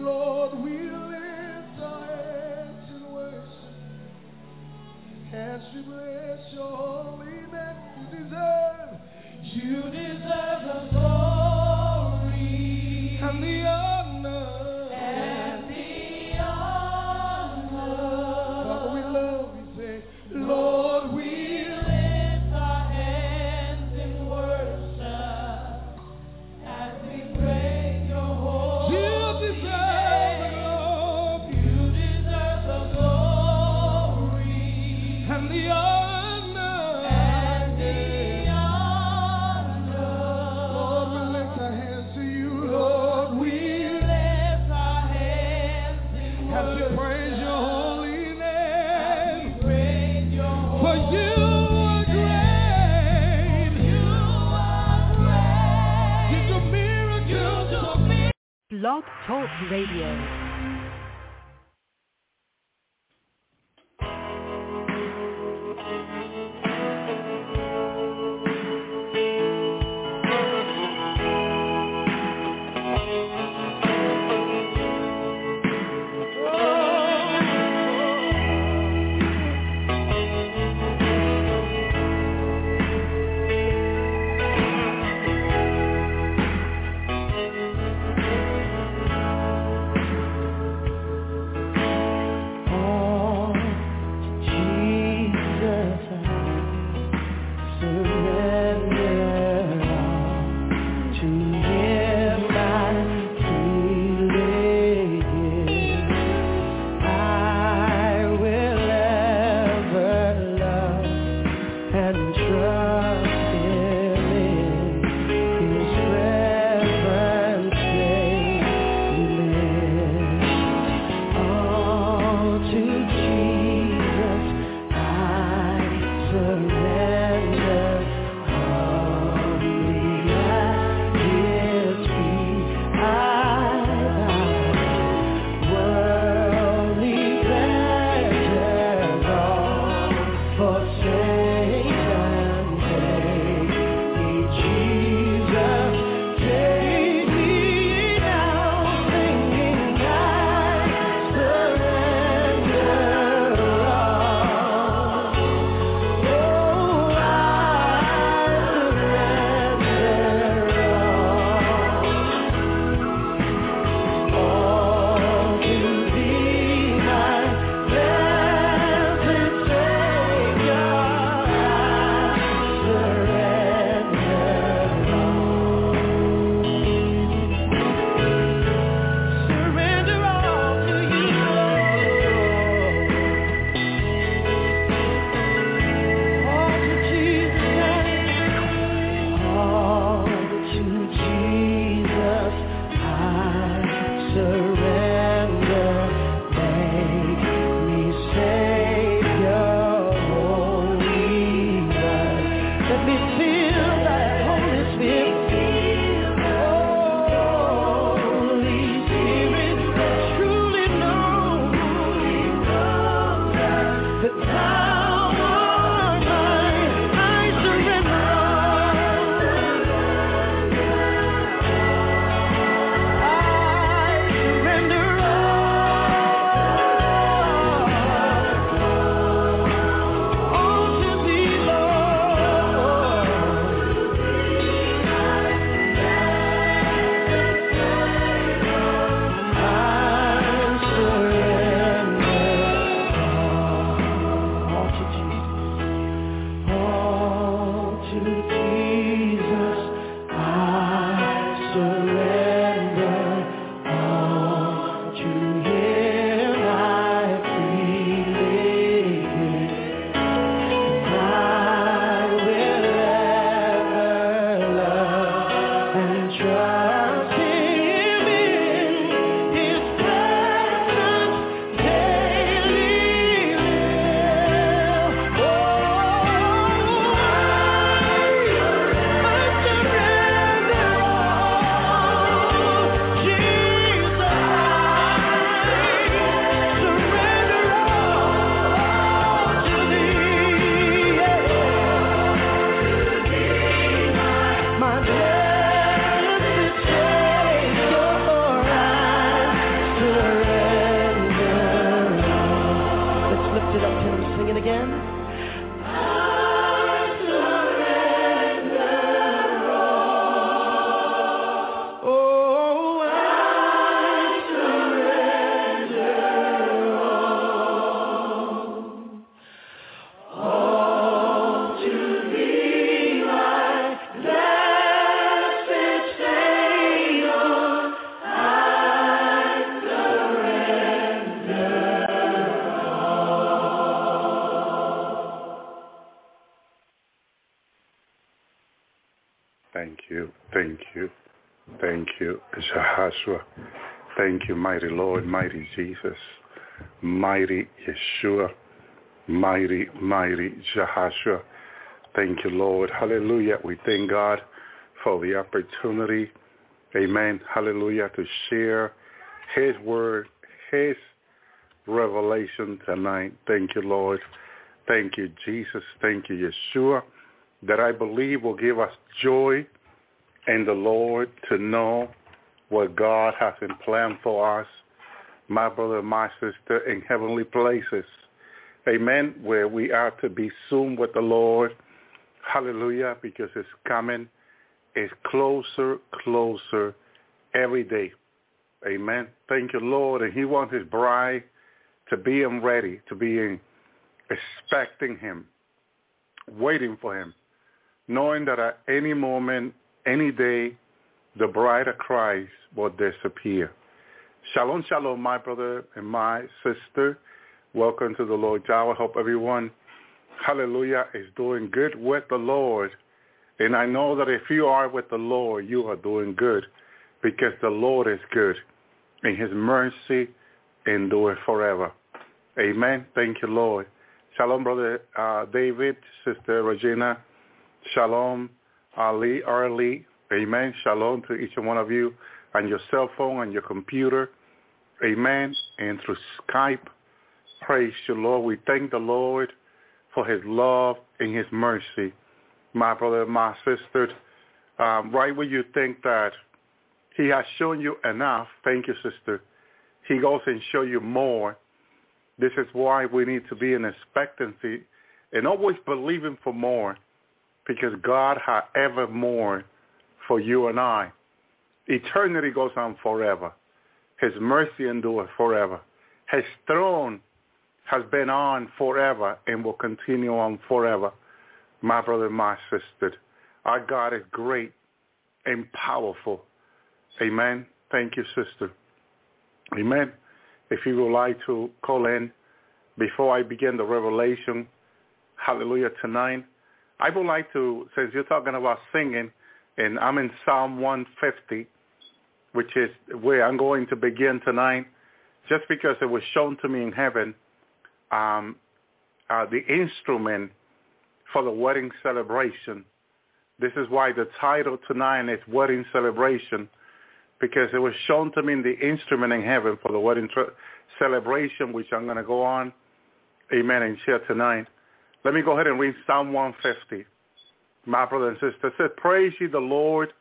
Lord, we lift our hands in worship as we bless your holy name. You deserve, you deserve. Talk Radio. You, mighty Lord, mighty Jesus, mighty Yeshua, mighty, mighty Jehoshua. Thank you, Lord. Hallelujah. We thank God for the opportunity, amen, hallelujah, to share his word, his revelation tonight. Thank you, Lord. Thank you, Jesus. Thank you, Yeshua, that I believe will give us joy in the Lord to know what God has in plan for us, my brother, my sister, in heavenly places. Amen. Where we are to be soon with the Lord. Hallelujah. Because it's coming. It's closer, closer every day. Amen. Thank you, Lord. And he wants his bride to be in ready, to be in expecting him, waiting for him, knowing that at any moment, any day, the bride of Christ will disappear. Shalom, shalom, my brother and my sister. Welcome to the Lord's Hour. Hope everyone, hallelujah, is doing good with the Lord. And I know that if you are with the Lord, you are doing good because the Lord is good and his mercy endure forever. Amen. Thank you, Lord. Shalom, Brother uh, David, Sister Regina. Shalom, Ali, Arlie. Amen. Shalom to each and one of you on your cell phone, on your computer. Amen. And through Skype. Praise you, Lord. We thank the Lord for his love and his mercy. My brother, my sister, um, right where you think that he has shown you enough, thank you, sister, he goes and show you more. This is why we need to be in expectancy and always believing for more because God has ever more for you and I. Eternity goes on forever. His mercy endures forever. His throne has been on forever and will continue on forever. My brother, my sister, our God is great and powerful. Amen. Thank you, sister. Amen. If you would like to call in before I begin the revelation, hallelujah, tonight, I would like to, since you're talking about singing, and I'm in Psalm 150, which is where I'm going to begin tonight, just because it was shown to me in heaven, um, uh, the instrument for the wedding celebration. This is why the title tonight is Wedding Celebration because it was shown to me in the instrument in heaven for the wedding tra- celebration, which I'm going to go on, amen, and share tonight. Let me go ahead and read Psalm 150. My brother and sister it said, praise ye the Lord,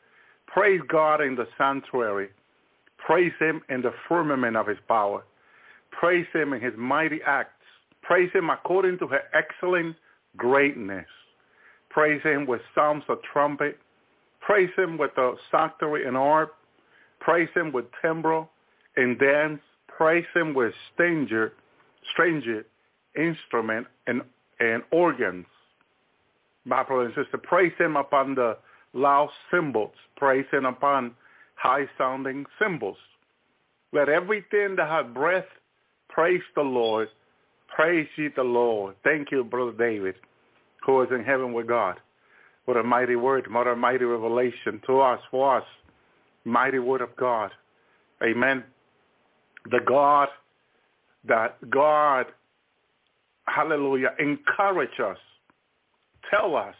praise God in the sanctuary, praise him in the firmament of his power, praise him in his mighty acts, praise him according to his excellent greatness, praise him with psalms of trumpet, praise him with the psaltery and harp, praise him with timbrel and dance, praise him with stranger, stranger instrument and, and organs. My brother and sister, praise him upon the loud cymbals, praise him upon high-sounding cymbals. Let everything that has breath praise the Lord. Praise ye the Lord. Thank you, Brother David, who is in heaven with God. What a mighty word, what a mighty revelation to us, for us mighty word of God. Amen. The God that God, hallelujah, encourage us, tell us,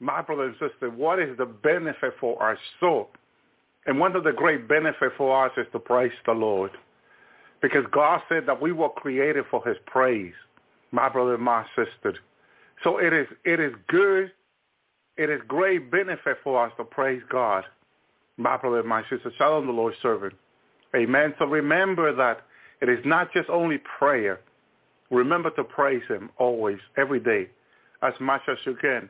my brother and sister, what is the benefit for our soul? And one of the great benefits for us is to praise the Lord. Because God said that we were created for his praise, my brother and my sister. So it is it is good, it is great benefit for us to praise God my brother, and my sister, shalom the Lord's servant. Amen. So remember that it is not just only prayer. Remember to praise him always, every day, as much as you can.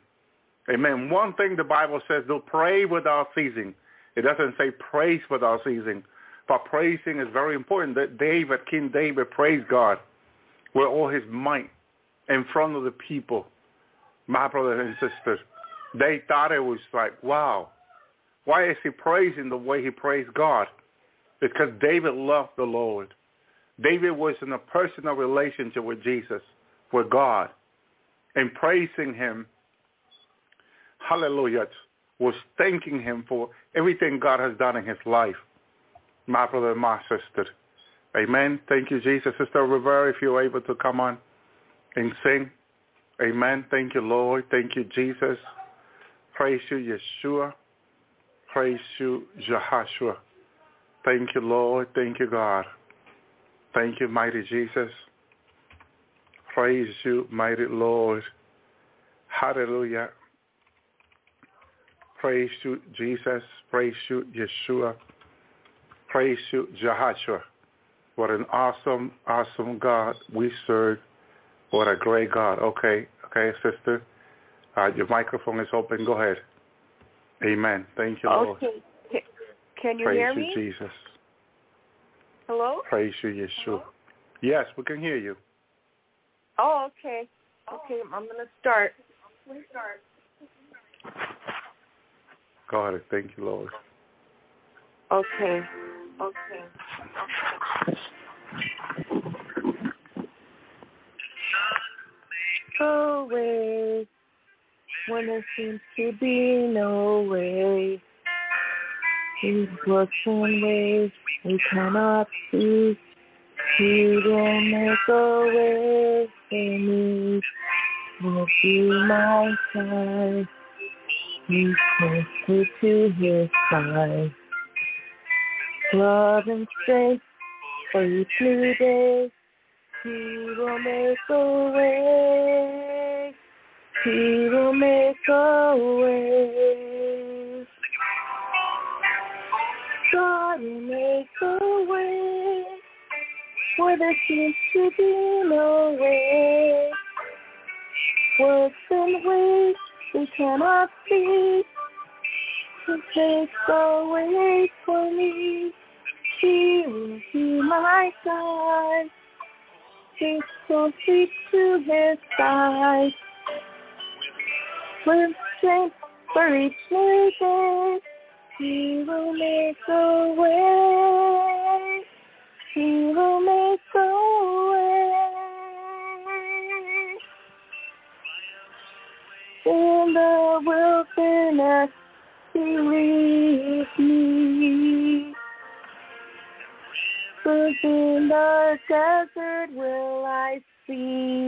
Amen. One thing the Bible says, do pray without ceasing. It doesn't say praise without ceasing. But praising is very important. That David, King David, praised God with all his might in front of the people. My brothers and sisters, they thought it was like, wow, why is he praising the way he praised God? Because David loved the Lord. David was in a personal relationship with Jesus, with God, and praising him, hallelujah, was thanking him for everything God has done in his life. My brother and my sister. Amen. Thank you, Jesus. Sister Rivera, if you're able to come on and sing. Amen. Thank you, Lord. Thank you, Jesus. Praise you, Yeshua. Praise you, Jehoshua. Thank you, Lord. Thank you, God. Thank you, mighty Jesus. Praise you, mighty Lord. Hallelujah. Praise you, Jesus. Praise you, Yeshua. Praise you, Jehoshua. What an awesome, awesome God we serve. What a great God. Okay, okay, sister. Uh, your microphone is open. Go ahead. Amen. Thank you, Lord. Okay. Can you Praise hear you, me? Jesus. Hello? Praise you, Yeshua. Yes, we can hear you. Oh, okay. Okay, I'm going to start. Go ahead. Thank you, Lord. Okay. Okay. Away when there seems to be no way. He works in ways we cannot see. He will make a way for me. Will be my side. He's closer to his side. Love and strength for each new day. He will make a way. He will make a way. God will make a way where there seems to be no way. Works in ways we cannot see. He takes a way for me. He will be my guide. He's so sweet to his side. With strength for each new day, he will make a way. He will make a way. In the wilderness, he leads me. But in the desert will I see.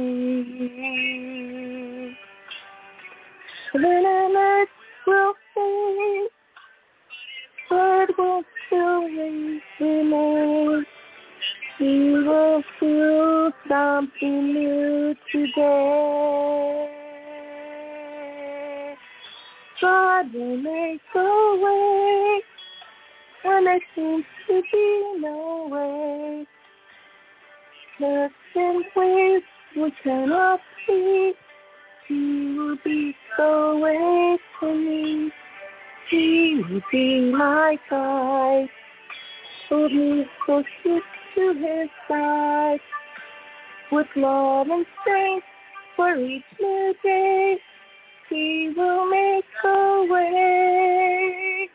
Then an earth will fade, but will still remain. He will feel something new today. God will make a way when there seems to be no way. Just in ways we cannot see. He will be the way for me. He will be my guide. Hold me close to his side. With love and strength for each new day. He will make a way.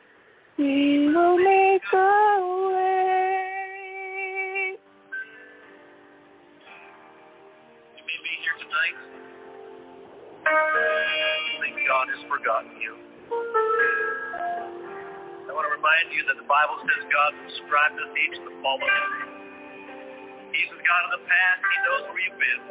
He will make a way. You may be here tonight. Think God has forgotten you. I want to remind you that the Bible says God describes us each the man. He's the God of the past. He knows where you've been.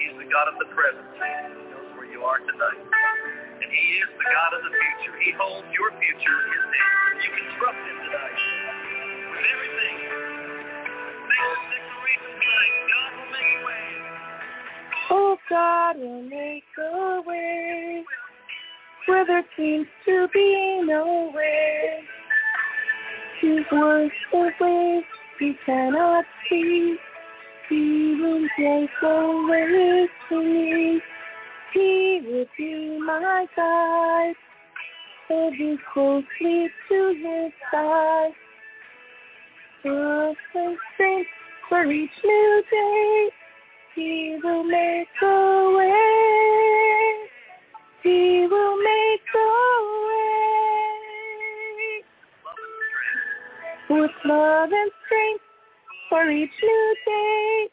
He's the God of the present. He knows where you are tonight. And he is the God of the future. He holds your future in his hands. You can trust him tonight. With everything. God. Oh, God will make a way where there seems to be no way. Works the ways we cannot see. He will make a way for me. He will be my guide. Hold me closely to his side. And strength for each new day. He will make a way. He will make a way. With love and strength for each new day.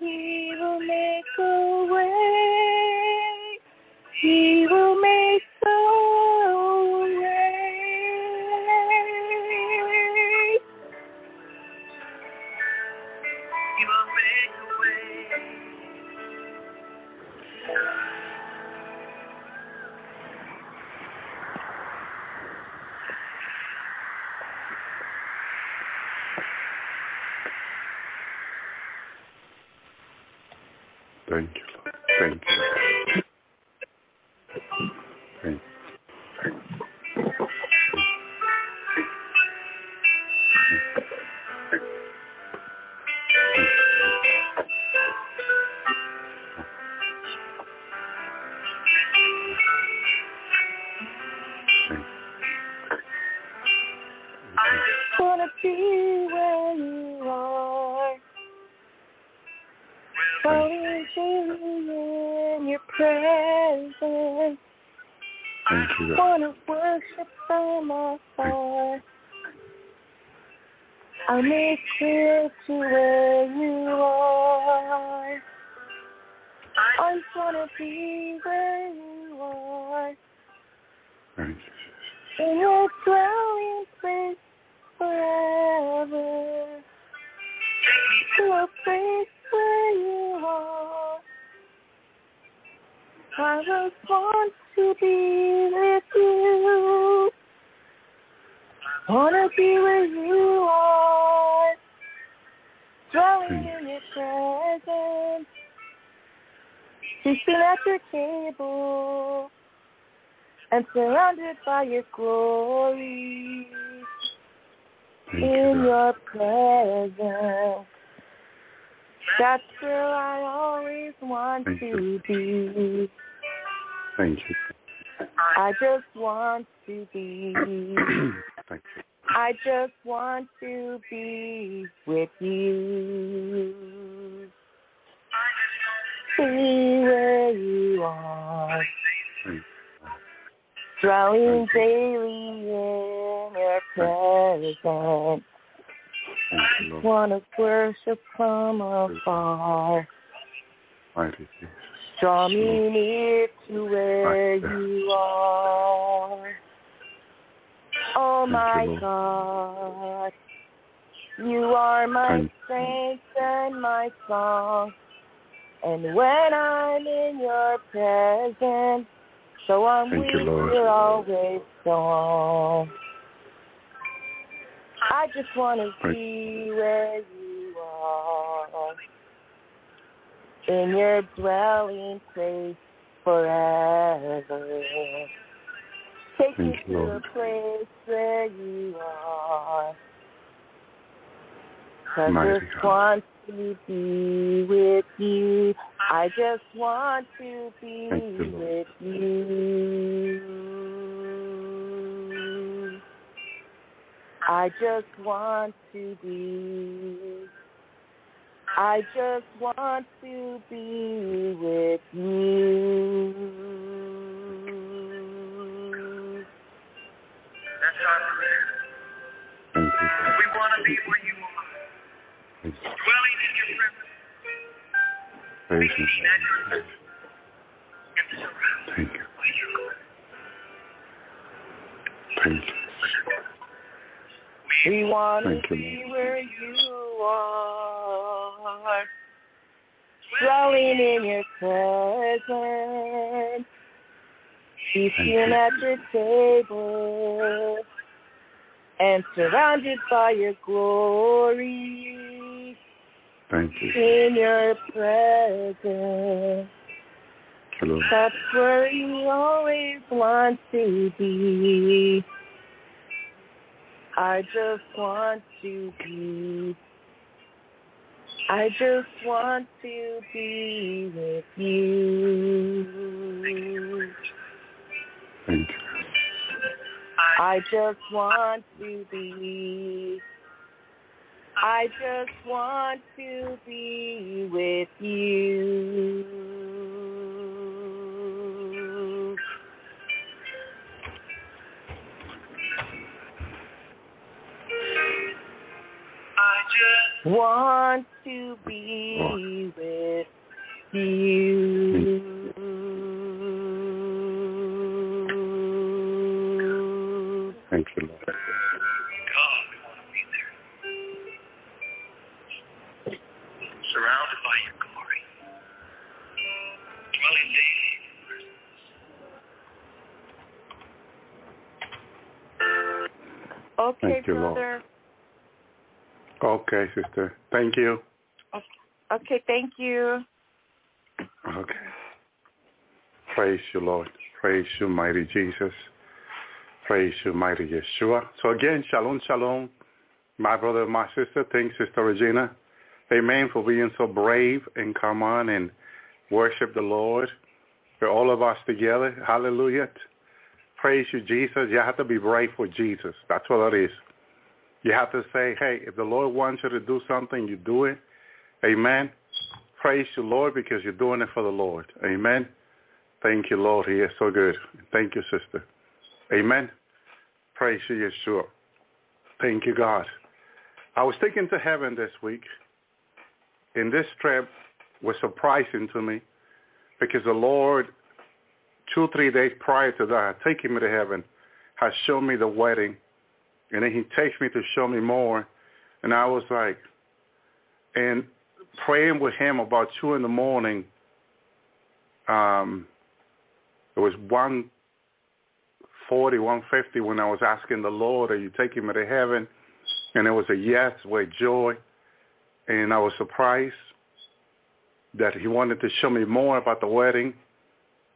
He will make a way. He will make Thank you, Wanna worship from afar. I'll make clear to where you are. I just wanna be where you are. In your dwelling place forever. To a place where you are. I just want to be with Wanna be where you are. Dwelling in your presence. Feasting at your table. And surrounded by your glory Thank in God. your presence. That's where I always want Thank to be. Thank you. I just want to be. Thank you. I just want to be with you. Be where you are. You. Daily in your presence. Thank you, Wanna worship from afar. Draw me near to where you are. Oh my you, Lord. God, you are my strength and my song. And when I'm in your presence, so I'm Thank you, weak, Lord. you're always strong. I just want to be where you are, in your dwelling place forever. Take me to the place where you are. I Mighty just God. want to be with you. I just want to be you, with you. I just want to be. I just want to be with you. That's our prayer. Thank you. We want to be where you are, dwelling in your presence, Praise at your table, and surrounded Thank you. by your. Thank you. We want to be where you are, dwelling in your presence, feasting you. at your table, and surrounded by your glory Thank you. in your presence. Lord. That's where you always want to be. I just want to be. I just want to be with you. Thank you. I just want to be. I just want to be with you. I just Want to be with you. Thank you, Lord. God, we want to be there. Surrounded by your glory. Dwelling daily in your presence. Okay, Thank you, Lord. brother. Okay, sister. Thank you. Okay, thank you. Okay. Praise you, Lord. Praise you, mighty Jesus. Praise you, mighty Yeshua. So again, shalom, shalom. My brother, my sister, thanks, Sister Regina. Amen for being so brave and come on and worship the Lord. For all of us together. Hallelujah. Praise you, Jesus. You have to be brave for Jesus. That's what it is. You have to say, hey, if the Lord wants you to do something, you do it. Amen. Praise you, Lord, because you're doing it for the Lord. Amen. Thank you, Lord. He is so good. Thank you, sister. Amen. Praise you, Yeshua. Thank you, God. I was taken to heaven this week, and this trip was surprising to me because the Lord, two, three days prior to that, taking me to heaven, has shown me the wedding, and then he takes me to show me more, and I was like, and praying with him about two in the morning. Um, it was one forty, one fifty when I was asking the Lord, "Are you taking me to heaven?" And it was a yes with joy, and I was surprised that he wanted to show me more about the wedding.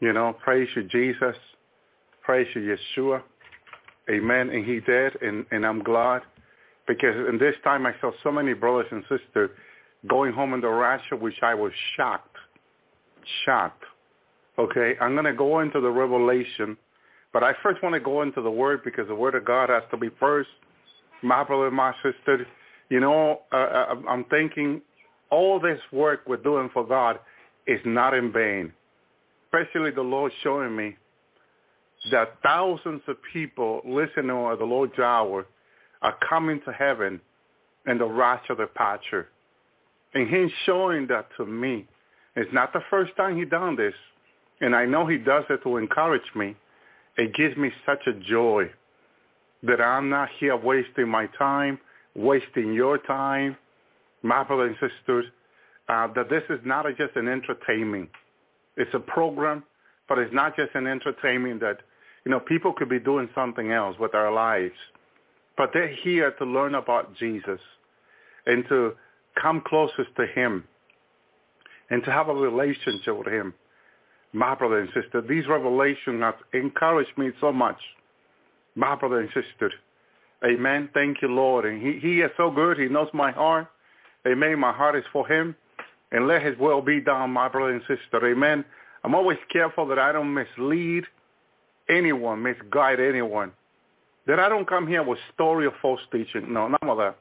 You know, praise you, Jesus. Praise you, Yeshua. Amen. And he did, and, and I'm glad because in this time I saw so many brothers and sisters going home in the rapture, which I was shocked. Shocked. Okay, I'm going to go into the revelation, but I first want to go into the word because the word of God has to be first. My brother, my sister, you know, uh, I'm thinking all this work we're doing for God is not in vain. Especially the Lord showing me that thousands of people listening to the Lord's hour are coming to heaven in the rapture departure. And he's showing that to me. It's not the first time he done this. And I know he does it to encourage me. It gives me such a joy that I'm not here wasting my time, wasting your time, my brothers and sisters, uh, that this is not just an entertainment. It's a program, but it's not just an entertainment that, you know, people could be doing something else with their lives. But they're here to learn about Jesus and to come closest to him and to have a relationship with him. My brother and sister, these revelations have encouraged me so much. My brother and sister. Amen. Thank you, Lord. And he, he is so good. He knows my heart. Amen. My heart is for him. And let his will be done, my brother and sister. Amen. I'm always careful that I don't mislead anyone, misguide anyone. That I don't come here with story of false teaching. No, none of that.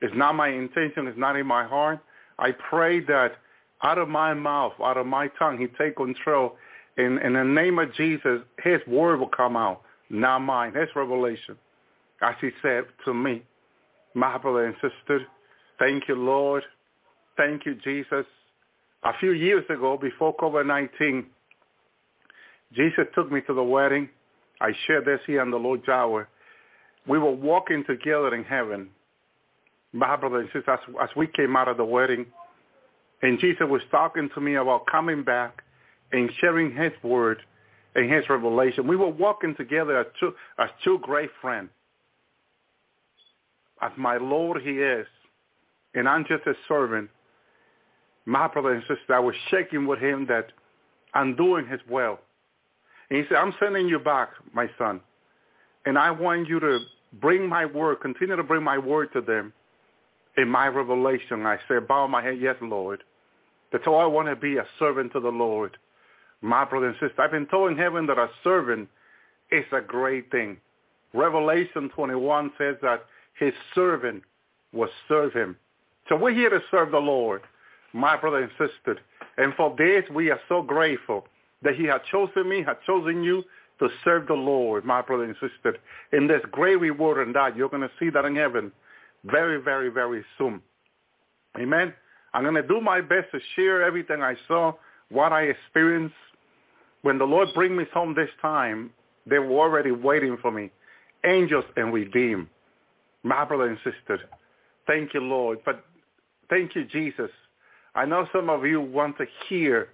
It's not my intention. It's not in my heart. I pray that out of my mouth, out of my tongue, he take control. In, in the name of Jesus, his word will come out, not mine. His revelation, as he said to me, my brother and sister, thank you, Lord. Thank you, Jesus. A few years ago, before COVID-19, Jesus took me to the wedding. I shared this here on the Lord's Hour. We were walking together in heaven my brother and sister, as, as we came out of the wedding, and Jesus was talking to me about coming back and sharing his word and his revelation. We were walking together as two, as two great friends. As my Lord he is, and I'm just a servant. My brother and sister, I was shaking with him that I'm doing his will. And he said, I'm sending you back, my son. And I want you to bring my word, continue to bring my word to them in my revelation, I said, bow my head, yes, Lord. That's all I want to be, a servant to the Lord. My brother and sister, I've been told in heaven that a servant is a great thing. Revelation 21 says that his servant will serve him. So we're here to serve the Lord, my brother and sister. And for this, we are so grateful that he had chosen me, had chosen you to serve the Lord, my brother and sister. And there's great reward in that. You're going to see that in heaven very, very, very soon. Amen. I'm going to do my best to share everything I saw, what I experienced. When the Lord bring me home this time, they were already waiting for me. Angels and redeemed. My brother and sister, thank you, Lord. But thank you, Jesus. I know some of you want to hear,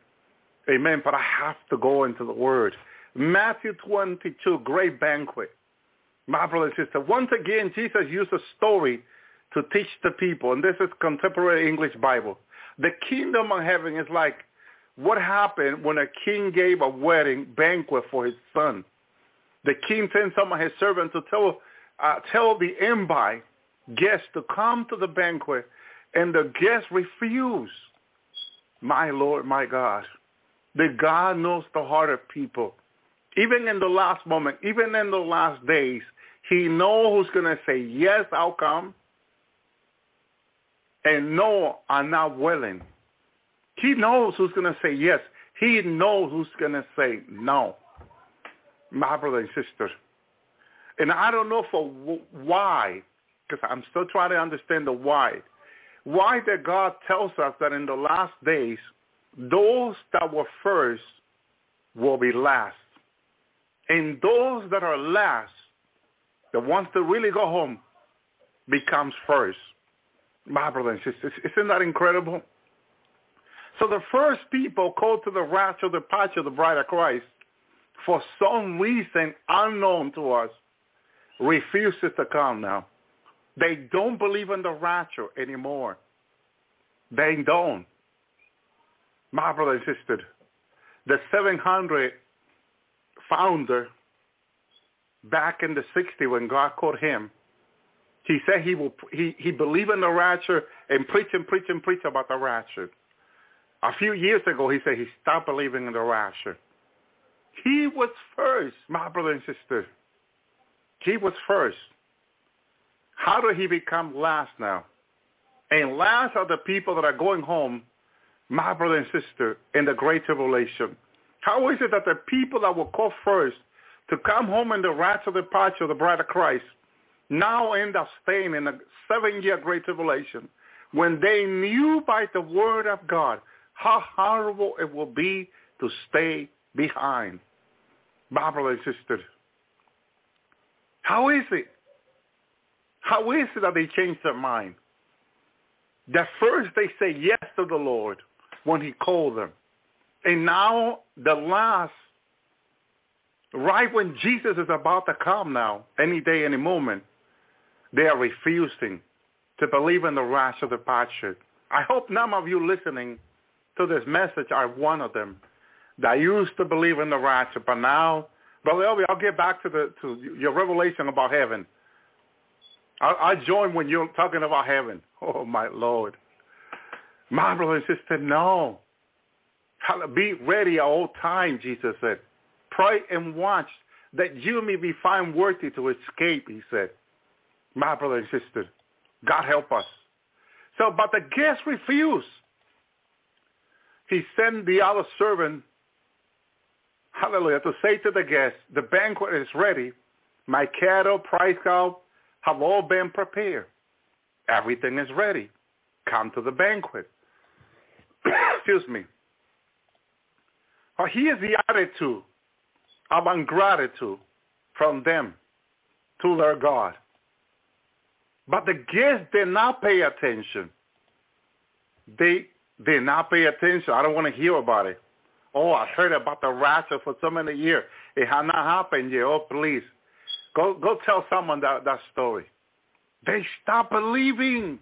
amen, but I have to go into the word. Matthew 22, great banquet. My brother and sister, once again, Jesus used a story to teach the people, and this is contemporary English Bible. The kingdom of heaven is like what happened when a king gave a wedding banquet for his son. The king sent some of his servants to tell uh, tell the invite guests to come to the banquet, and the guests refuse. My Lord, my God, that God knows the heart of people. Even in the last moment, even in the last days, he knows who's going to say, yes, I'll come, and no, I'm not willing. He knows who's going to say yes. He knows who's going to say no. My brother and sister. And I don't know for why, because I'm still trying to understand the why. Why that God tells us that in the last days, those that were first will be last. And those that are last, the ones that really go home, becomes first. My brother and sisters, isn't that incredible? So the first people called to the rapture, the departure of the bride of Christ, for some reason unknown to us, refuses to come now. They don't believe in the rapture anymore. They don't. My brother and sister, the 700 founder back in the 60s when God called him, he said he will he, he believed in the rapture and preach and preach and preach about the rapture. A few years ago, he said he stopped believing in the rapture. He was first, my brother and sister. He was first. How did he become last now? And last are the people that are going home, my brother and sister, in the great tribulation. How is it that the people that were called first to come home in the rapture departure of the bride of Christ now end up staying in a seven-year great tribulation when they knew by the word of God how horrible it will be to stay behind. Brother and how is it? How is it that they changed their mind? That first they say yes to the Lord when he called them. And now the last, right when Jesus is about to come now, any day, any moment, they are refusing to believe in the rapture. I hope none of you listening to this message are one of them that used to believe in the rapture, but now, Brother Elvi, I'll get back to the to your revelation about heaven. I, I join when you're talking about heaven. Oh my Lord, my brother and sister, no. Be ready at all time, Jesus said. Pray and watch that you may be found worthy to escape, he said. My brother and sister, God help us. So, but the guests refused he sent the other servant, hallelujah, to say to the guests, the banquet is ready. My cattle, price cow, have all been prepared. Everything is ready. Come to the banquet. Excuse me. Well, here's the attitude of ungratitude from them to their God. But the guests did not pay attention. They did not pay attention. I don't want to hear about it. Oh, I heard about the rapture for so many years. It had not happened yet. Oh, please. Go go tell someone that, that story. They stopped believing.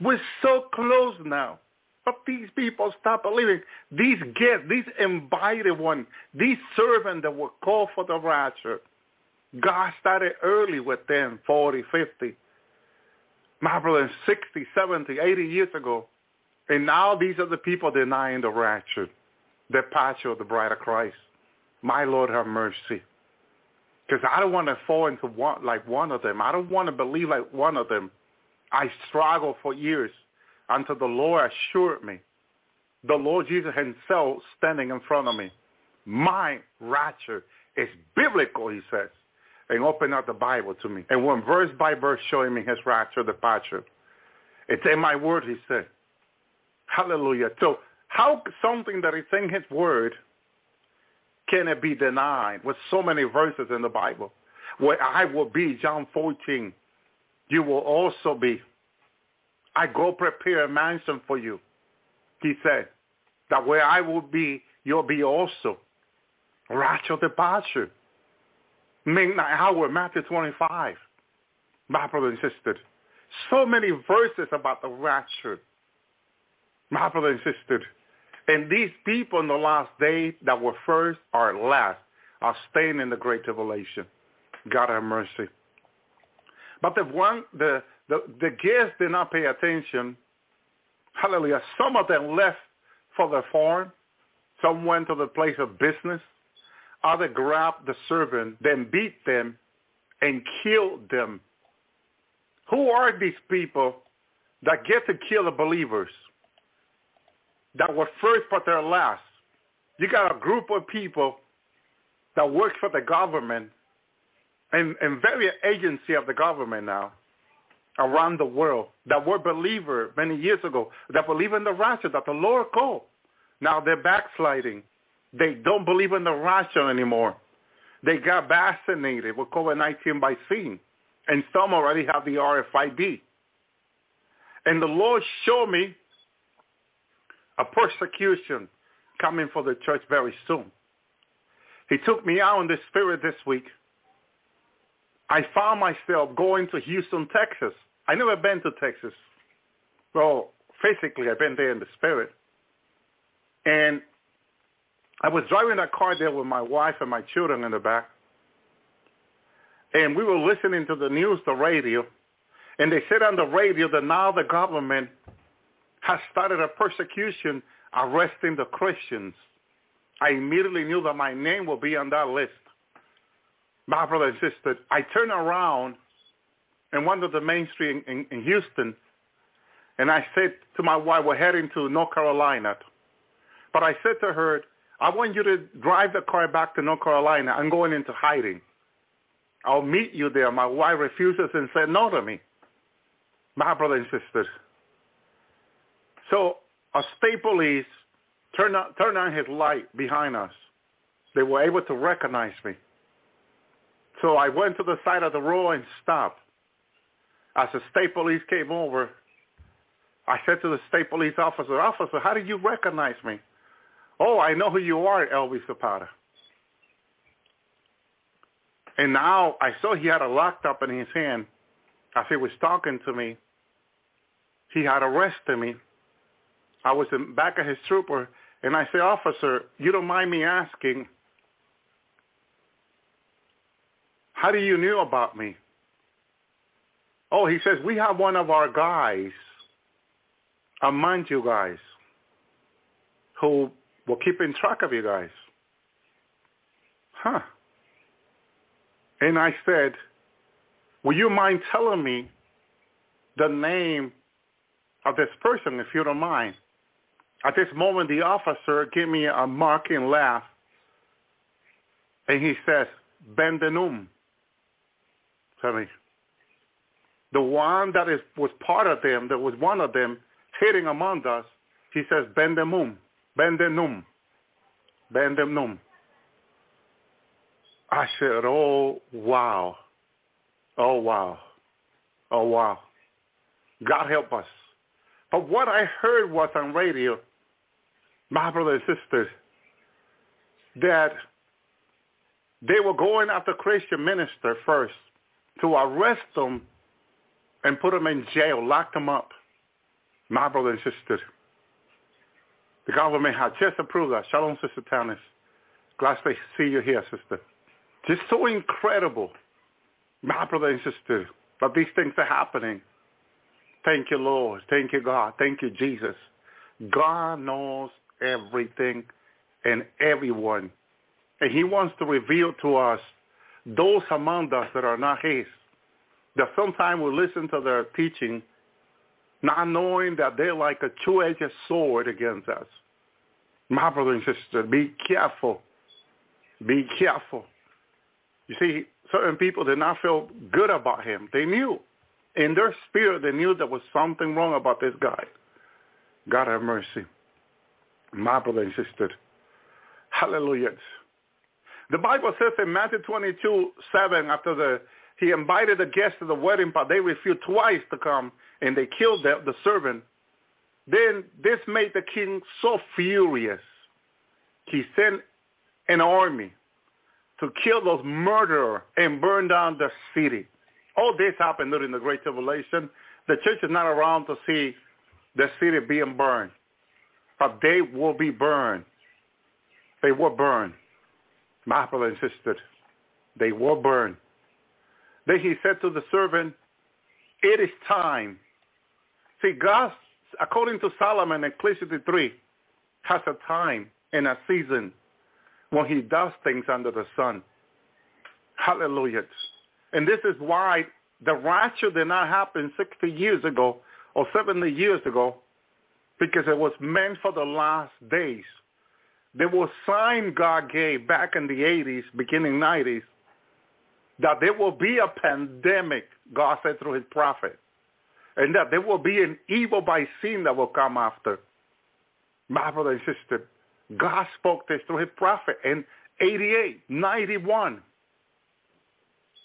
We're so close now. But these people stop believing. These guests, these invited ones, these servants that were called for the rapture, God started early with them, 40, 50. Brother, 60, 70, 80 years ago. And now these are the people denying the rapture, the departure of the bride of Christ. My Lord, have mercy. Because I don't want to fall into one like one of them. I don't want to believe like one of them. I struggled for years until the Lord assured me. The Lord Jesus himself standing in front of me. My rapture is biblical, he says. And opened up the Bible to me. And went verse by verse showing me his rapture departure. It's in my word, he said. Hallelujah. So how something that is in his word can it be denied with so many verses in the Bible? Where I will be, John 14, you will also be. I go prepare a mansion for you. He said, that where I will be, you'll be also. Rapture departure. Midnight hour, Matthew 25. My brother and sister. So many verses about the rapture my brother and sister. And these people in the last day that were first are last are staying in the great tribulation. God have mercy. But the one the the, the guests did not pay attention. Hallelujah. Some of them left for the farm. Some went to the place of business. Others grabbed the servant, then beat them and killed them. Who are these people that get to kill the believers? That were first but they're last. You got a group of people that work for the government and, and various agency of the government now around the world that were believer many years ago, that believe in the rapture, that the Lord called. Now they're backsliding. They don't believe in the rapture anymore. They got vaccinated with COVID-19 vaccine, and some already have the RFID. And the Lord showed me a persecution coming for the church very soon. He took me out in the spirit this week. I found myself going to Houston, Texas. I never been to Texas. Well, physically, I've been there in the spirit. And I was driving that car there with my wife and my children in the back. And we were listening to the news, the radio. And they said on the radio that now the government has started a persecution arresting the Christians. I immediately knew that my name will be on that list. My brother and sister, I turned around and went to the main street in, in Houston, and I said to my wife, we're heading to North Carolina. But I said to her, I want you to drive the car back to North Carolina. I'm going into hiding. I'll meet you there. My wife refuses and said no to me. My brother and sisters. So a state police turned on, turned on his light behind us. They were able to recognize me. So I went to the side of the road and stopped. As the state police came over, I said to the state police officer, officer, how did you recognize me? Oh, I know who you are, Elvi Zapata. And now I saw he had a laptop in his hand as he was talking to me. He had arrested me. I was in back of his trooper, and I said, officer, you don't mind me asking, how do you know about me? Oh, he says, we have one of our guys among you guys who will keep in track of you guys. Huh. And I said, will you mind telling me the name of this person, if you don't mind? At this moment, the officer gave me a mocking laugh, and he says, Ben Denum. Tell me the one that is was part of them, that was one of them, sitting among us, he says, Bendemum, Bendenum, Bendemnum. I said, oh, wow. Oh, wow. Oh, wow. God help us. But what I heard was on radio, my brothers and sisters, that they were going after Christian minister first to arrest them and put them in jail, lock them up. My brother and sister, the government had just approved that. Shalom, Sister Tanis. Glad to see you here, sister. Just so incredible, my brother and sister, that these things are happening. Thank you, Lord. Thank you, God. Thank you, Jesus. God knows everything and everyone. And he wants to reveal to us those among us that are not his that sometimes we listen to their teaching not knowing that they're like a two-edged sword against us. My brother and sister, be careful. Be careful. You see, certain people did not feel good about him. They knew. In their spirit, they knew there was something wrong about this guy. God have mercy. My brother and sister. Hallelujah. The Bible says in Matthew 22, 7, after the he invited the guests to the wedding, but they refused twice to come, and they killed the, the servant. Then this made the king so furious. He sent an army to kill those murderers and burn down the city. All this happened during the Great Tribulation. The church is not around to see the city being burned. but they will be burned. They will burn. My brother and sister, they will burn. Then he said to the servant, it is time. See, God, according to Solomon, in Ecclesiastes 3, has a time and a season when he does things under the sun. Hallelujah. And this is why the rapture did not happen 60 years ago or 70 years ago because it was meant for the last days. There was sign God gave back in the 80s, beginning 90s, that there will be a pandemic, God said through his prophet, and that there will be an evil by sin that will come after. My brother and sister, God spoke this through his prophet in 88, 91.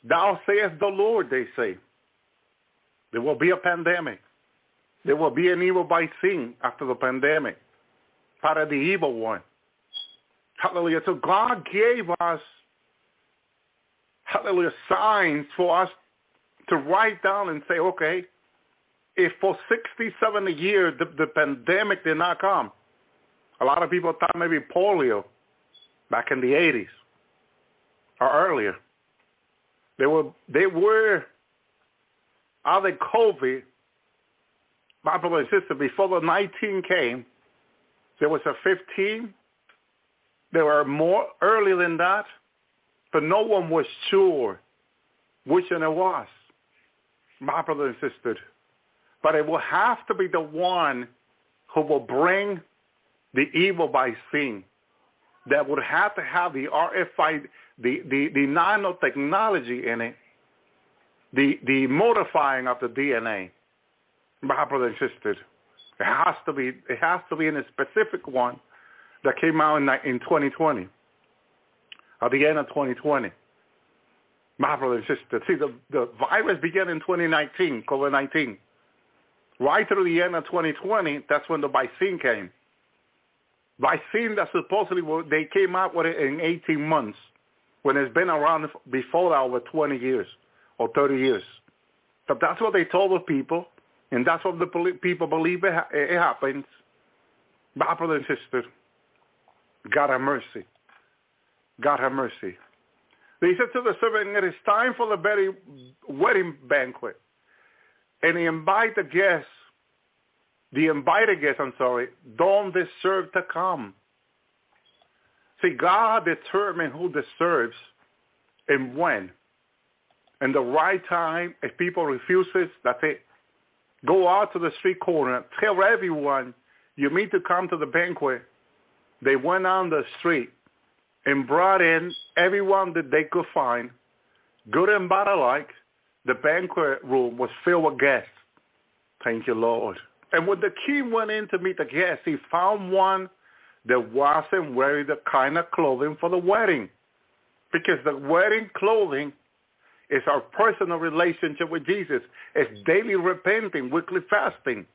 Thou sayest the Lord, they say. There will be a pandemic. There will be an evil by sin after the pandemic. Part of the evil one. Hallelujah. So God gave us, hallelujah, signs for us to write down and say, okay, if for 60, 70 years the, the pandemic did not come, a lot of people thought maybe polio back in the 80s or earlier. They were, they were other COVID, my brother and sister, before the 19 came, there was a 15. There were more earlier than that, but no one was sure which one it was, my brother and sister. But it will have to be the one who will bring the evil by sin that would have to have the RFID, the, the, the nanotechnology in it, the, the modifying of the DNA. My brother and sisters, it has to be, it has to be in a specific one that came out in, in 2020, at the end of 2020. My brother and see, the, the virus began in 2019, COVID-19. Right through the end of 2020, that's when the vaccine came. Vaccine that supposedly they came out with it in 18 months, when it's been around before that over 20 years or 30 years. But that's what they told the people, and that's what the people believe it, it happens. My brother and sister, God have mercy. God have mercy. They said to the servant, it is time for the very wedding banquet. And he invited the guests, the invited guests, I'm sorry, don't deserve to come. See, God determines who deserves and when. And the right time, if people refuses, that's it. Go out to the street corner, tell everyone you need to come to the banquet. They went on the street and brought in everyone that they could find, good and bad alike. The banquet room was filled with guests. Thank you, Lord. And when the king went in to meet the guests, he found one that wasn't wearing the kind of clothing for the wedding. Because the wedding clothing is our personal relationship with Jesus. It's daily repenting, weekly fasting.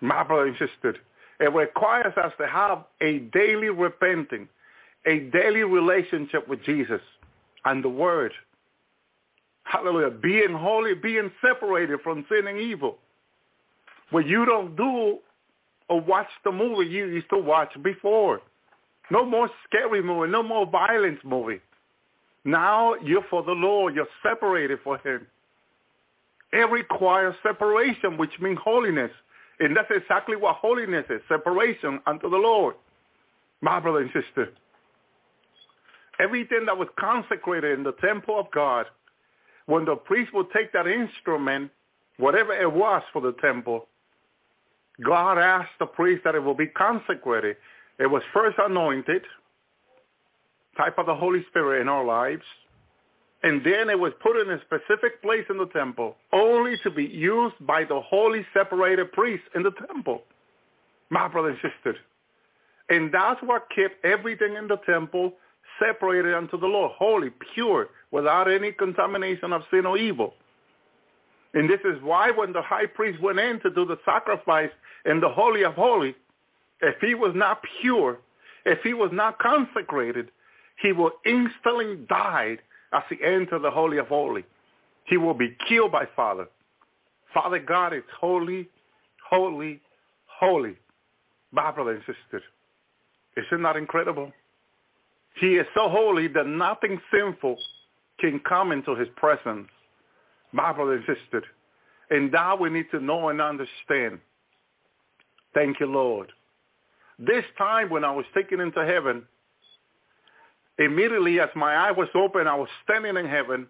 My brother and sister, it requires us to have a daily repenting, a daily relationship with Jesus and the Word. Hallelujah. Being holy, being separated from sin and evil. When you don't do or watch the movie you used to watch before. No more scary movie, no more violence movie. Now you're for the Lord. You're separated for him. It requires separation, which means holiness. And that's exactly what holiness is, separation unto the Lord. My brother and sister, everything that was consecrated in the temple of God, when the priest would take that instrument, whatever it was for the temple, God asked the priest that it will be consecrated. It was first anointed, type of the Holy Spirit in our lives. And then it was put in a specific place in the temple, only to be used by the holy separated priests in the temple. My brother and sister. And that's what kept everything in the temple separated unto the Lord, holy, pure, without any contamination of sin or evil. And this is why when the high priest went in to do the sacrifice in the Holy of Holies, if he was not pure, if he was not consecrated, he will instantly die as he entered the Holy of Holies. He will be killed by Father. Father God is holy, holy, holy. My brother and sister, isn't that incredible? He is so holy that nothing sinful can come into his presence. My brother and. And that we need to know and understand. Thank you, Lord. This time when I was taken into heaven, immediately as my eye was open, I was standing in heaven.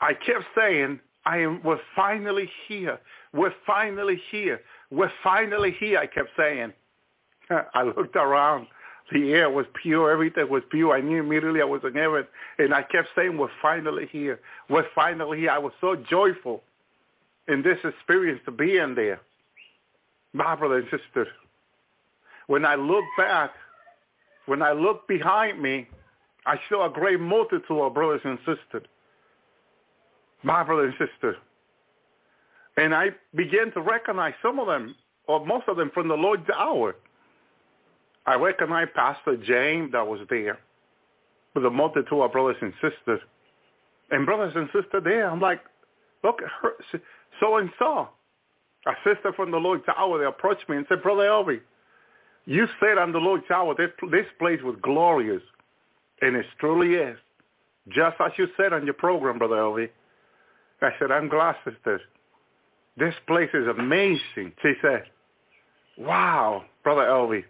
I kept saying, I am, we're finally here. We're finally here. We're finally here, I kept saying. I looked around. The air was pure. Everything was pure. I knew immediately I was in heaven. And I kept saying, we're finally here. We're finally here. I was so joyful in this experience to be in there. My brother and sister, when I look back, when I look behind me, I saw a great multitude of brothers and sisters. My brother and sister. And I began to recognize some of them, or most of them from the Lord's hour. I recognized Pastor James that was there with a multitude of brothers and sisters. And brothers and sisters there, I'm like, look at her, so and so. A sister from the Lord's Hour, they approached me and said, Brother Elvi, you said on the Lord's Hour, this, this place was glorious. And it truly is. Just as you said on your program, Brother Elvi. I said, I'm glad, sister. This place is amazing. She said, wow, Brother Elvi.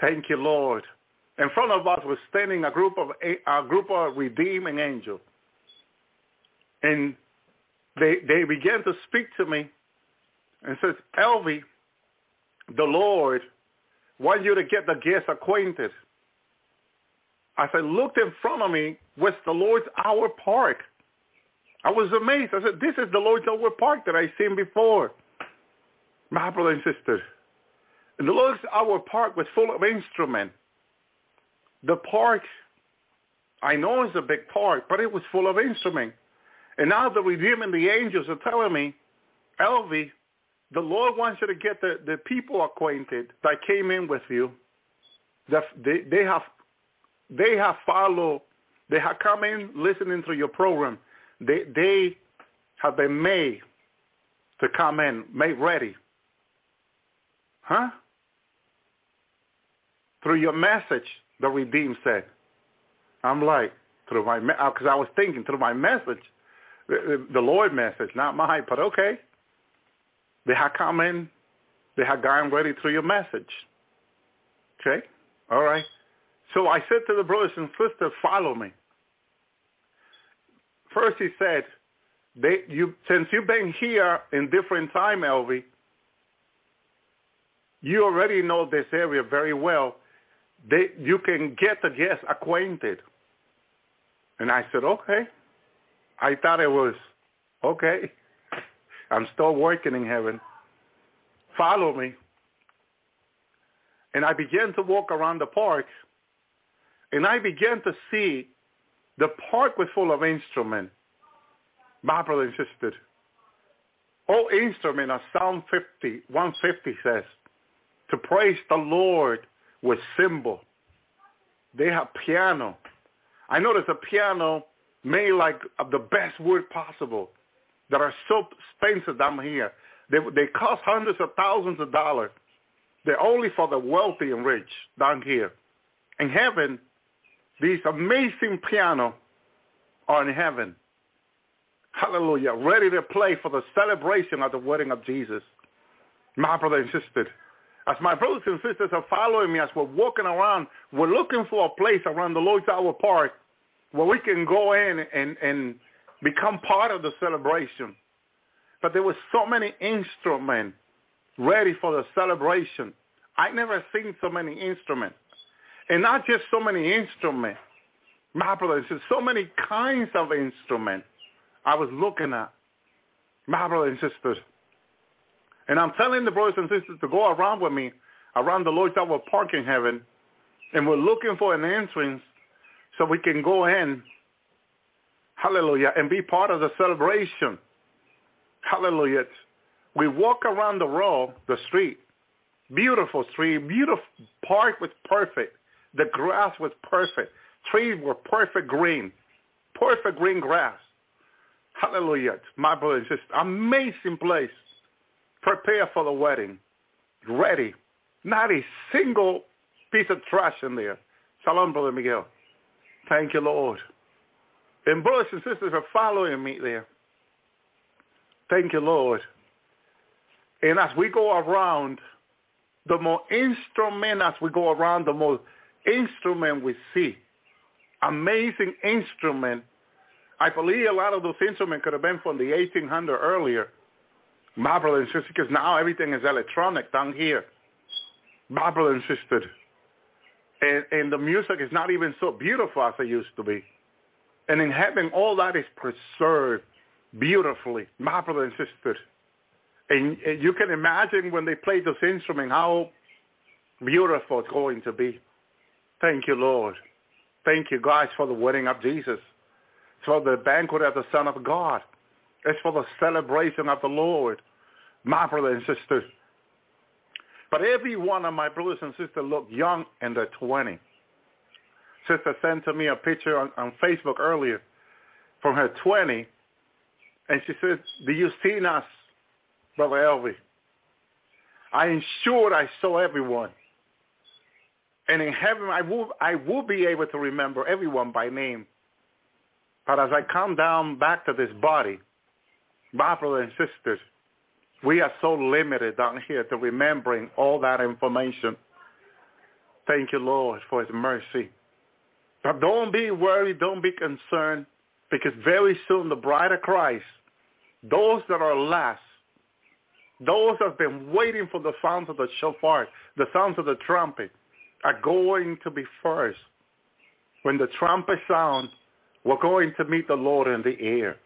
Thank you, Lord. In front of us was standing a group of a group of redeeming angels. And they they began to speak to me and says, Elvi, the Lord wants you to get the guests acquainted. I looked in front of me was the Lord's Hour Park. I was amazed. I said, this is the Lord's Hour Park that I've seen before. My brother and sister. And the Lord's Hour Park was full of instruments. The park, I know it's a big park, but it was full of instruments. And now the redeeming the angels are telling me, Elvi, the Lord wants you to get the, the people acquainted that came in with you. That they, they have they have followed, they have come in listening to your program. They they have been made to come in, made ready. Huh? Through your message, the redeemed said. I'm like, through my, because uh, I was thinking through my message, the, Lord message, not mine, but okay. They have come in. They have gotten ready through your message. Okay? All right. So I said to the brothers and sisters, follow me. First he said, they, you, since you've been here in different time, Elvi, you already know this area very well. They, you can get guests acquainted. And I said, okay. I thought it was, okay. I'm still working in heaven. Follow me. And I began to walk around the park, and I began to see the park was full of instruments. My brother and sister, all instruments are Psalm 50, 150 says, to praise the Lord with cymbal. They have piano. I noticed a piano made like of the best wood possible that are so expensive down here. They, they cost hundreds of thousands of dollars. They're only for the wealthy and rich down here. In heaven, these amazing piano are in heaven. Hallelujah. Ready to play for the celebration of the wedding of Jesus. My brother and sister, as my brothers and sisters are following me as we're walking around, we're looking for a place around the Lord's Hour Park where we can go in and, and become part of the celebration. But there were so many instruments ready for the celebration. I never seen so many instruments. And not just so many instruments. My brothers, and so many kinds of instruments I was looking at. My brothers and sisters. And I'm telling the brothers and sisters to go around with me around the Lord's Hour Park in heaven. And we're looking for an entrance so we can go in, hallelujah, and be part of the celebration. Hallelujah. We walk around the road, the street, beautiful street, beautiful park was perfect. The grass was perfect. Trees were perfect green, perfect green grass. Hallelujah. My brother and sister, amazing place. Prepare for the wedding. Ready. Not a single piece of trash in there. Shalom, Brother Miguel. Thank you, Lord. And brothers and sisters are following me there. Thank you, Lord. And as we go around, the more instrument as we go around, the more instrument we see. Amazing instrument. I believe a lot of those instruments could have been from the 1800 earlier. My brother and sister, because now everything is electronic down here. My brother and. And, the music is not even so beautiful as it used to be. And in heaven, all that is preserved beautifully, my brother and. And, you can imagine when they play this instrument how beautiful it's going to be. Thank you, Lord. Thank you, guys, for the wedding of Jesus. For the banquet of the Son of God. It's for the celebration of the Lord, my brother and sister. But every one of my brothers and sisters look young in their 20s. Sister sent to me a picture on, on Facebook earlier from her 20, and she said, do you see us, Brother Elvi? I ensured I saw everyone. And in heaven, I will, I will be able to remember everyone by name. But as I come down back to this body, my brothers and sisters, we are so limited down here to remembering all that information. Thank you, Lord, for his mercy. But don't be worried, don't be concerned, because very soon the bride of Christ, those that are last, those that have been waiting for the sounds of the shofar, the sounds of the trumpet, are going to be first. When the trumpet sounds, we're going to meet the Lord in the air.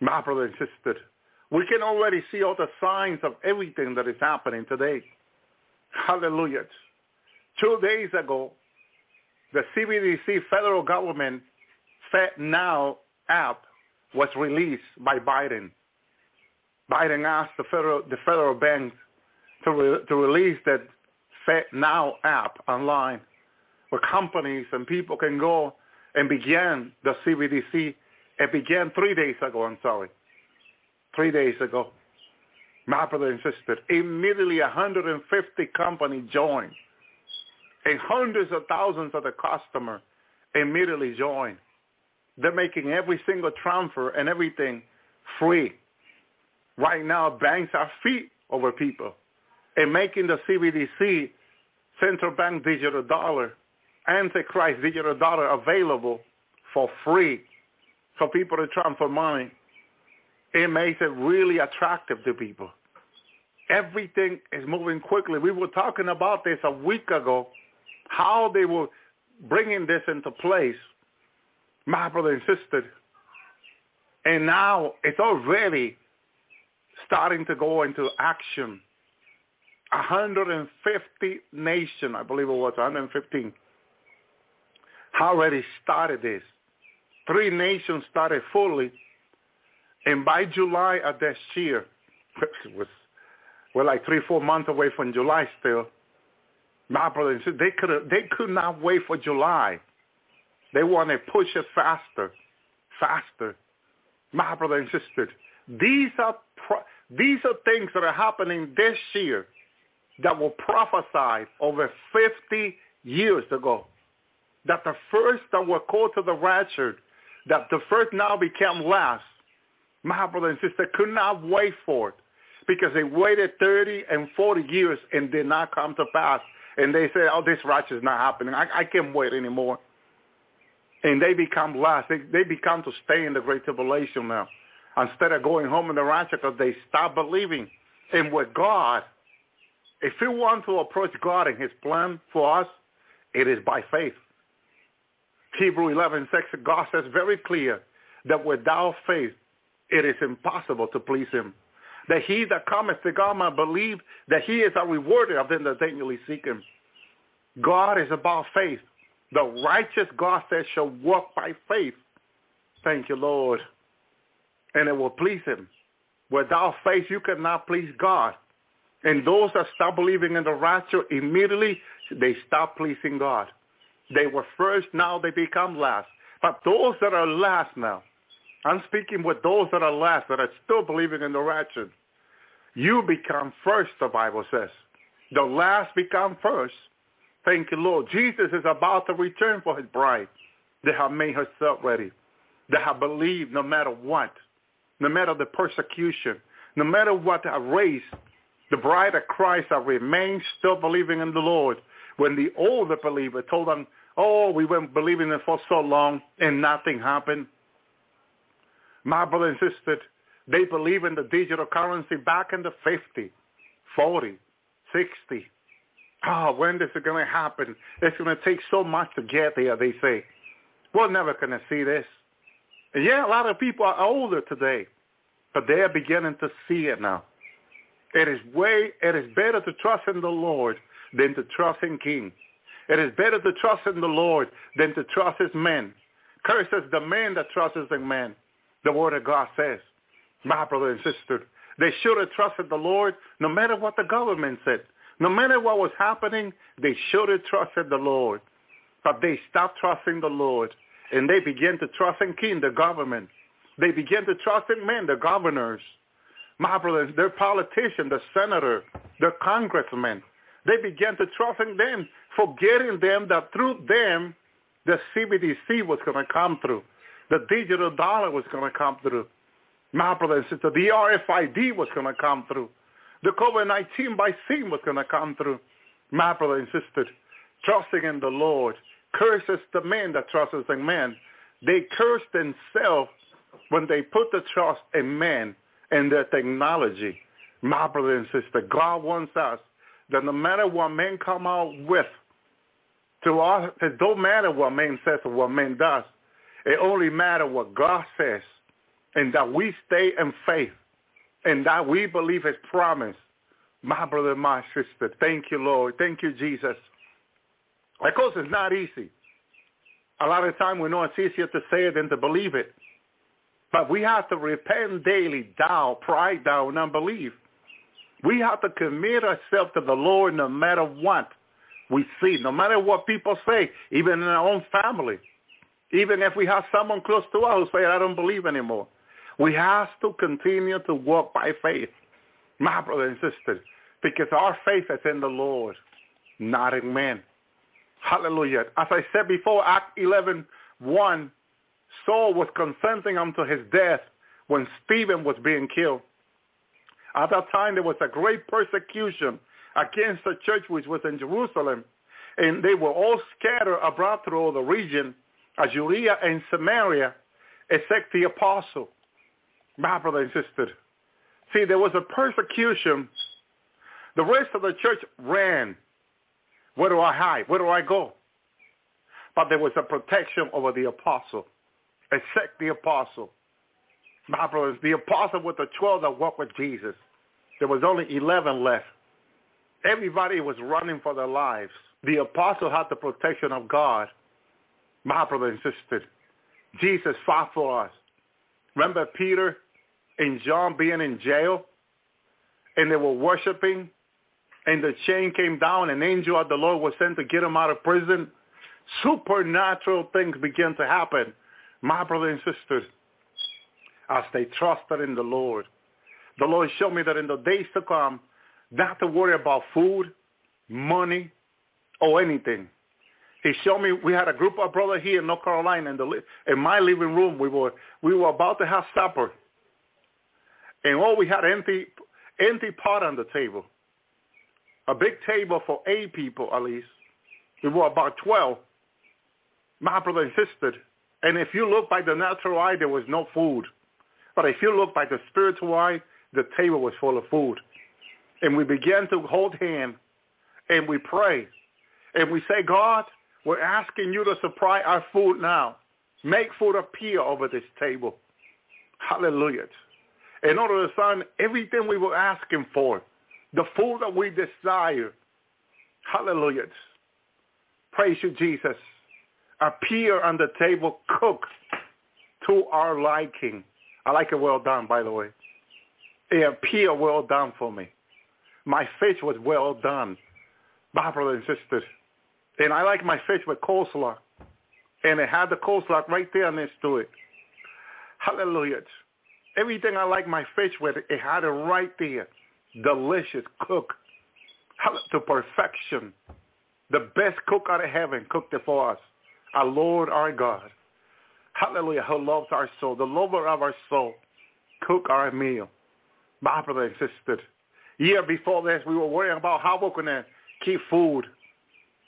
My brother and sister, we can already see all the signs of everything that is happening today. Hallelujah. Two days ago, the CBDC federal government Fed Now app was released by Biden. Biden asked the federal the federal bank to re, to release that Fed Now app online, where companies and people can go and begin the CBDC. It began three days ago. I'm sorry, three days ago. My brother and sister, immediately 150 companies joined and hundreds of thousands of the customer immediately joined. They're making every single transfer and everything free. Right now, banks are feet over people and making the CBDC, central bank digital dollar, Antichrist digital dollar available for free for people to transfer money. It makes it really attractive to people. Everything is moving quickly. We were talking about this a week ago how they were bringing this into place, my brother insisted. And now it's already starting to go into action. 150 nation, I believe it was 115, already started this. Three nations started fully, and by July of this year, was, we're like three, four months away from July still, my brother and sister, they could they could not wait for July. They want to push it faster, faster. My brother and sister, these are pro- these are things that are happening this year that were prophesied over 50 years ago. That the first that were called to the rapture, that the first now became last. My brother and sister could not wait for it because they waited 30 and 40 years and did not come to pass and they said, oh, this righteous is not happening. I, I can't wait anymore. And they become lost. They, they become to stay in the great tribulation now instead of going home in the rapture because they stop believing. And with God, if we want to approach God and his plan for us, it is by faith. Hebrew 11, 6, God says very clear that without faith, it is impossible to please him that he that cometh to God might believe that he is a rewarder of them that daily seek him. God is about faith. The righteous God says shall walk by faith. Thank you, Lord. And it will please him. Without faith, you cannot please God. And those that stop believing in the rapture, immediately they stop pleasing God. They were first, now they become last. But those that are last now, I'm speaking with those that are last, that are still believing in the rapture. You become first, the Bible says. The last become first. Thank you, Lord. Jesus is about to return for his bride. They have made herself ready. They have believed no matter what, no matter the persecution, no matter what race, the bride of Christ have remained still believing in the Lord. When the older believer told them, oh, we were believing it for so long and nothing happened. My brother and sister, they believe in the digital currency back in the 50, 40, 60. Oh, when is it going to happen? It's going to take so much to get there, they say. We're never going to see this. And yeah, a lot of people are older today, but they are beginning to see it now. It is way, it is better to trust in the Lord than to trust in king. It is better to trust in the Lord than to trust his men. Curses the man that trusts in man. The word of God says. My brother and sister, they should have trusted the Lord no matter what the government said. No matter what was happening, they should have trusted the Lord. But they stopped trusting the Lord and they began to trust in king, the government. They began to trust in men, the governors. My brothers, their politicians, the senator, the congressmen. They began to trust in them, forgetting them that through them, the CBDC was going to come through. The digital dollar was going to come through. My brother and sisters, the RFID was going to come through. The COVID-19 vaccine was going to come through. My brother and sisters, trusting in the Lord curses the man that trusts in man. They curse themselves when they put the trust in man and their technology. My brother and sister, God wants us that no matter what men come out with, to us, it don't matter what man says or what man does. It only matters what God says and that we stay in faith and that we believe his promise. My brother, my sister, thank you, Lord. Thank you, Jesus. Of course, it's not easy. A lot of time we know it's easier to say it than to believe it. But we have to repent daily, down, pride down, unbelief. We have to commit ourselves to the Lord no matter what we see, no matter what people say, even in our own family. Even if we have someone close to us who say, I don't believe anymore. We have to continue to walk by faith, my brothers and sisters, because our faith is in the Lord, not in man. Hallelujah. As I said before, Act 11, 1, Saul was consenting unto his death when Stephen was being killed. At that time, there was a great persecution against the church which was in Jerusalem, and they were all scattered abroad through all the region, Judea and Samaria, except the apostle. My brother and sister. See, there was a persecution. The rest of the church ran where do I hide? Where do I go? But there was a protection over the apostle, except the apostle. My brothers, the apostle with the 12 that walked with Jesus. There was only 11 left. Everybody was running for their lives. The apostle had the protection of God. My brother and sister, Jesus fought for us. Remember Peter and John being in jail and they were worshiping and the chain came down, an angel of the Lord was sent to get them out of prison. Supernatural things began to happen, my brother and sisters, as they trusted in the Lord. The Lord showed me that in the days to come, not to worry about food, money, or anything. He showed me we had a group of brothers here in North Carolina in the in my living room. We were we were about to have supper, and all we had empty empty pot on the table a big table for eight people at least. We were about 12. My brother insisted. And if you look by the natural eye, there was no food. But if you look by the spiritual eye, the table was full of food. And we began to hold hands and we pray. And we say, God, we're asking you to supply our food now. Make food appear over this table. Hallelujah. In order to sign everything we were asking for, the food that we desire. Hallelujah. Praise you, Jesus. Appear on the table, cook to our liking. I like it well done, by the way. It appear well done for me. My fish was well done, brothers and sisters. And I like my fish with coleslaw. And it had the coleslaw right there next to it. Hallelujah. Everything I like my fish with, it had it right there delicious cook. to perfection. The best cook out of heaven cooked it for us. Our Lord, our God. Hallelujah. Who loves our soul. The lover of our soul. Cook our meal. My brother and sister. Year before this, we were worrying about how we're going to keep food.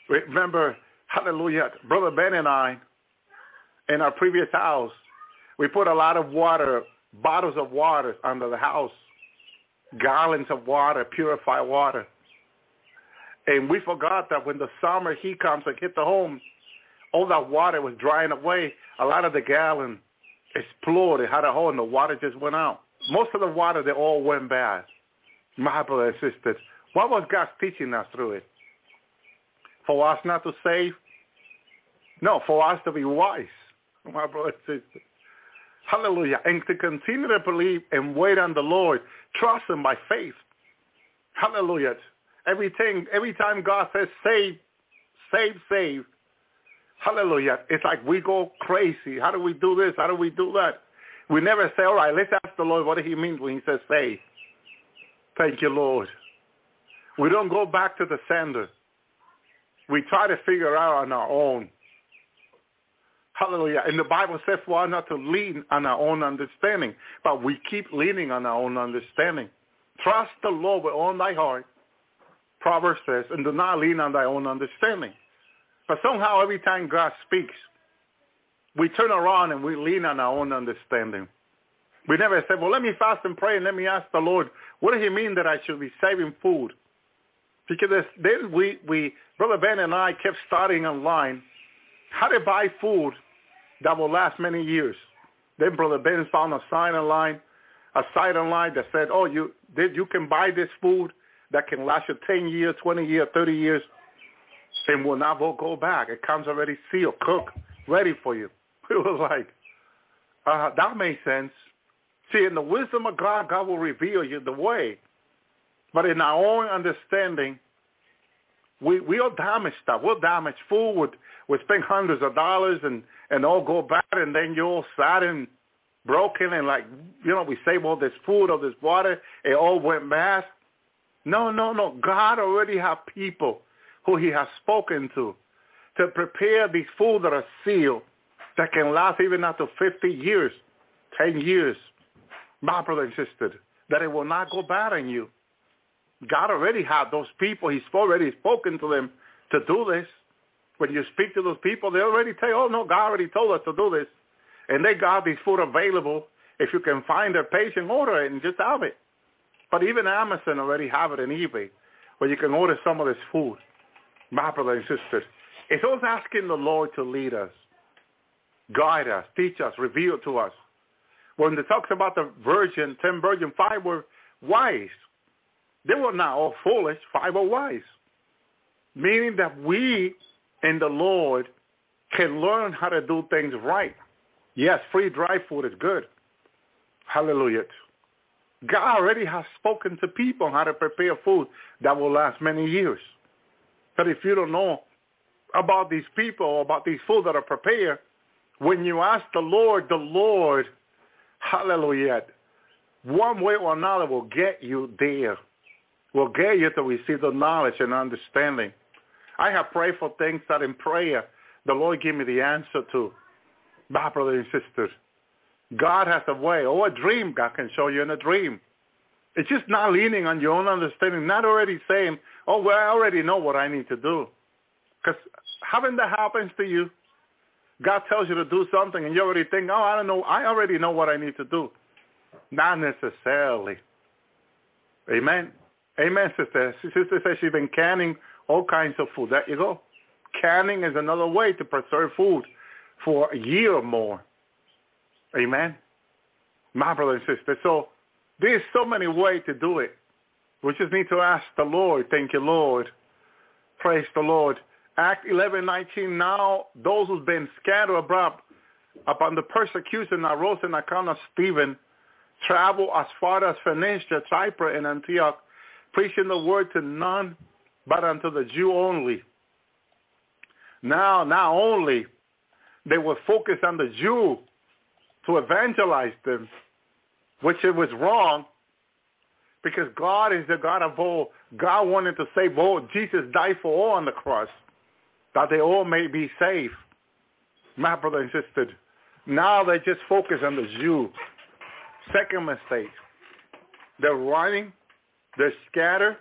Remember, hallelujah, Brother Ben and I, in our previous house, we put a lot of water, bottles of water under the house, gallons of water, purified water. And we forgot that when the summer heat comes and hit the home, all that water was drying away. A lot of the gallon exploded, had a hole, and the water just went out. Most of the water, they all went bad. My brother and sisters, what was God teaching us through it? For us not to save? No, for us to be wise, my brothers and sisters. Hallelujah. And to continue to believe and wait on the Lord. Trust him by faith. Hallelujah. Everything, every time God says save, save, save, hallelujah, it's like we go crazy. How do we do this? How do we do that? We never say, all right, let's ask the Lord what he means when he says save. Thank you, Lord. We don't go back to the sender. We try to figure out on our own. Hallelujah. And the Bible says for us not to lean on our own understanding, but we keep leaning on our own understanding. Trust the Lord with all thy heart, Proverbs says, and do not lean on thy own understanding. But somehow every time God speaks, we turn around and we lean on our own understanding. We never say, well, let me fast and pray and let me ask the Lord, what does he mean that I should be saving food? Because then we, we, Brother Ben and I kept studying online how to buy food that will last many years. Then Brother Ben found a sign online, a site online that said, oh, you, you can buy this food that can last you 10 years, 20 years, 30 years, and will not go back. It comes already sealed, cooked, ready for you. It was like, uh, that makes sense. See, in the wisdom of God, God will reveal you the way. But in our own understanding, we we'll damage stuff. We'll damage food. we spend hundreds of dollars and and all go bad, and then you're all sad and broken, and like you know, we save all this food, all this water, it all went bad. No, no, no. God already have people who he has spoken to to prepare these food that are sealed that can last even up to 50 years, 10 years. My brother and sister, that it will not go bad on you. God already had those people. He's already spoken to them to do this. When you speak to those people, they already tell you, oh, no, God already told us to do this. And they got these food available. If you can find a patient, order it and just have it. But even Amazon already have it in eBay where you can order some of this food. My brothers and sisters, it's always asking the Lord to lead us, guide us, teach us, reveal to us. When it talks about the virgin, ten virgin, five were wise. They were not all foolish. Five were wise. Meaning that we in the Lord can learn how to do things right. Yes, free dry food is good. Hallelujah. God already has spoken to people how to prepare food that will last many years. But if you don't know about these people, about these food that are prepared, when you ask the Lord, the Lord, hallelujah, one way or another will get you there will get you to receive the knowledge and understanding. I have prayed for things that in prayer the Lord gave me the answer to. My brothers and sisters, God has a way, or a dream God can show you in a dream. It's just not leaning on your own understanding, not already saying, oh, well, I already know what I need to do. Because having that happens to you, God tells you to do something and you already think, oh, I don't know, I already know what I need to do. Not necessarily. Amen. Amen, sister. Sister says she's been canning all kinds of food. There you go. Canning is another way to preserve food for a year or more. Amen. My brother and sister. So there's so many ways to do it. We just need to ask the Lord. Thank you, Lord. Praise the Lord. Act 11:19. Now those who've been scattered abroad upon the persecution that rose in the account of Stephen travel as far as Phoenicia, Cyprus, and Antioch preaching the word to none but unto the Jew only. Now, not only they were focused on the Jew to evangelize them, which it was wrong, Because God is the God of all. God wanted to save all. Jesus died for all on the cross, that they all may be saved. My brother and sister, now they just focus on the Jew. Second mistake. They're running, they're scattered,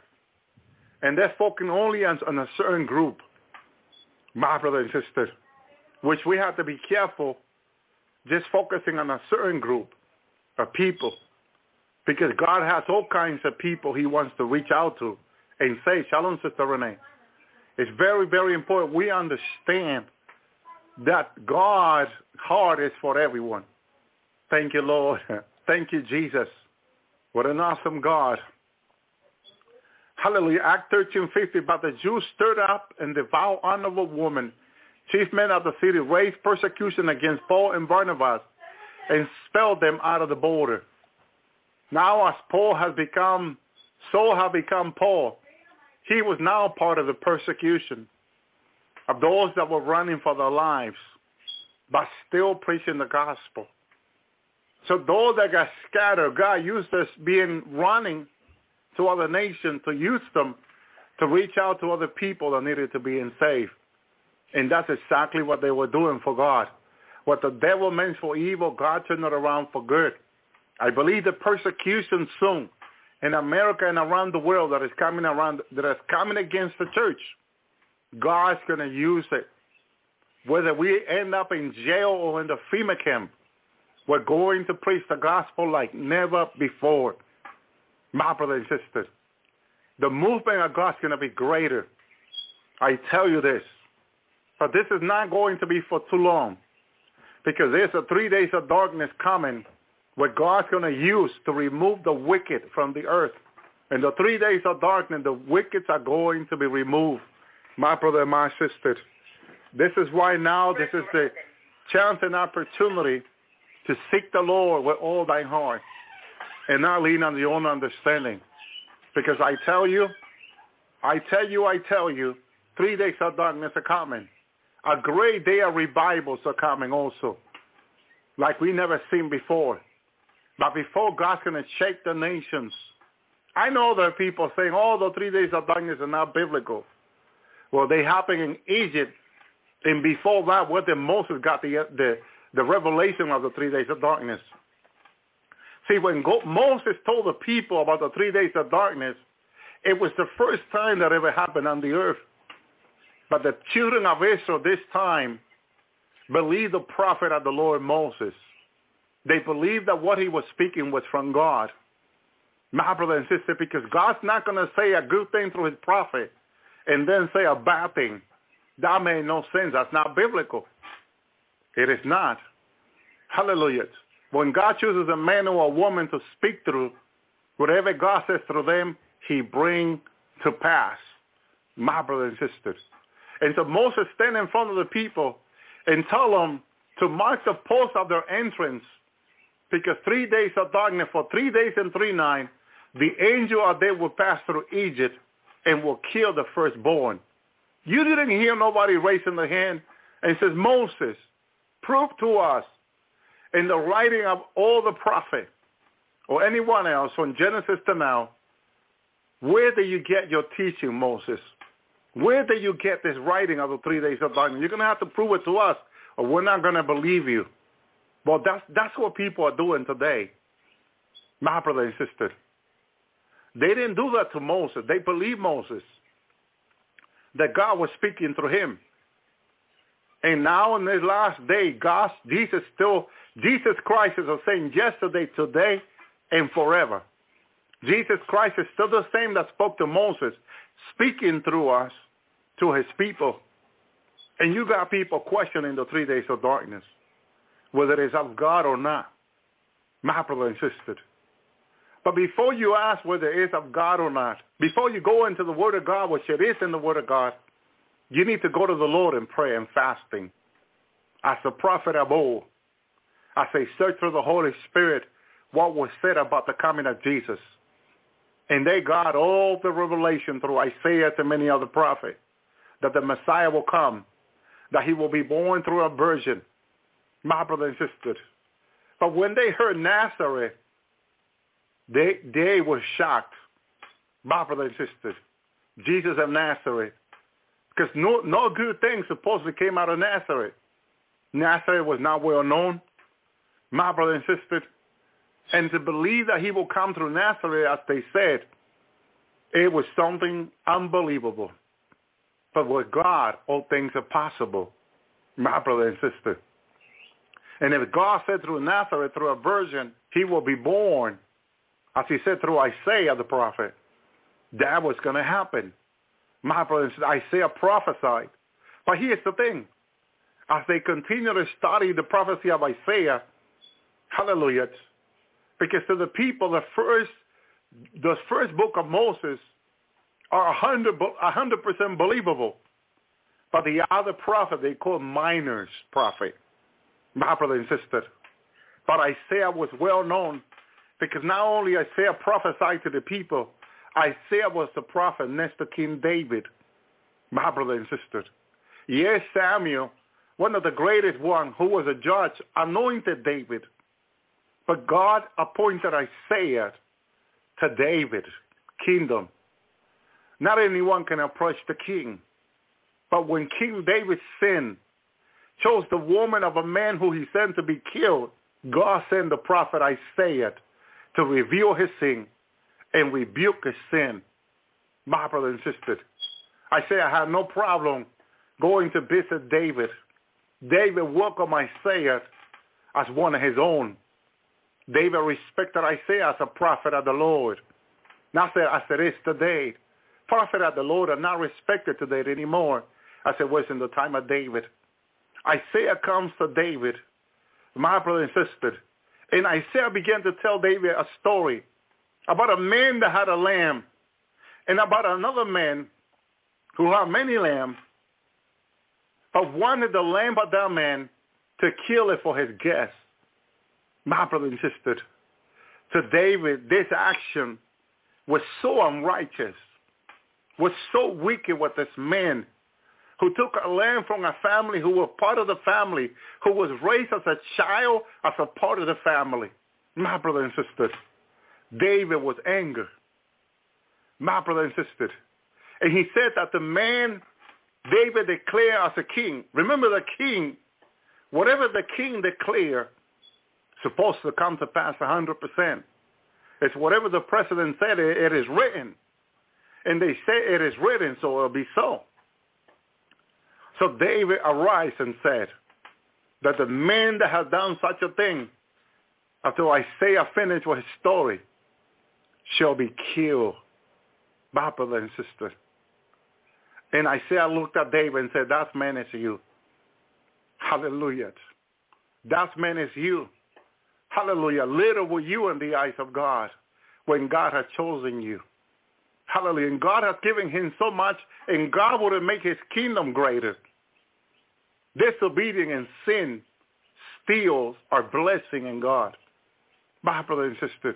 and they're focusing only on, on a certain group. My brother and sister, which we have to be careful just focusing on a certain group of people because God has all kinds of people he wants to reach out to and say, Shalom, Sister Renee. It's very, very important we understand that God's heart is for everyone. Thank you, Lord. Thank you, Jesus. What an awesome God. Hallelujah. Act 13.50, but the Jews stirred up and the vile honorable woman, chief men of the city, raised persecution against Paul and Barnabas and expelled them out of the border. Now as Paul has become, so have become Paul. He was now part of the persecution of those that were running for their lives, but still preaching the gospel. So those that got scattered, God used us being running to other nations to use them to reach out to other people that needed to be saved. And that's exactly what they were doing for God. What the devil meant for evil, God turned it around for good. I believe the persecution soon in America and around the world that is coming around, that is coming against the church, God's going to use it. Whether we end up in jail or in the FEMA camp, we're going to preach the gospel like never before. My brothers and sisters, the movement of God's going to be greater. I tell you this. But this is not going to be for too long because there's a three days of darkness coming where God's going to use to remove the wicked from the earth. In the three days of darkness, the wicked are going to be removed. My brother and my sister, this is why now this is the chance and opportunity to seek the Lord with all thy heart and not lean on your own understanding. Because I tell you, I tell you, I tell you, three days of darkness are coming. A great day of revivals are coming also, like we never seen before. But before God's going to shake the nations, I know there are people saying, oh, the three days of darkness are not biblical. Well, they happened in Egypt, and before that, where the Moses got the, the, the revelation of the three days of darkness. See, when God, Moses told the people about the three days of darkness, it was the first time that ever happened on the earth. But the children of Israel this time believed the prophet of the Lord Moses. They believed that what he was speaking was from God. My brother and sister, because God's not going to say a good thing through his prophet and then say a bad thing. That made no sense. That's not biblical. It is not. Hallelujah. When God chooses a man or a woman to speak through, whatever God says through them, he bring to pass. My brothers and sisters. And so Moses stand in front of the people and tell them to mark the post of their entrance because three days of darkness, for three days and three nights, the angel of death will pass through Egypt and will kill the firstborn. You didn't hear nobody raising their hand and says, Moses, prove to us in the writing of all the prophets or anyone else from Genesis to now, where do you get your teaching, Moses? Where do you get this writing of the three days of darkness? You're going to have to prove it to us, or we're not going to believe you. Well, that's, that's what people are doing today, my brother and sister. They didn't do that to Moses. They believed Moses, that God was speaking through him. And now in this last day, God, Jesus still, Jesus Christ is the same yesterday, today, and forever. Jesus Christ is still the same that spoke to Moses, speaking through us to his people. And you got people questioning the three days of darkness, whether it's of God or not. My brother and sister. But before you ask whether it is of God or not, before you go into the Word of God, which it is in the Word of God, you need to go to the Lord in prayer and fasting. As the prophet of old, I say, search through the Holy Spirit what was said about the coming of Jesus. And they got all the revelation through Isaiah and many other prophets that the Messiah will come, that he will be born through a virgin, my brother and sister. But when they heard Nazareth, They they were shocked, my brother and sister, Jesus of Nazareth. Because no no good thing supposedly came out of Nazareth. Nazareth was not well known, my brother insisted. And to believe that he will come through Nazareth, as they said, it was something unbelievable. But with God, all things are possible, my brother and sister. And if God said through Nazareth, through a virgin, he will be born, as he said through Isaiah the prophet, that was going to happen. My brother and Isaiah prophesied. But here's the thing. As they continue to study the prophecy of Isaiah, hallelujah, because to the people, the first, the first book of Moses are 100, 100% believable. But the other prophet, they call minors prophet, my brother and sister. But Isaiah was well known because not only Isaiah prophesied to the people, Isaiah was the prophet next to King David, my brother and sister. Yes, Samuel, one of the greatest one who was a judge, anointed David. But God appointed Isaiah to David, kingdom. Not anyone can approach the king. But when King David sinned, chose the woman of a man who he sent to be killed, God sent the prophet Isaiah to reveal his sin and rebuke his sin. My brother and sister, I have no problem going to visit David. David welcomed Isaiah as one of his own. David respected Isaiah as a prophet of the Lord. Not as it is today. Prophet of the Lord are not respected today anymore as it was in the time of David. Isaiah comes to David, my brother and sister, and Isaiah began to tell David a story about a man that had a lamb and about another man who had many lambs, but wanted the lamb of that man to kill it for his guests. My brother and sister, to David, this action was so unrighteous, was so wicked with this man who took a lamb from a family who was part of the family, who was raised as a child, as a part of the family. My brother and sister, David was angry. My brother insisted. And he said that the man David declared as a king, remember the king, whatever the king declared, supposed to come to pass 100%. It's whatever the president said, it, it is written. And they say it is written, so it'll be so. So David arose and said that the man that has done such a thing, after Isaiah finished with his story, shall be killed. My brother and sister. And I say I looked at David and said, that man is you. Hallelujah. That man is you. Hallelujah. Little were you in the eyes of God when God had chosen you. Hallelujah. And God has given him so much, and God would make his kingdom greater. Disobedience and sin steals our blessing in God. My brother and sister,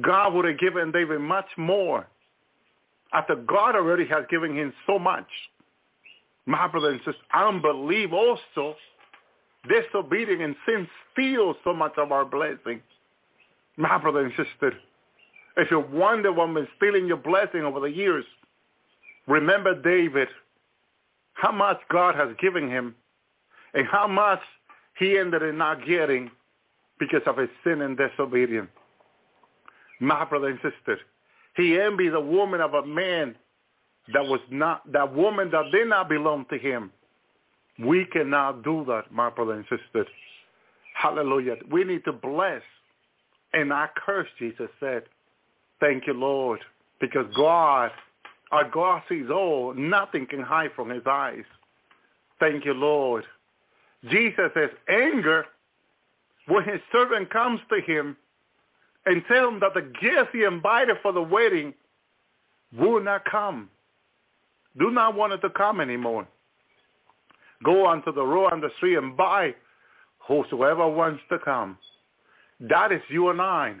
God would have given David much more after God already has given him so much. My brother and sister, unbelief also, disobedience and sin steals so much of our blessing. My brother and sister, if you wonder what been stealing your blessing over the years, remember David, how much God has given him and how much he ended up not getting because of his sin and disobedience. My brother and sister, he envied the woman of a man that was not, that woman that did not belong to him. We cannot do that, my brother and sister. Hallelujah. We need to bless and not curse, Jesus said. Thank you, Lord, because God, our God sees all. Nothing can hide from his eyes. Thank you, Lord. Jesus says anger when his servant comes to him and tell him that the guest he invited for the wedding will not come. Do not want it to come anymore. Go onto the road on the street and buy whosoever wants to come. That is you and I.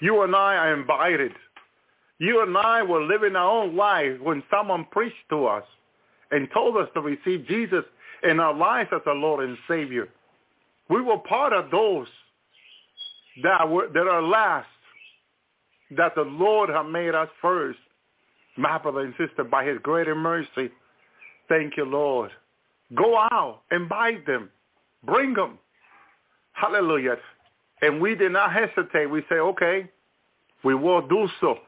You and I are invited. You and I were living our own lives when someone preached to us and told us to receive Jesus in our lives as our Lord and Savior. We were part of those that were that are last that the Lord has made us first. My brother and sister, by his greater mercy, thank you, Lord. Go out, invite them, bring them. Hallelujah. And we did not hesitate. We say, okay, we will do so.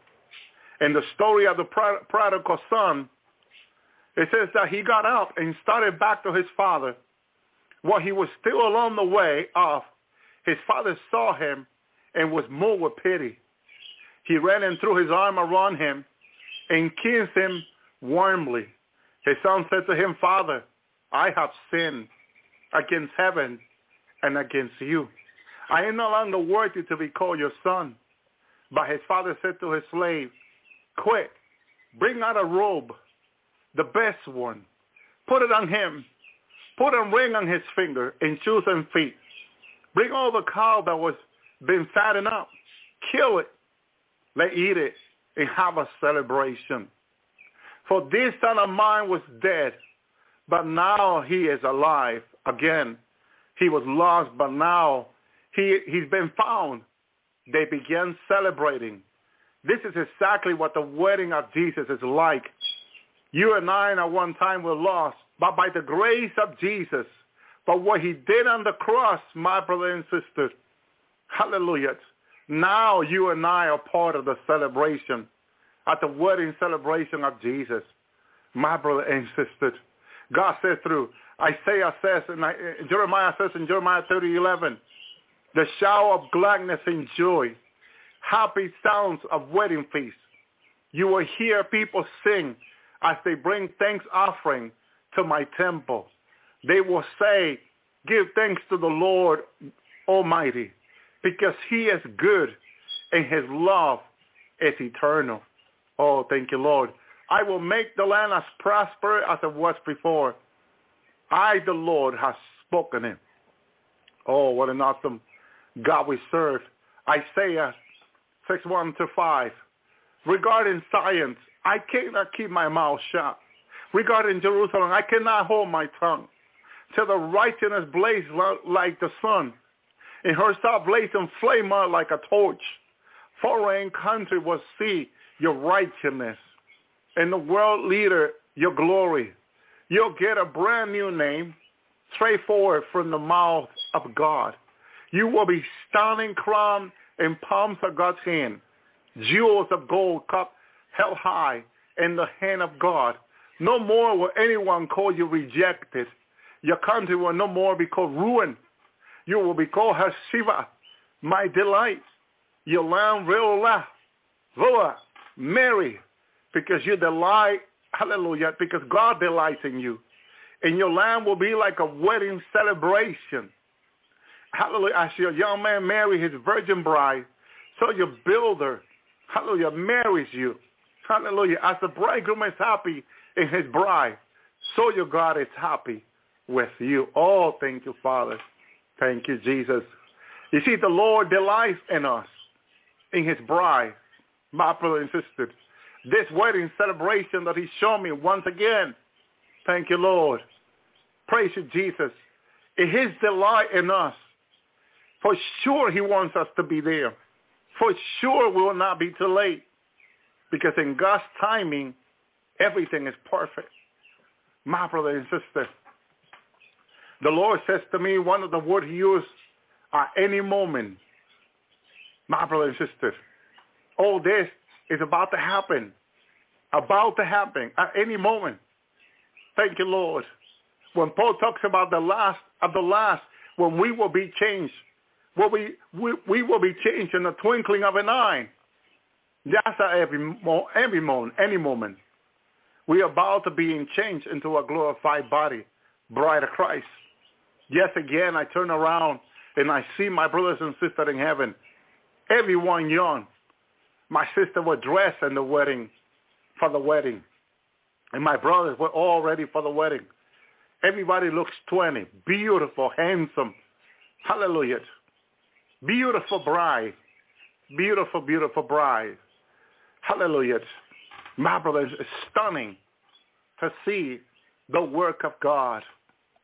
And the story of the prodigal son, it says that he got up and started back to his father. While he was still along the way off, his father saw him and was moved with pity. He ran and threw his arm around him and kissed him warmly. His son said to him, Father, I have sinned against heaven and against you. I am no longer worthy to be called your son. But his father said to his slave, quick, bring out a robe, the best one. Put it on him. Put a ring on his finger and shoes and feet. Bring all the cow that was been fattened up. Kill it. Let eat it and have a celebration. For this son of mine was dead, but now he is alive again. He was lost, but now he, he's been found. They began celebrating. This is exactly what the wedding of Jesus is like. You and I at one time were lost, but by the grace of Jesus, but what he did on the cross, my brother and sister, hallelujah. Now you and I are part of the celebration, at the wedding celebration of Jesus, my brother and sister. God said through Isaiah says, and uh, Jeremiah says in Jeremiah 30, 11, the shower of gladness and joy, happy sounds of wedding feast. You will hear people sing as they bring thanks offering to my temple. They will say, give thanks to the Lord Almighty because he is good and his love is eternal. Oh, thank you, Lord. I will make the land as prosperous as it was before I, the Lord, has spoken it. Oh, what an awesome God we serve. Isaiah 6, 1 to 5. Regarding Zion, I cannot keep my mouth shut. Regarding Jerusalem, I cannot hold my tongue. Till the righteousness blaze like the sun, and her star blaze and flame out like a torch. Foreign country will see your righteousness, and the world leader your glory. You'll get a brand new name straightforward from the mouth of God. You will be stunning crowned in palms of God's hand, jewels of gold cup held high in the hand of God. No more will anyone call you rejected. Your country will no more be called ruin. You will be called Hashiva, my delight. Your land will laugh, Voa, Mary, because you delight Hallelujah. Because God delights in you. And your lamb will be like a wedding celebration. Hallelujah. As your young man marry his virgin bride, so your builder, hallelujah, marries you. Hallelujah. As the bridegroom is happy in his bride, so your God is happy with you. Oh, thank you, Father. Thank you, Jesus. You see, the Lord delights in us, in his bride, my brother and sister this wedding celebration that he showed me once again. Thank you, Lord. Praise you, Jesus. His delight in us. For sure he wants us to be there. For sure we will not be too late. Because in God's timing, everything is perfect. My brother and sister, the Lord says to me, one of the words he used, at any moment, my brother and sister, all this is about to happen. About to happen at any moment. Thank you, Lord. When Paul talks about the last of the last, when we will be changed, will we, we, we will be changed in the twinkling of an eye. That's at every, every moment, any moment. We are about to be changed into a glorified body, bride of Christ. Yes, again, I turn around and I see my brothers and sisters in heaven, everyone young, my sister was dressed in the wedding, for the wedding. And my brothers were all ready for the wedding. Everybody looks 20, beautiful, handsome. Hallelujah. Beautiful bride. Beautiful, beautiful bride. Hallelujah. My brothers, it's stunning to see the work of God,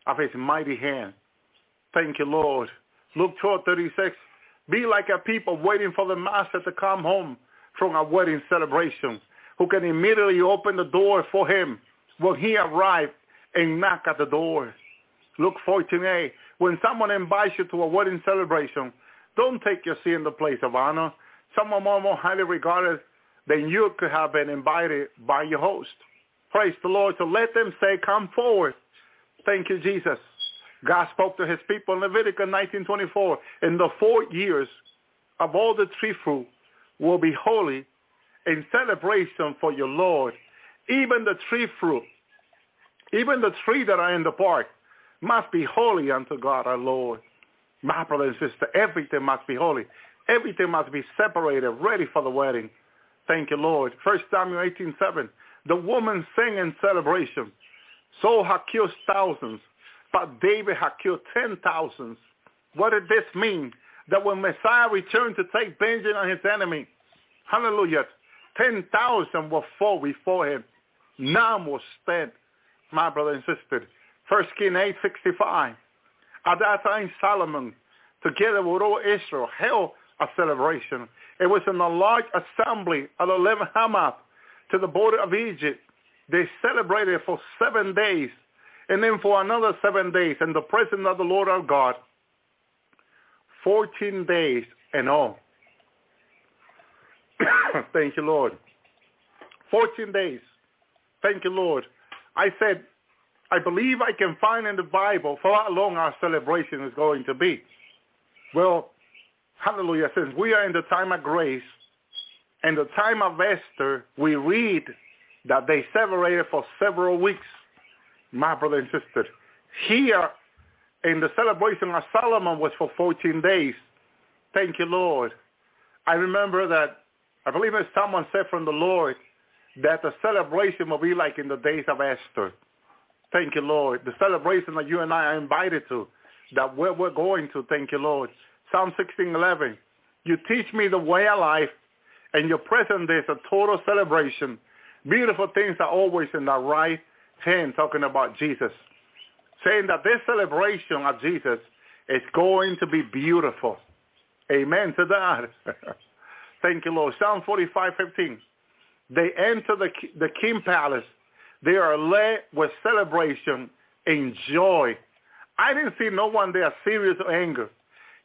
of his mighty hand. Thank you, Lord. Luke 12, 36. Be like a people waiting for the master to come home from a wedding celebration, who can immediately open the door for him when he arrives and knock at the door. Luke 14a, when someone invites you to a wedding celebration, don't take your seat in the place of honor. Someone more, more highly regarded than you could have been invited by your host. Praise the Lord. So let them say, come forward. Thank you, Jesus. God spoke to his people in Leviticus 19:24. In the four years of all the tree fruit will be holy in celebration for your Lord. Even the tree fruit, even the tree that are in the park must be holy unto God our Lord. My brother and sister, everything must be holy. Everything must be separated, ready for the wedding. Thank you, Lord. First Samuel 18:7. The woman sing in celebration. Saul had killed thousands, but David had killed ten thousands. What did this mean? That when Messiah returned to take vengeance on his enemy, hallelujah, 10,000 will fall before him. None will stand, my brother and sister. First King 8:65. At that time, Solomon, together with all Israel, held a celebration. It was in a large assembly at Eleven Hamath to the border of Egypt. They celebrated for seven days, and then for another seven days in the presence of the Lord our God. Fourteen days in all. Thank you, Lord. 14 days. Thank you, Lord. I said, I believe I can find in the Bible for how long our celebration is going to be. Well, hallelujah, since we are in the time of grace, and the time of Esther, we read that they separated for several weeks, my brother and sister. Here, in the celebration of Solomon was for 14 days. Thank you, Lord. I remember that I believe that someone said from the Lord that the celebration will be like in the days of Esther. Thank you, Lord. The celebration that you and I are invited to, that we're, we're going to. Thank you, Lord. Psalm 16:11. You teach me the way of life, and your presence is a total celebration. Beautiful things are always in the right hand, talking about Jesus. Saying that this celebration of Jesus is going to be beautiful. Amen to that. Thank you, Lord. Psalm 45:15. They enter the, the king palace. They are led with celebration and joy. I didn't see no one there serious or anger.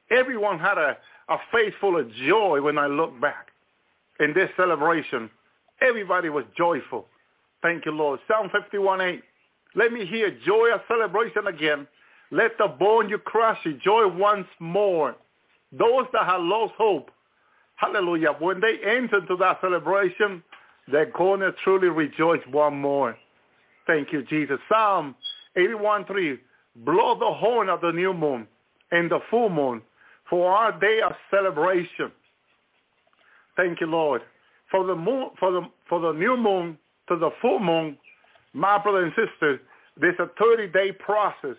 Everyone had a, a face full of joy when I look back. In this celebration, everybody was joyful. Thank you, Lord. Psalm 51:8. Let me hear joy celebration again. Let the bone you crush joy once more. Those that have lost hope Hallelujah. When they enter into that celebration, they're going to truly rejoice one more. Thank you, Jesus. Psalm 81.3, blow the horn of the new moon and the full moon for our day of celebration. Thank you, Lord. For the moon, for the for the new moon to the full moon, my brother and sister, there's a 30-day process.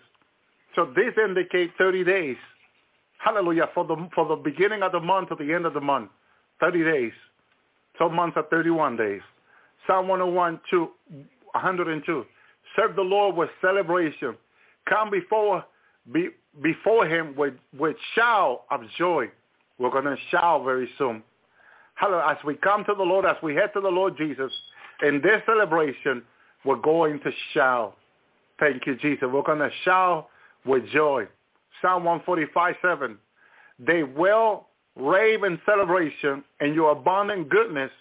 So this indicates 30 days. Hallelujah. For the for the beginning of the month to the end of the month. 30 days. 12 months are 31 days. Psalm 101, 2, 102. Serve the Lord with celebration. Come before be, before him with, with shout of joy. We're to shout very soon. As we come to the Lord, as we head to the Lord Jesus, in this celebration, we're going to shout. Thank you, Jesus. We're going to shout with joy. Psalm 145, 7. They will rave in celebration and your abundant goodness.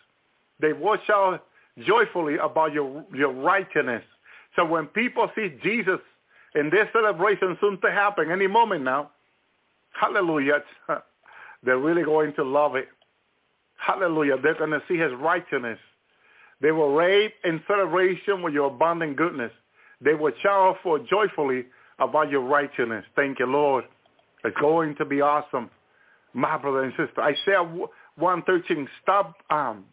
They will shout joyfully about your, your righteousness. So when people see Jesus in this celebration soon to happen, any moment now, hallelujah, they're really going to love it. Hallelujah. They're going to see his righteousness. They will rave in celebration with your abundant goodness. They will shout for joyfully about your righteousness. Thank you, Lord. It's going to be awesome, my brother and sister. I Isaiah 113, stop. Um,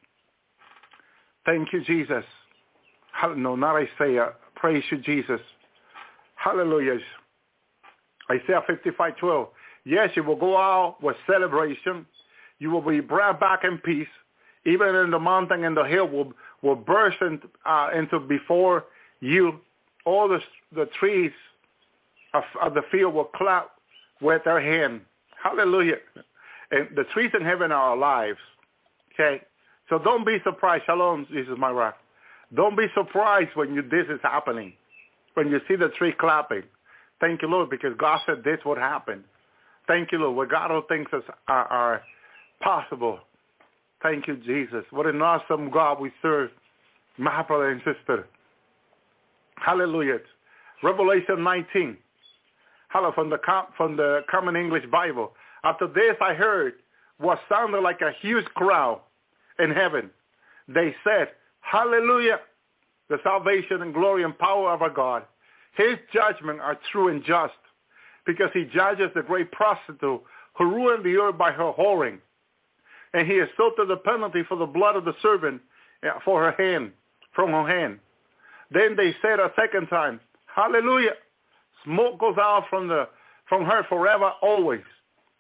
thank you, Jesus. No, not Isaiah. Praise you, Jesus. Hallelujah. Isaiah 55, 12. Yes, you will go out with celebration. You will be brought back in peace. Even in the mountain and the hill will, will burst in, uh, into before you. All the, the trees of, of the field will clap with their hand. Hallelujah. And the trees in heaven are our lives. Okay? So don't be surprised. Shalom, Jesus, is my rock. Don't be surprised when you, this is happening, when you see the tree clapping. Thank you, Lord, because God said this would happen. Thank you, Lord. What God all things are, are possible. Thank you, Jesus. What an awesome God we serve, my brother and sister. Hallelujah. Revelation 19. Hello, from the, from the Common English Bible. After this I heard what sounded like a huge crowd in heaven. They said, Hallelujah, the salvation and glory and power of our God. His judgment are true and just, because he judges the great prostitute who ruined the earth by her whoring. And he assaulted the penalty for the blood of the servant uh, for her hand, from her hand. Then they said a second time, Hallelujah. Smoke goes out from the from her forever always.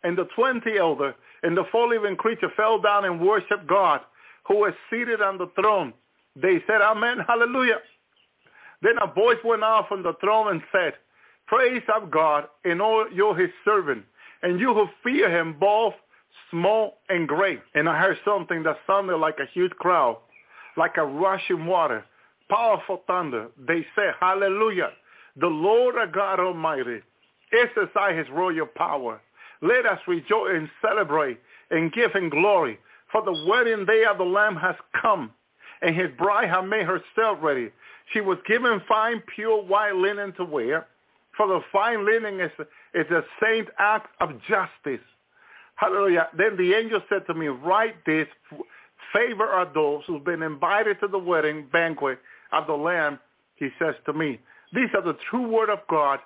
And the twenty elder and the four living creature fell down and worshiped God, who was seated on the throne. They said, Amen, hallelujah. Then a voice went out from the throne and said, Praise of God and all you his servant, and you who fear him both small and great. And I heard something that sounded like a huge crowd, like a rushing water, powerful thunder. They said, Hallelujah. The Lord our God Almighty exercise his royal power. Let us rejoice and celebrate and give him glory. For the wedding day of the Lamb has come, and his bride has made herself ready. She was given fine, pure white linen to wear. For the fine linen is, is a saint act of justice. Hallelujah. Then the angel said to me, write this, favor are those who've been invited to the wedding banquet of the Lamb, he says to me. These are the true word of God.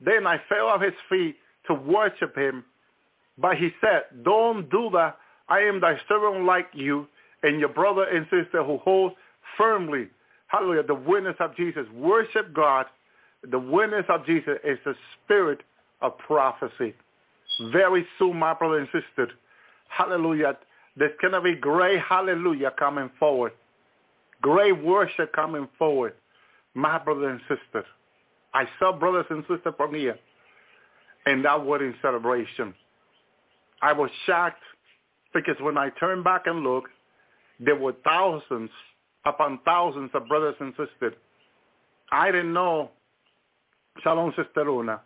Then I fell off his feet to worship him. But he said, don't do that. I am thy servant like you and your brother and sister who hold firmly, hallelujah, the witness of Jesus. Worship God. The witness of Jesus is the spirit of prophecy. Very soon, my brother and sister, hallelujah, there's going to be great hallelujah coming forward. Great worship coming forward, my brother and sister. I saw brothers and sisters from here in that wedding celebration. I was shocked because when I turned back and looked, there were thousands upon thousands of brothers and sisters. I didn't know, Shalom Sister Luna,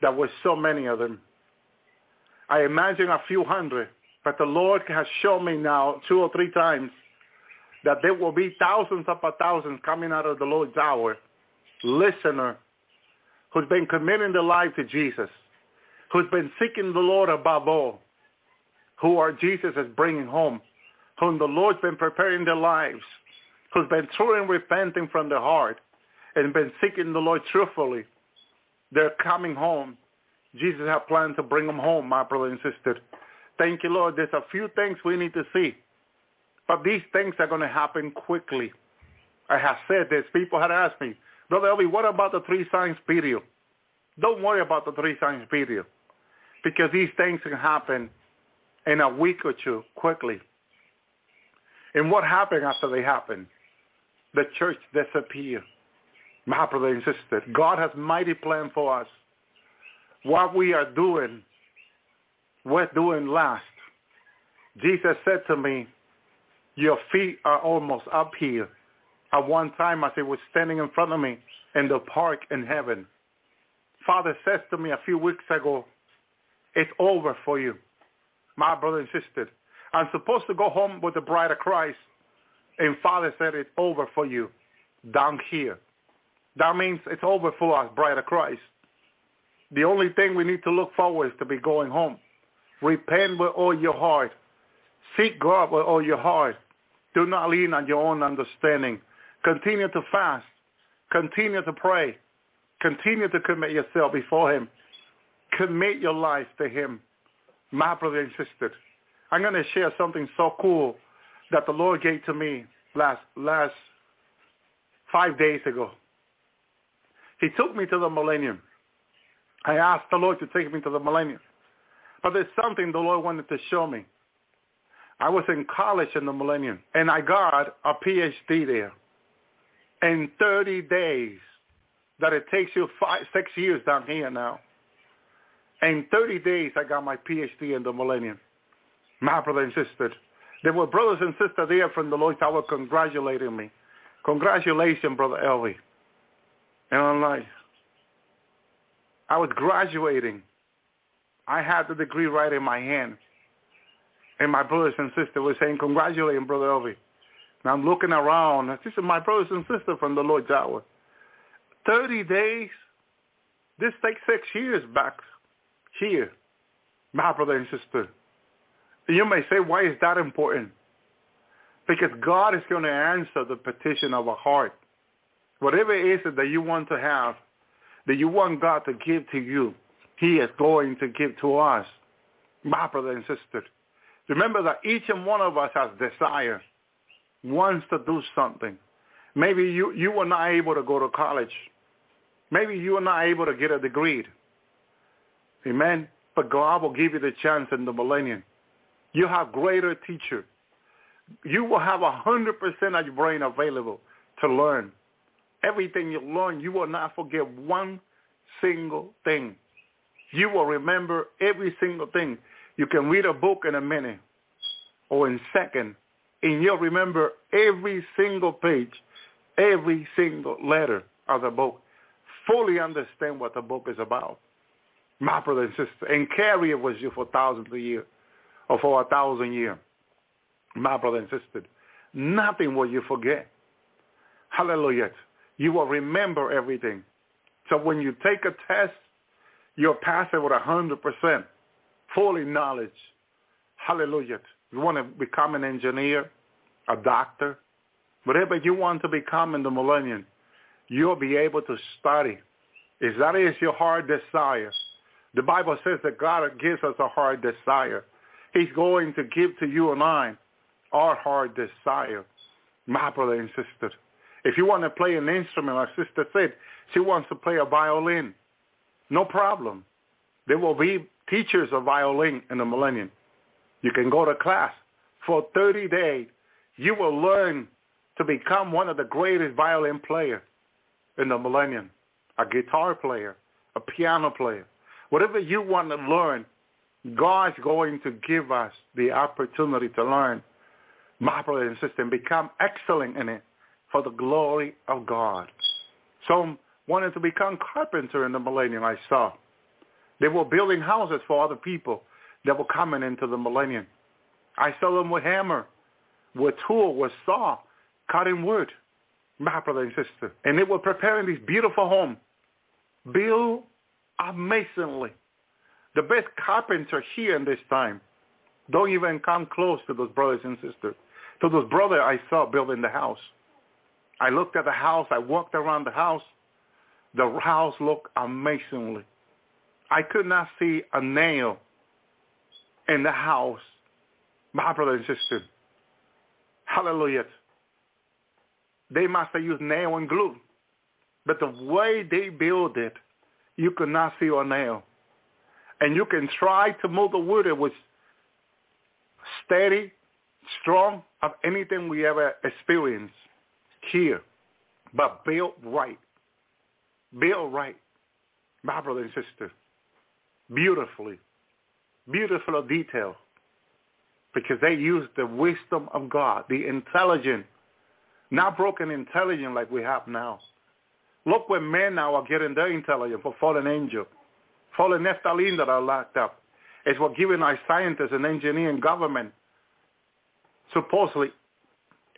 there were so many of them. I imagine a few hundred, but the Lord has shown me now two or three times that there will be thousands upon thousands coming out of the Lord's hour, listener, who's been committing their life to Jesus, who's been seeking the Lord above all, who are Jesus is bringing home, whom the Lord's been preparing their lives, who's been truly repenting from their heart and been seeking the Lord truthfully. They're coming home. Jesus had planned to bring them home, my brother and sister. Thank you, Lord. There's a few things we need to see. But these things are going to happen quickly. I have said this. People had asked me, Brother Elvi, what about the three signs period? Don't worry about the three signs period because these things can happen in a week or two quickly. And what happened after they happen? The church disappeared. My brother and sister, God has mighty plan for us. What we are doing, we're doing last. Jesus said to me, your feet are almost up here. At one time, as he was standing in front of me in the park in heaven, Father says to me a few weeks ago, it's over for you, my brother and sister. I'm supposed to go home with the bride of Christ. And Father said, it's over for you down here. That means it's over for us, bride of Christ. The only thing we need to look forward is to be going home. Repent with all your heart. Seek God with all your heart. Do not lean on your own understanding. Continue to fast. Continue to pray. Continue to commit yourself before him. Commit your life to him. My brother and sister, I'm going to share something so cool that the Lord gave to me last, last five days ago. He took me to the millennium. I asked the Lord to take me to the millennium. But there's something the Lord wanted to show me. I was in college in the millennium, and I got a PhD there. In 30 days, that it takes you five, six years down here now. In 30 days, I got my PhD in the millennium. My brother and sister, There were brothers and sisters there from the Lord's Hour congratulating me. Congratulations, Brother Elvi. And I'm like, I was graduating. I had the degree right in my hand. And my brothers and sisters were saying, congratulating Brother Elvi. And I'm looking around. This is my brothers and sisters from the Lord's Hour. 30 days. This takes six years back here, my brother and sister. You may say, why is that important? Because God is going to answer the petition of a heart. Whatever it is that you want to have, that you want God to give to you, he is going to give to us, my brother and sister. Remember that each and one of us has desire, wants to do something. Maybe you, you were not able to go to college. Maybe you were not able to get a degree. Amen. But God will give you the chance in the millennium. You have greater teacher. You will have a hundred percent of your brain available to learn. Everything you learn, you will not forget one single thing. You will remember every single thing. You can read a book in a minute or in second, and you'll remember every single page, every single letter of the book. Fully understand what the book is about. My brother and sister, and carry it with you for thousands of years or for a thousand years. My brother and sister, nothing will you forget. Hallelujah. You will remember everything. So when you take a test, you'll pass it with a hundred percent, fully knowledge. Hallelujah. You want to become an engineer, a doctor, whatever you want to become in the millennium, you'll be able to study. If that is your heart desire, the Bible says that God gives us a heart desire. He's going to give to you and I our heart desire, my brother and sister. If you want to play an instrument, our sister said she wants to play a violin. No problem. There will be teachers of violin in the millennium. You can go to class. For 30 days, you will learn to become one of the greatest violin players in the millennium, a guitar player, a piano player. Whatever you want to learn, God's going to give us the opportunity to learn, my brother and sister, and become excellent in it for the glory of God. Some wanted to become carpenter in the millennium, I saw. They were building houses for other people that were coming into the millennium. I saw them with hammer, with tool, with saw, cutting wood, my brother and sister. And they were preparing this beautiful home, built amazingly. The best carpenter here in this time don't even come close to those brothers and sisters. To those brothers I saw building the house. I looked at the house. I walked around the house. The house looked amazingly. I could not see a nail in the house. My brother and sister. Hallelujah. They must have used nail and glue. But the way they built it, you could not see a nail. And you can try to move the wood. It was steady, strong of anything we ever experienced here, but built right. Built right. My brother and sister, beautifully, beautiful detail, because they used the wisdom of God, the intelligent, not broken intelligent like we have now. Look where men now are getting their intelligence for fallen angel, fallen Nephilim that are locked up. It's what giving our scientists and engineering government supposedly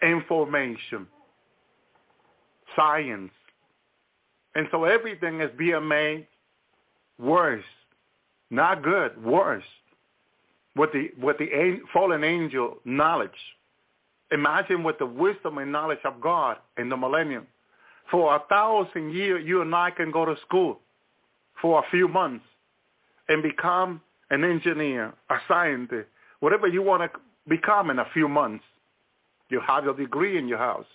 information science. And so everything is being made worse, not good, worse. With the with the fallen angel knowledge, imagine with the wisdom and knowledge of God in the millennium. For a thousand years, you and I can go to school for a few months and become an engineer, a scientist, whatever you want to become in a few months. You have your degree in your house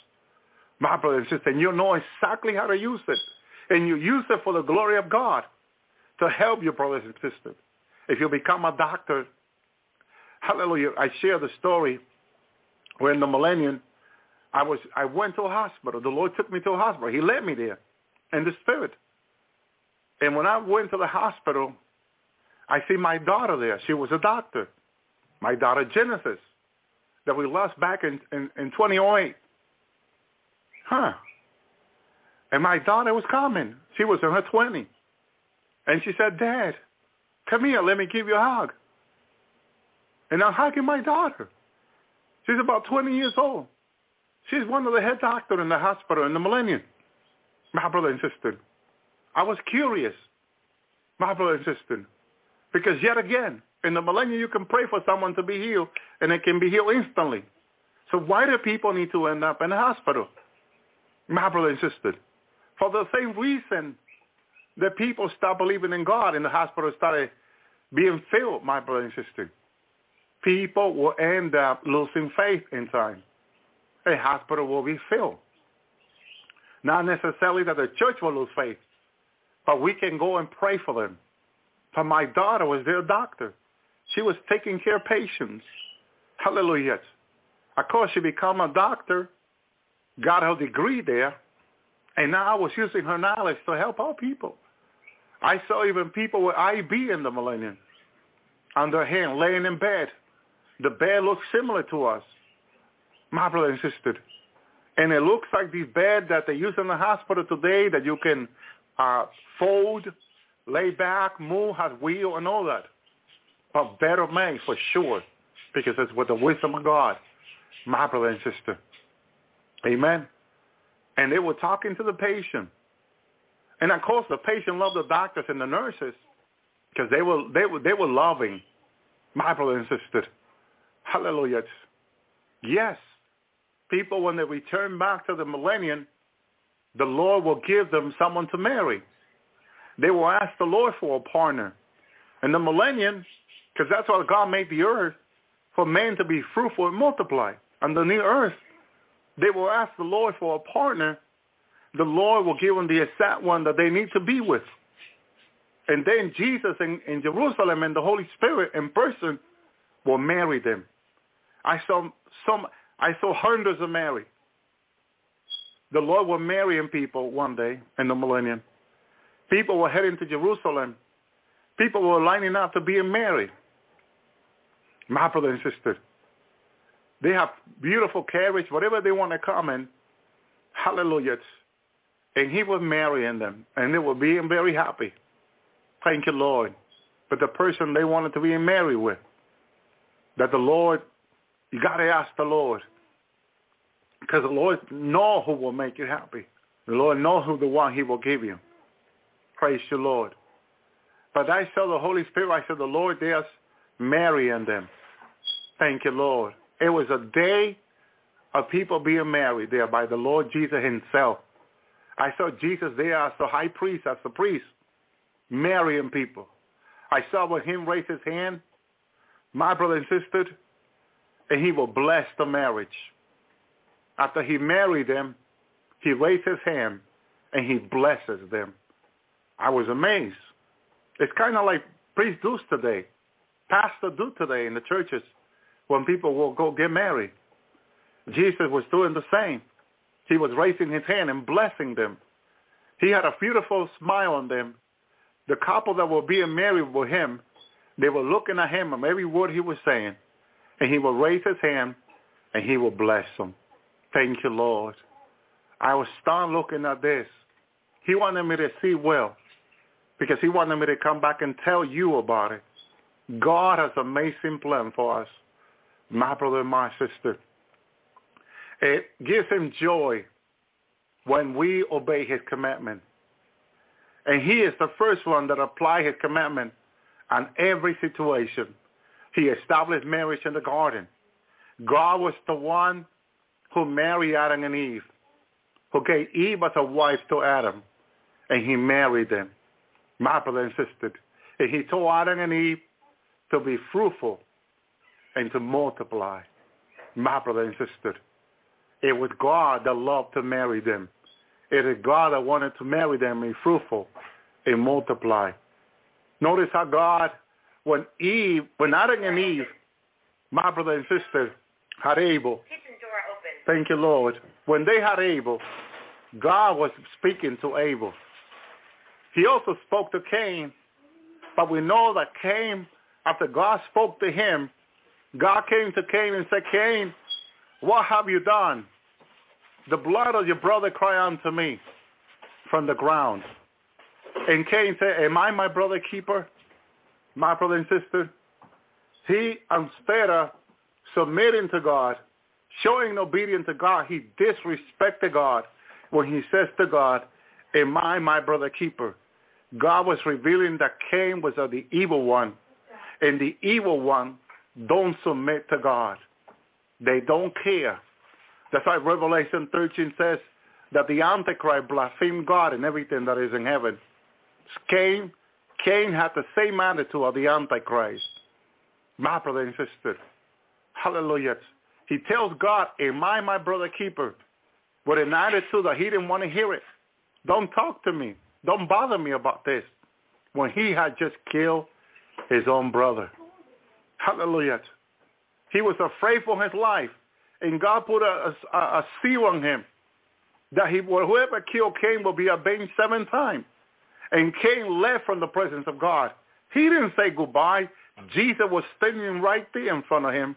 my brother and sister, and you know exactly how to use it. And you use it for the glory of God to help your brothers and sisters. If you become a doctor, hallelujah, I share the story where in the millennium, I was I went to a hospital. The Lord took me to a hospital. He led me there in the spirit. And when I went to the hospital, I see my daughter there. She was a doctor. My daughter Genesis. that we lost back in, in, in 2008. Huh. And my daughter was coming. She was in her 20s. And she said, Dad, come here. Let me give you a hug. And I'm hugging my daughter. She's about 20 years old. She's one of the head doctors in the hospital in the Millennium. My brother and sister. I was curious, my brother and sister, because yet again, in the Millennium, you can pray for someone to be healed, and it can be healed instantly. So why do people need to end up in the hospital? My brother and sister, for the same reason that people start believing in God and the hospital started being filled, my brother and sister. People will end up losing faith in time. A hospital will be filled. Not necessarily that the church will lose faith, but we can go and pray for them. But my daughter was their doctor. She was taking care of patients. Hallelujah. Of course, she became a doctor, got her degree there, and now I was using her knowledge to help our people. I saw even people with IV in the millennium on their hand, laying in bed. The bed looks similar to us, my brother insisted. And it looks like the bed that they use in the hospital today that you can uh, fold, lay back, move, has wheel and all that. But better made for sure because it's with the wisdom of God, my brother and sister. Amen. And they were talking to the patient. And of course, the patient loved the doctors and the nurses because they were they were they were loving my brother and sister. Hallelujah. Yes, people when they return back to the millennium, the Lord will give them someone to marry. They will ask the Lord for a partner. And the millennium, because that's why God made the earth, for man to be fruitful and multiply. On the new earth, they will ask the Lord for a partner. The Lord will give them the exact one that they need to be with. And then Jesus in, in Jerusalem and the Holy Spirit in person will marry them. I saw some I saw hundreds of Mary. The Lord will marrying people one day in the millennium. People were heading to Jerusalem. People were lining up to be married. My brother and sister. They have beautiful carriage, whatever they want to come in. Hallelujah. And he was marrying them, and they were being very happy. Thank you, Lord. But the person they wanted to be married with, that the Lord, you got to ask the Lord. Because the Lord know who will make you happy. The Lord know who the one he will give you. Praise the Lord. But I saw the Holy Spirit. I said, the Lord there's marrying them. Thank you, Lord. It was a day of people being married there by the Lord Jesus himself. I saw Jesus there as the high priest, as the priest, marrying people. I saw with him raise his hand, my brother and sister, and he will bless the marriage. After he married them, he raised his hand and he blesses them. I was amazed. It's kind of like priests do today, pastors do today in the churches when people will go get married. Jesus was doing the same. He was raising his hand and blessing them. He had a beautiful smile on them. The couple that were being married with him, they were looking at him and every word he was saying. And he will raise his hand and he will bless them. Thank you, Lord. I was start looking at this. He wanted me to see well because he wanted me to come back and tell you about it. God has amazing plan for us, my brother and my sister. It gives him joy when we obey his commandment. And he is the first one that apply his commandment on every situation. He established marriage in the garden. God was the one who married Adam and Eve, who gave Eve as a wife to Adam, and he married them, my brother insisted. And he told Adam and Eve to be fruitful and to multiply, my brother and sister. It was God that loved to marry them. It is God that wanted to marry them and fruitful and multiply. Notice how God, when Eve, when Adam and Eve, my brother and sister, had Abel, Thank you, Lord. When they had Abel, God was speaking to Abel. He also spoke to Cain, but we know that Cain, after God spoke to him, God came to Cain and said, Cain, what have you done? The blood of your brother cry unto me from the ground. And Cain said, am I my brother keeper? My brother and sister? He, instead of submitting to God, showing obedience to God, he disrespected God when he says to God, am I my brother keeper? God was revealing that Cain was of the evil one. And the evil one don't submit to God. They don't care. That's why Revelation 13 says that the Antichrist blasphemed God and everything that is in heaven. Cain, Cain had the same attitude of the Antichrist. My brother and sister, hallelujah. He tells God, am I my brother keeper? With an attitude that he didn't want to hear it. Don't talk to me. Don't bother me about this. When he had just killed his own brother. Hallelujah. He was afraid for his life. And God put a, a, a seal on him that he, whoever killed Cain will be avenged seven times. And Cain left from the presence of God. He didn't say goodbye. Jesus was standing right there in front of him.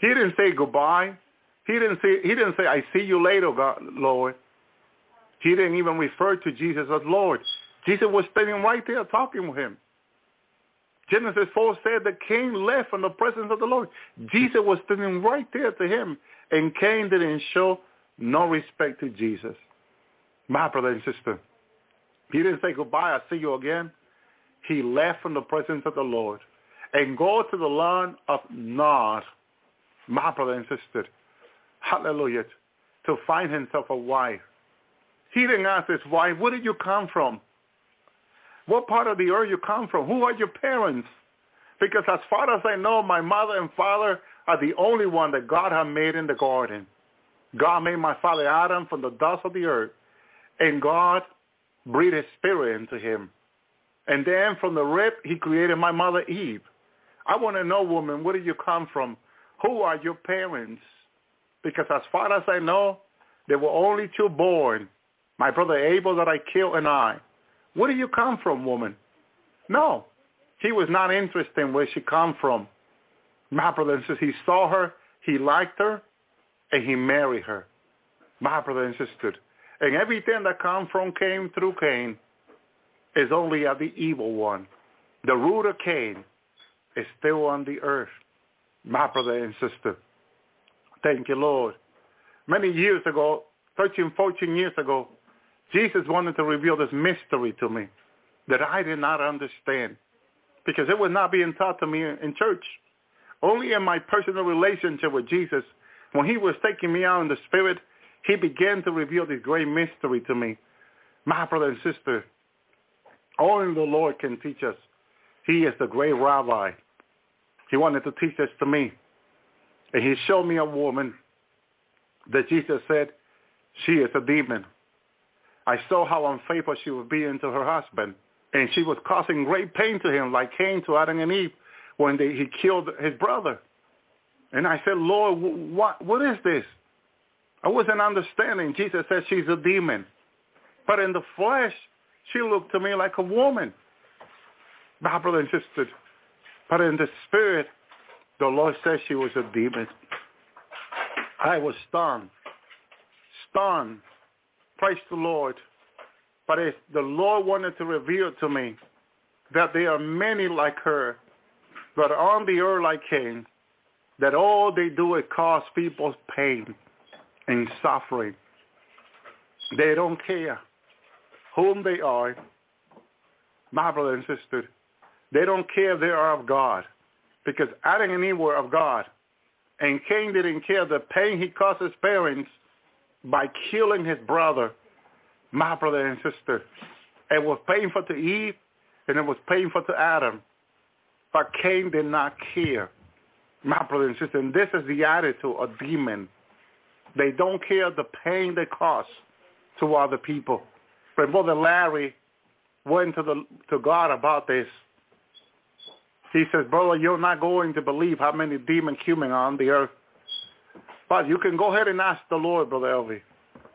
He didn't say goodbye. He didn't say, he didn't say, I see you later, God, Lord. He didn't even refer to Jesus as Lord. Jesus was standing right there talking with him. Genesis 4 said that Cain left from the presence of the Lord. Jesus was standing right there to him, and Cain didn't show no respect to Jesus. My brother and sister, he didn't say goodbye, I'll see you again. He left from the presence of the Lord and go to the land of Nod, my brother and sister, hallelujah, to find himself a wife. He didn't ask his wife, where did you come from? What part of the earth you come from? Who are your parents? Because as far as I know, my mother and father are the only one that God had made in the garden. God made my father Adam from the dust of the earth, and God breathed his spirit into him. And then from the rib, he created my mother Eve. I want to know, woman, where did you come from? Who are your parents? Because as far as I know, there were only two born, my brother Abel that I killed and I. Where do you come from, woman? No. He was not interested in where she come from. My brother says he saw her, he liked her, and he married her. My brother and. And everything that come from Cain through Cain is only of the evil one. The root of Cain is still on the earth. My brother and. Thank you, Lord. Many years ago, 13, 14 years ago, Jesus wanted to reveal this mystery to me that I did not understand because it was not being taught to me in church. Only in my personal relationship with Jesus, when he was taking me out in the spirit, he began to reveal this great mystery to me. My brother and sister, only the Lord can teach us. He is the great rabbi. He wanted to teach this to me. And he showed me a woman that Jesus said, she is a demon. I saw how unfaithful she was being to her husband. And she was causing great pain to him, like Cain to Adam and Eve when they, he killed his brother. And I said, Lord, what, what is this? I wasn't understanding. Jesus said she's a demon. But in the flesh, she looked to me like a woman. My brother and sister. But in the spirit, the Lord said she was a demon. I was stunned. Stunned. Praise the Lord. But if the Lord wanted to reveal to me that there are many like her that are on the earth like Cain, that all they do is cause people pain and suffering. They don't care whom they are, my brother and sister. They don't care they are of God because Adam and Eve were of God. And Cain didn't care the pain he caused his parents by killing his brother, my brother and sister. It was painful to Eve and it was painful to Adam. But Cain did not care, my brother and sister. And this is the attitude of demon. They don't care the pain they cause to other people. But Brother Larry went to the to God about this. He says, brother, you're not going to believe how many demons human on the earth. But you can go ahead and ask the Lord, Brother Elvi.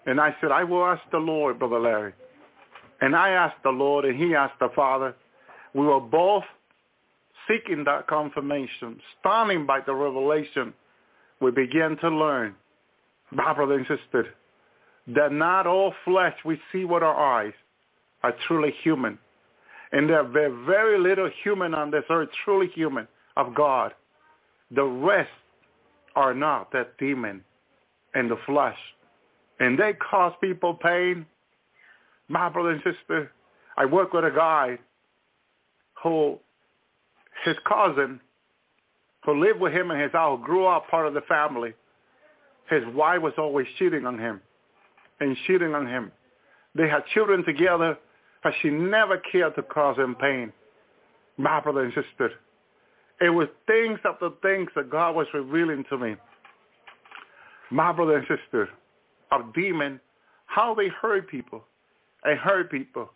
And I said, I will ask the Lord, Brother Larry. And I asked the Lord, and he asked the Father. We were both seeking that confirmation, stunning by the revelation, we began to learn, my brother and sister, that not all flesh we see with our eyes are truly human. And there are very little human on this earth, truly human, of God. The rest are not that demon in the flesh. And they cause people pain. My brother and sister, I work with a guy who, his cousin, who lived with him in his house, grew up part of the family. His wife was always cheating on him and cheating on him. They had children together, but she never cared to cause him pain. My brother and sister, it was things after things that God was revealing to me. My brother and sister, of demon, how they hurt people and hurt people.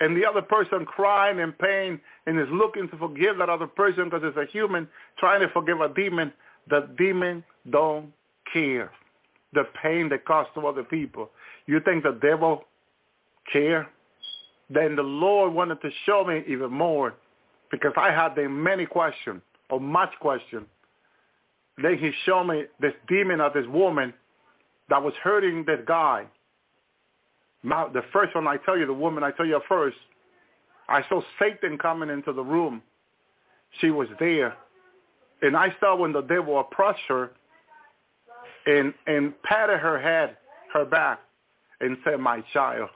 And the other person crying in pain and is looking to forgive that other person because it's a human trying to forgive a demon. The demon don't care the pain that caused to other people. You think the devil care? Then the Lord wanted to show me even more because I had the many questions or much question. Then he showed me this demon of this woman that was hurting this guy. Now, the first one I tell you, the woman I tell you first, I saw Satan coming into the room. She was there. And I saw when the devil approached her and, and patted her head, her back, and said, my child.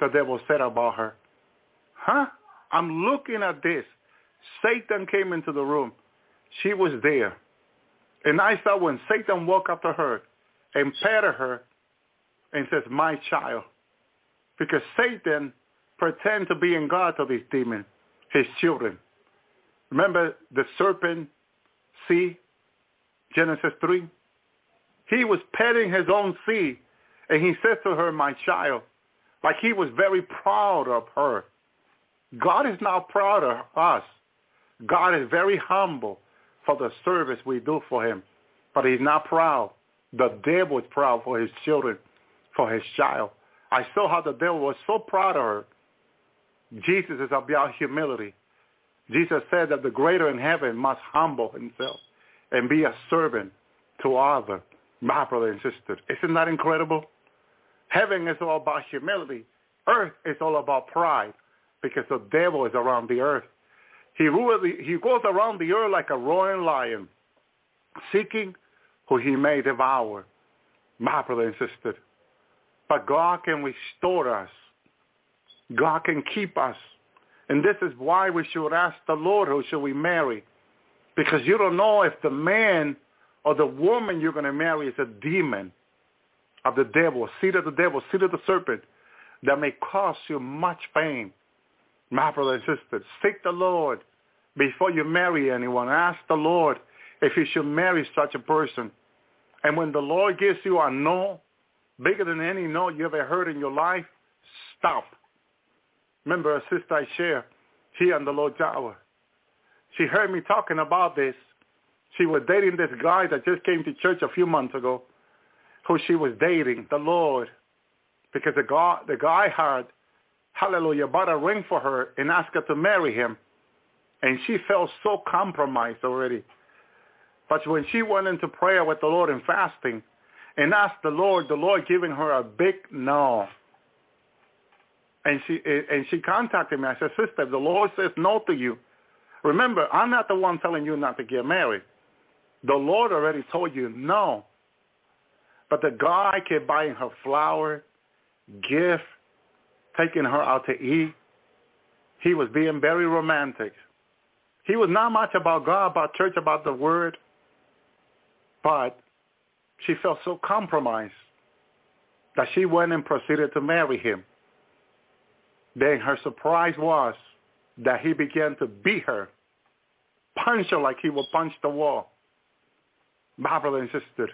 The devil said about her, huh? I'm looking at this. Satan came into the room. She was there. And I saw when Satan walked up to her and patted her and says, my child. Because Satan pretends to be in God to these demons, his children. Remember the serpent, see, Genesis 3? He was petting his own seed, and he said to her, my child, like he was very proud of her. God is not proud of us. God is very humble for the service we do for him, but he's not proud. The devil is proud for his children, for his child. I saw how the devil was so proud of her. Jesus is about humility. Jesus said that the greater in heaven must humble himself and be a servant to others, my brother and sister. Isn't that incredible? Heaven is all about humility. Earth is all about pride because the devil is around the earth. He, really, he goes around the earth like a roaring lion, seeking who he may devour. My brother insisted. But God can restore us. God can keep us. And this is why we should ask the Lord who should we marry. Because you don't know if the man or the woman you're going to marry is a demon of the devil, seed of the devil, seed of the serpent that may cause you much pain. My brother and sister, seek the Lord before you marry anyone. Ask the Lord if you should marry such a person. And when the Lord gives you a no, bigger than any no you ever heard in your life, stop. Remember a sister I share here on the Lord's Hour. She heard me talking about this. She was dating this guy that just came to church a few months ago, who she was dating, the Lord, because the guy, the guy had, hallelujah, bought a ring for her and asked her to marry him. And she felt so compromised already. But when she went into prayer with the Lord and fasting and asked the Lord, the Lord giving her a big no. And she and she contacted me. I said, Sister, if the Lord says no to you, remember, I'm not the one telling you not to get married. The Lord already told you no. But the guy kept buying her flower, gift, taking her out to eat. He was being very romantic. He was not much about God, about church, about the word. But she felt so compromised that she went and proceeded to marry him. Then her surprise was that he began to beat her, punch her like he would punch the wall. My insisted. and.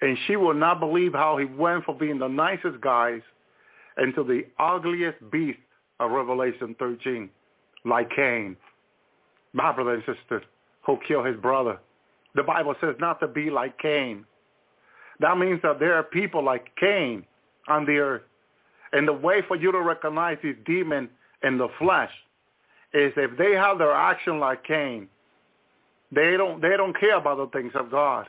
And she will not believe how he went from being the nicest guys into the ugliest beast of Revelation 13, like Cain. My brother and sister, who killed his brother. The Bible says not to be like Cain. That means that there are people like Cain on the earth. And the way for you to recognize these demons in the flesh is if they have their action like Cain, they don't they don't care about the things of God.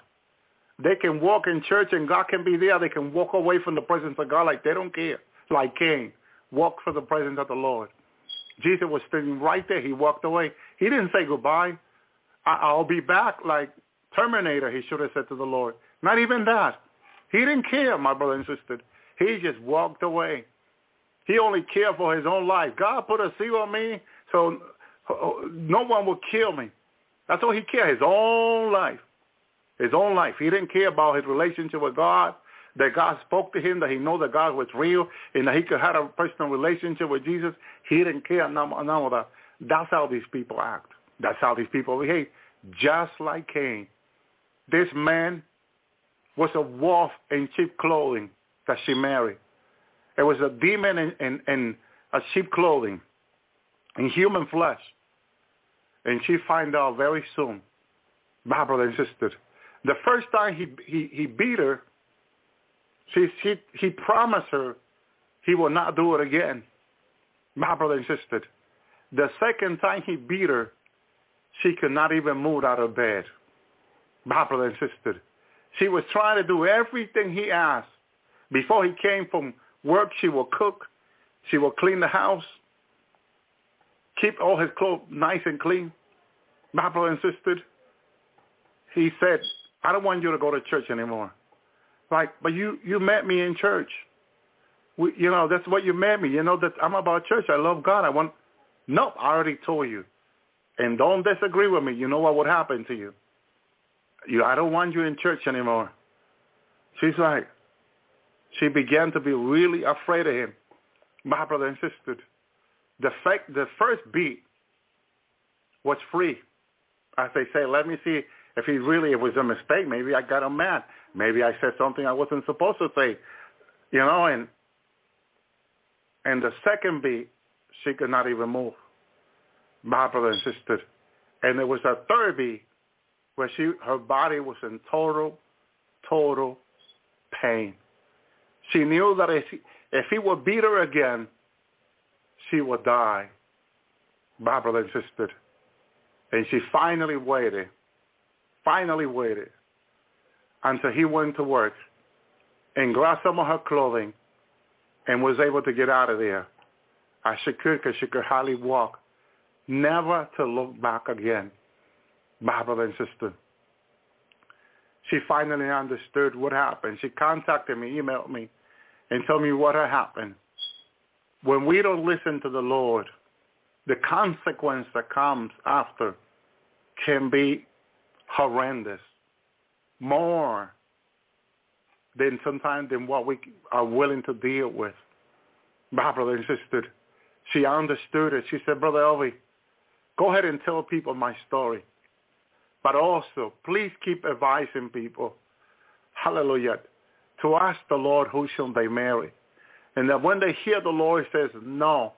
They can walk in church and God can be there. They can walk away from the presence of God like they don't care. Like Cain, walk for the presence of the Lord. Jesus was standing right there. He walked away. He didn't say goodbye. I- will be back like Terminator, he should have said to the Lord. Not even that. He didn't care, my brother and sister. He just walked away. He only cared for his own life. God put a seal on me so uh, no one would kill me. That's all he cared, his own life. His own life. He didn't care about his relationship with God, that God spoke to him, that he knew that God was real, and that he could have a personal relationship with Jesus. He didn't care none, none of that. That's how these people act. That's how these people behave. Just like Cain. This man was a wolf in cheap clothing that she married. It was a demon in, in, in a sheep clothing, in human flesh. And she find out very soon, my brother and sister, the first time he, he, he beat her, she, she, he promised her he will not do it again. My brother and sister. The second time he beat her, she could not even move out of bed. My brother and sister. She was trying to do everything he asked. Before he came from work, she will cook. She will clean the house. Keep all his clothes nice and clean. My brother and sister. He said, I don't want you to go to church anymore. Like, but you, you met me in church. We, you know, that's what you met me. You know that I'm about church. I love God. I want, nope, I already told you. And don't disagree with me. You know what would happen to you. You, I don't want you in church anymore. She's like, she began to be really afraid of him. My brother insisted. The fact, the first beat was free. As they say, let me see if he really it was a mistake. Maybe I got him mad. Maybe I said something I wasn't supposed to say. You know, and and the second beat, she could not even move. My brother insisted. And there was a third beat where she her body was in total, total pain. She knew that if he, if he would beat her again, she would die. My brother insisted. And she finally waited, finally waited until he went to work and grabbed some of her clothing and was able to get out of there as she could because she could hardly walk, never to look back again brother and sister. She finally understood what happened. She contacted me, emailed me, and told me what had happened. When we don't listen to the Lord, the consequence that comes after can be horrendous, more than sometimes than what we are willing to deal with. My brother insisted. she understood it. She said, Brother Elvi, go ahead and tell people my story. But also, please keep advising people, hallelujah, to ask the Lord who shall they marry. And that when they hear the Lord says no,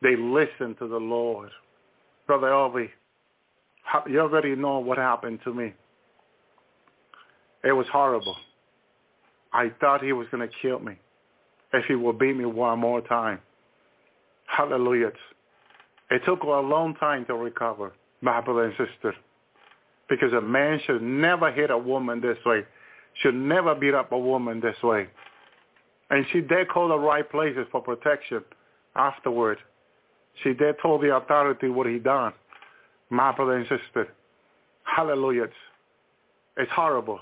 they listen to the Lord. Brother Elvi, you already know what happened to me. It was horrible. I thought he was going to kill me if he would beat me one more time. Hallelujah. It took a long time to recover, my brother and sister because a man should never hit a woman this way, should never beat up a woman this way. And she did call the right places for protection afterward. She did tell the authority what he done. My brother and sister. Hallelujah. It's horrible.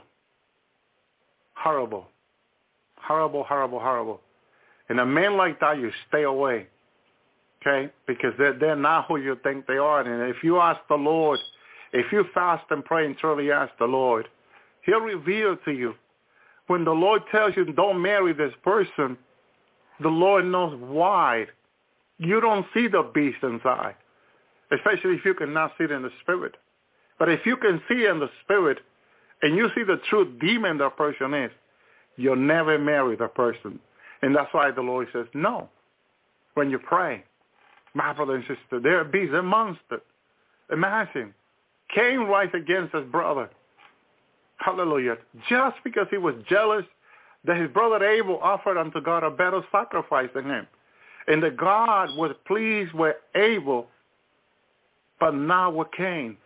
Horrible. Horrible, horrible, horrible. And a man like that, you stay away. Okay? Because they're, they're not who you think they are. And if you ask the Lord if you fast and pray and truly ask the Lord, he'll reveal to you. When the Lord tells you don't marry this person, the Lord knows why. You don't see the beast inside, especially if you cannot see it in the spirit. But if you can see in the spirit and you see the true demon that person is, you'll never marry the person. And that's why the Lord says, no. When you pray, my brother and sister, there beasts, a monster. Imagine Cain right against his brother. Hallelujah. Just because he was jealous that his brother Abel offered unto God a better sacrifice than him. And that God was pleased with Abel But now with Cain,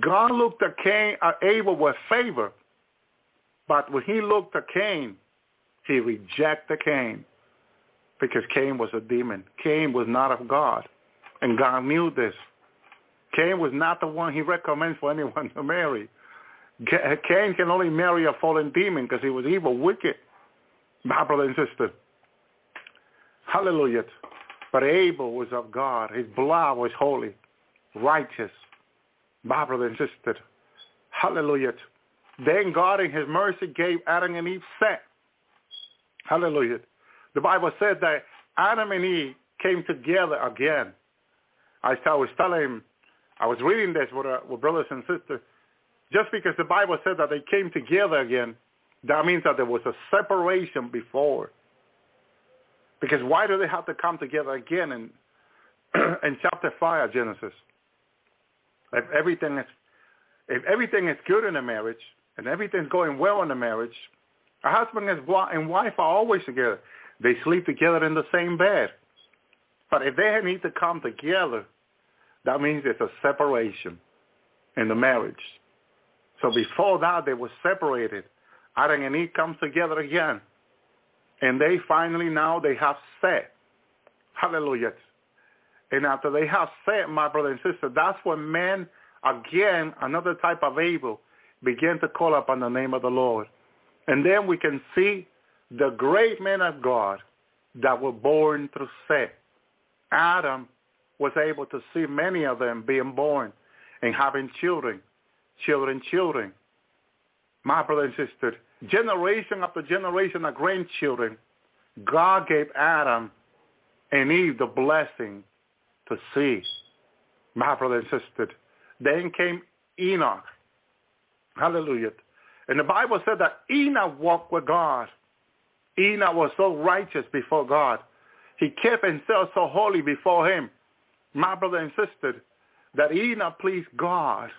God looked at Cain, at Abel with favor. But when he looked at Cain, he rejected Cain because Cain was a demon. Cain was not of God. And God knew this. Cain was not the one he recommends for anyone to marry. Cain can only marry a fallen demon because he was evil, wicked. My brother and sister. Hallelujah. But Abel was of God. His blood was holy, righteous. My brother and sister. Hallelujah. Then God in his mercy gave Adam and Eve Seth. Hallelujah. The Bible said that Adam and Eve came together again. I was telling I was reading this with, uh, with brothers and sisters. Just because the Bible said that they came together again, that means that there was a separation before. Because why do they have to come together again in, in chapter 5 of Genesis? If everything is if everything is good in a marriage and everything's going well in the marriage, a husband and wife are always together. They sleep together in the same bed. But if they need to come together, that means it's a separation in the marriage. So before that, they were separated. Adam and Eve come together again. And they finally now, they have Seth. Hallelujah. And after they have Seth, my brother and sister, that's when men, again, another type of Abel, begin to call upon the name of the Lord. And then we can see the great men of God that were born through Seth. Adam was able to see many of them being born and having children, children, children. My brother and sister, generation after generation of grandchildren, God gave Adam and Eve the blessing see. My brother and sister. Then came Enoch. Hallelujah. And the Bible said that Enoch walked with God. Enoch was so righteous before God. He kept himself so holy before him. My brother and sister, that Enoch pleased God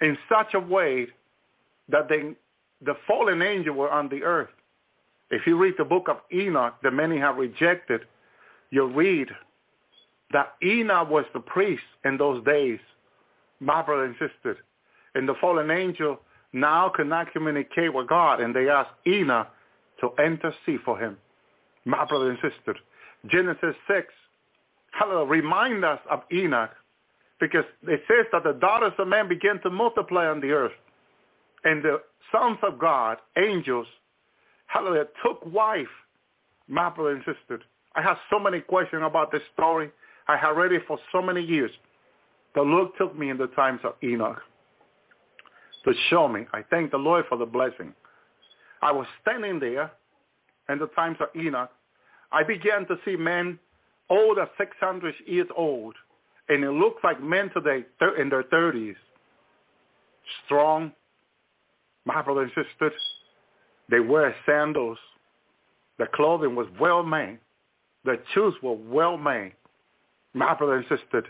in such a way that the fallen angel were on the earth. If you read the book of Enoch that many have rejected, you'll read that Enoch was the priest in those days, my brother and sister. And the fallen angel now cannot communicate with God, and they ask Enoch to intercede for him. My brother and sister, Genesis 6, hallelujah, remind us of Enoch because it says that the daughters of men began to multiply on the earth. And the sons of God, angels, hallelujah, took wife, my brother and sister. I have so many questions about this story. I had read it for so many years. The Lord took me in the times of Enoch to show me. I thank the Lord for the blessing. I was standing there in the times of Enoch. I began to see men older 600 years old, and it looked like men today in their 30s, strong, my brothers and sisters. They wear sandals. The clothing was well made. The shoes were well made. My brothers and sisters,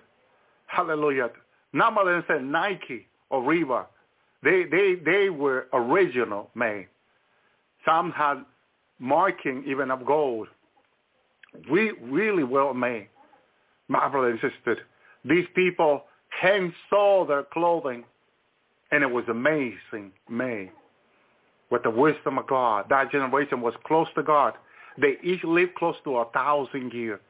hallelujah. Not more than say Nike or Reebok. They, they, they were original made. Some had marking even of gold. We really well made, my brother and sister. These people hand saw their clothing, and it was amazing made with the wisdom of God. That generation was close to God. They each lived close to a thousand years.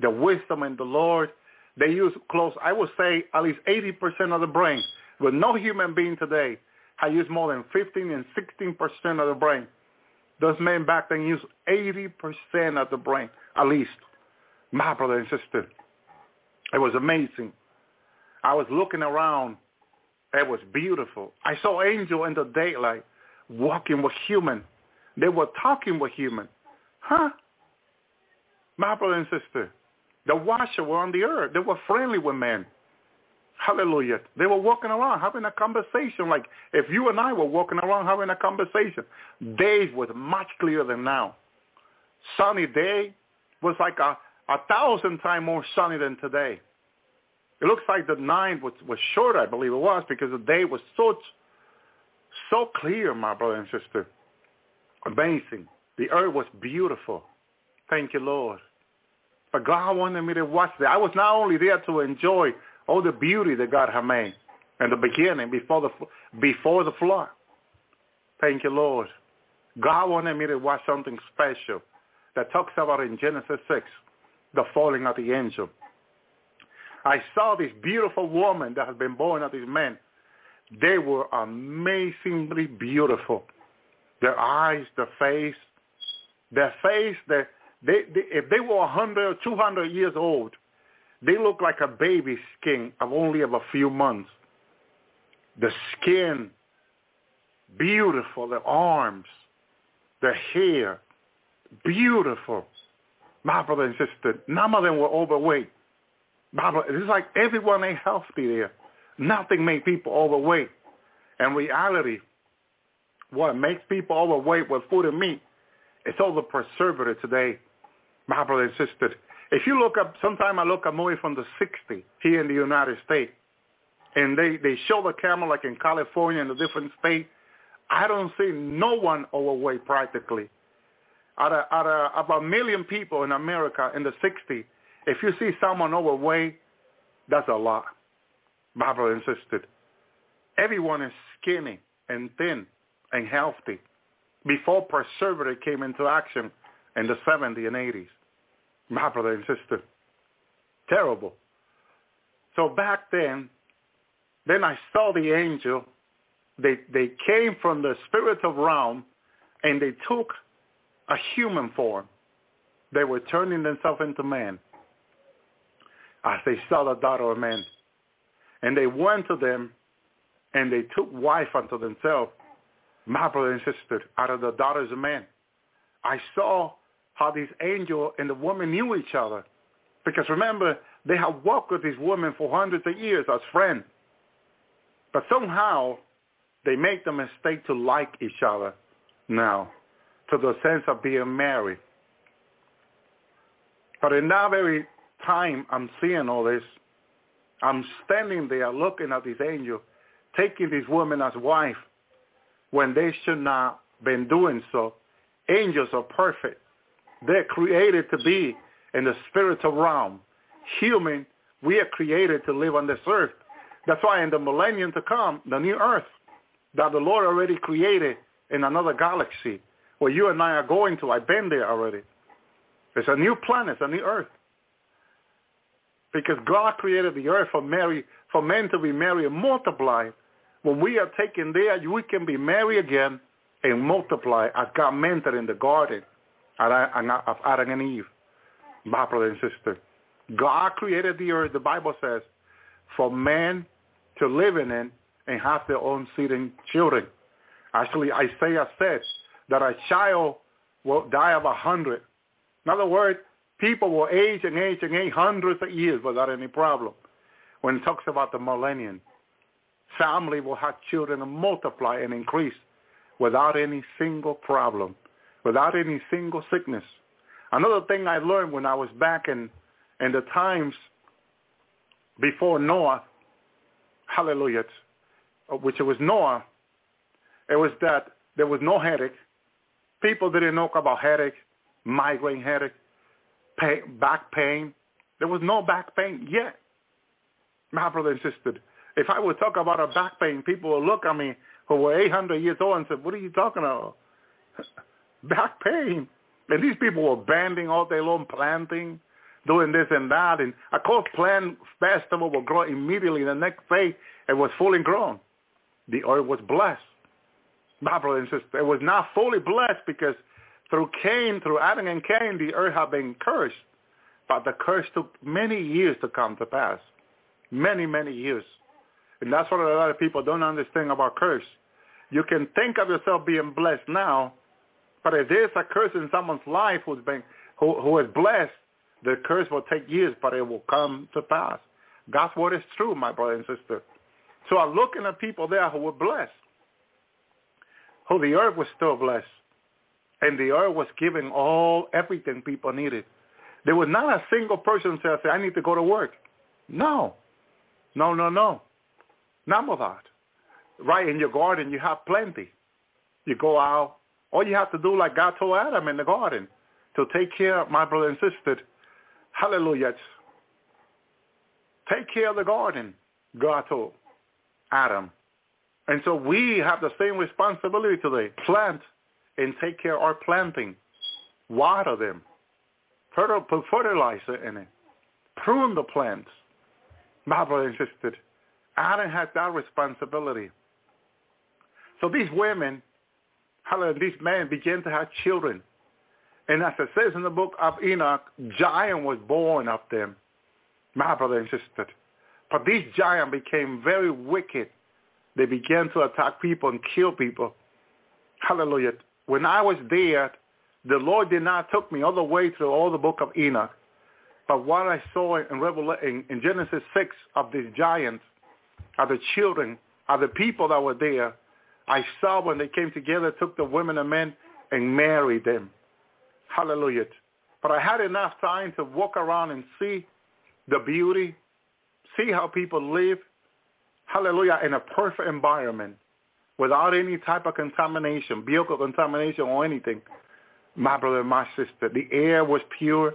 The wisdom in the Lord, they use close, I would say at least 80% of the brain but no human being today has used more than 15 and 16% of the brain. Those men back then used 80% of the brain, at least. My brother and sister, it was amazing. I was looking around. It was beautiful. I saw angel in the daylight walking with human. They were talking with human. Huh? My brother and sister, the watcher were on the earth. They were friendly with men. Hallelujah. They were walking around having a conversation like if you and I were walking around having a conversation. Days was much clearer than now. Sunny day was like a, a thousand times more sunny than today. It looks like the night was, was short, I believe it was, because the day was so, so clear, my brother and sister. Amazing. The earth was beautiful. Thank you, Lord. But God wanted me to watch that. I was not only there to enjoy all the beauty that God had made in the beginning before the before the flood. Thank you, Lord. God wanted me to watch something special that talks about in Genesis 6, the falling of the angel. I saw this beautiful woman that has been born of these men. They were amazingly beautiful. Their eyes, their face, their face, their, they, they, if they were 100 or 200 years old, they look like a baby skin of only of a few months. The skin, beautiful, the arms, the hair, beautiful. My brother and sister, none of them were overweight. My brother, it's like everyone ain't healthy there. Nothing made people overweight. In reality, what makes people overweight with food and meat, it's all the preservative today. And sister, if you look up, sometime I look a movie from the 60s here in the United States, and they, they show the camera like in California and the different states, I don't see no one overweight practically. Out of, out of about a million people in America in the 60s, if you see someone overweight, that's a lot, and sister. Everyone is skinny and thin and healthy before preservative came into action in the 70s and 80s. My brother and sister. Terrible. So back then, then I saw the angel. They, they came from the spiritual realm and they took a human form. They were turning themselves into men as they saw the daughter of man. And they went to them and they took wife unto themselves, my brother and sister, out of the daughters of men. I saw how these angel and the woman knew each other. Because remember, they had walked with these women for hundreds of years as friends. But somehow they make the mistake to like each other now, to the sense of being married. But in that very time I'm seeing all this, I'm standing there looking at this angel, taking this woman as wife, when they should not been doing so. Angels are perfect. They're created to be in the spiritual realm. Human, we are created to live on this earth. That's why in the millennium to come, the new earth that the Lord already created in another galaxy, where you and I are going to, I've been there already. It's a new planet, a new earth. Because God created the earth for Mary, for men to be married and multiply. When we are taken there, we can be married again and multiply as God meant it in the garden of Adam and Eve, my brother and sister. God created the earth, the Bible says, for men to live in it and have their own seed and children. Actually, Isaiah says that a child will die of a hundred. In other words, people will age and age and age hundreds of years without any problem. When it talks about the millennium, family will have children and multiply and increase without any single problem without any single sickness. Another thing I learned when I was back in, in the times before Noah, hallelujah, uh, which it was Noah, it was that there was no headache. People didn't know about headache, migraine headache, pain, back pain. There was no back pain yet. My brother insisted. if I would talk about a back pain, people would look at me who were 800 years old and say, what are you talking about? back pain. And these people were banding all day long, planting, doing this and that. And of course, plant vegetable will grow immediately. The next day, it was fully grown. The earth was blessed. My brother and sister, it was not fully blessed because through Cain, through Adam and Cain, the earth had been cursed. But the curse took many years to come to pass. Many, many years. And that's what a lot of people don't understand about curse. You can think of yourself being blessed now, but if there's a curse in someone's life who's been who, who is blessed, the curse will take years, but it will come to pass. God's word is true, my brother and sister. So I'm looking at people there who were blessed, who the earth was still blessed, and the earth was giving all everything people needed. There was not a single person who said, "I need to go to work." No, no, no, no, none of that. Right in your garden, you have plenty. You go out, all you have to do, like God told Adam in the garden, to take care of my brother and sister. Hallelujah. Take care of the garden, God told Adam. And so we have the same responsibility today. Plant and take care of our planting. Water them. Put fertilizer in it. Prune the plants. My brother and sister, Adam has that responsibility. So these women, hallelujah, these men began to have children. And as it says in the book of Enoch, giant was born of them, my brother and sister. But these giants became very wicked. They began to attack people and kill people. Hallelujah. When I was there, the Lord did not took me all the way through all the book of Enoch. But what I saw in, Revelation, in Genesis 6 of these giants, of the children, of the people that were there, I saw when they came together, took the women and men and married them. Hallelujah. But I had enough time to walk around and see the beauty, see how people live, hallelujah, in a perfect environment without any type of contamination, vehicle contamination or anything. My brother and my sister, the air was pure,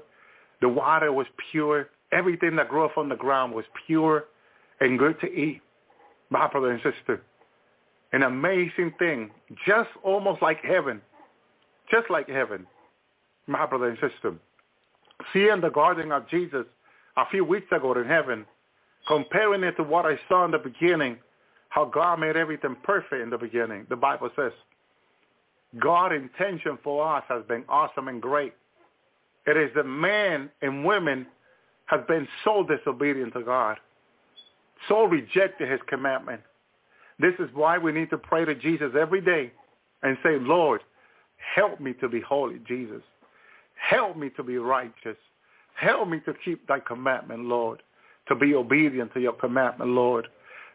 the water was pure, everything that grew up on the ground was pure and good to eat. My brother and sister, an amazing thing, just almost like heaven, just like heaven my brother and sister. Seeing the garden of Jesus a few weeks ago in heaven, comparing it to what I saw in the beginning, how God made everything perfect in the beginning. The Bible says, God's intention for us has been awesome and great. It is the men and women have been so disobedient to God, so rejected his commandment. This is why we need to pray to Jesus every day and say, Lord, help me to be holy, Jesus. Help me to be righteous. Help me to keep thy commandment, Lord, to be obedient to your commandment, Lord,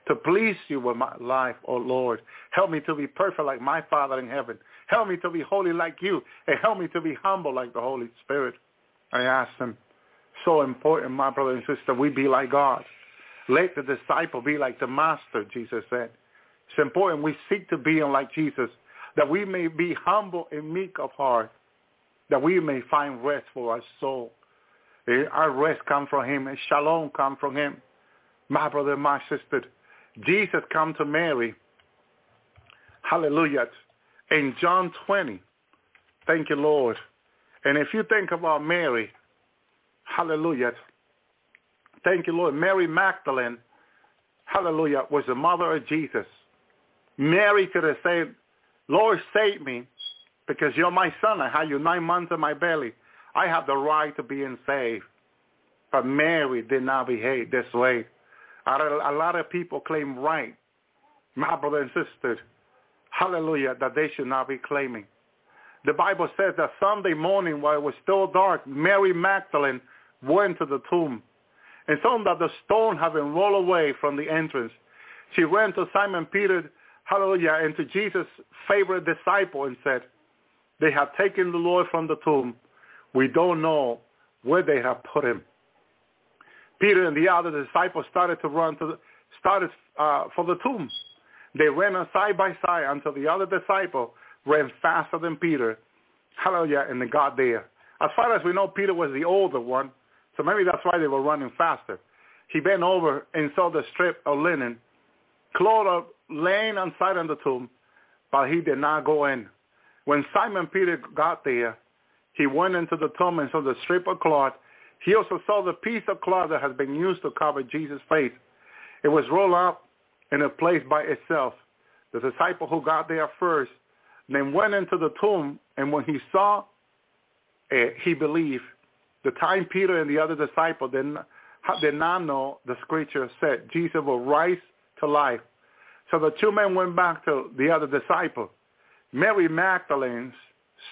to please you with my life, oh Lord. Help me to be perfect like my Father in heaven. Help me to be holy like you, and help me to be humble like the Holy Spirit. I ask him, so important, my brother and sister, we be like God. Let the disciple be like the master, Jesus said. It's important we seek to be like Jesus, that we may be humble and meek of heart, that we may find rest for our soul. Eh, our rest comes from him. And shalom comes from him. My brother, my sister, Jesus come to Mary. Hallelujah. In John 20. Thank you, Lord. And if you think about Mary, hallelujah. Thank you, Lord. Mary Magdalene, hallelujah, was the mother of Jesus. Mary could have said, Lord, save me because you're my son. I had you nine months in my belly. I have the right to be saved. But Mary did not behave this way. A lot of people claim right, my brother and sister, hallelujah, that they should not be claiming. The Bible says that Sunday morning while it was still dark, Mary Magdalene went to the tomb and saw that the stone had been rolled away from the entrance. She went to Simon Peter, hallelujah, and to Jesus' favorite disciple and said, they have taken the Lord from the tomb. We don't know where they have put him. Peter and the other disciples started to run to the, started uh, for the tomb. They ran side by side until the other disciple ran faster than Peter. Hallelujah, and they got there. As far as we know, Peter was the older one, so maybe that's why they were running faster. He bent over and saw the strip of linen, clothed laying on side of the tomb, but he did not go in. When Simon Peter got there, he went into the tomb and saw the strip of cloth. He also saw the piece of cloth that has been used to cover Jesus' face. It was rolled up in a place by itself. The disciple who got there first then went into the tomb, and when he saw it, he believed. The time Peter and the other disciple did not, did not know, the scripture said Jesus will rise to life. So the two men went back to the other disciple. Mary Magdalene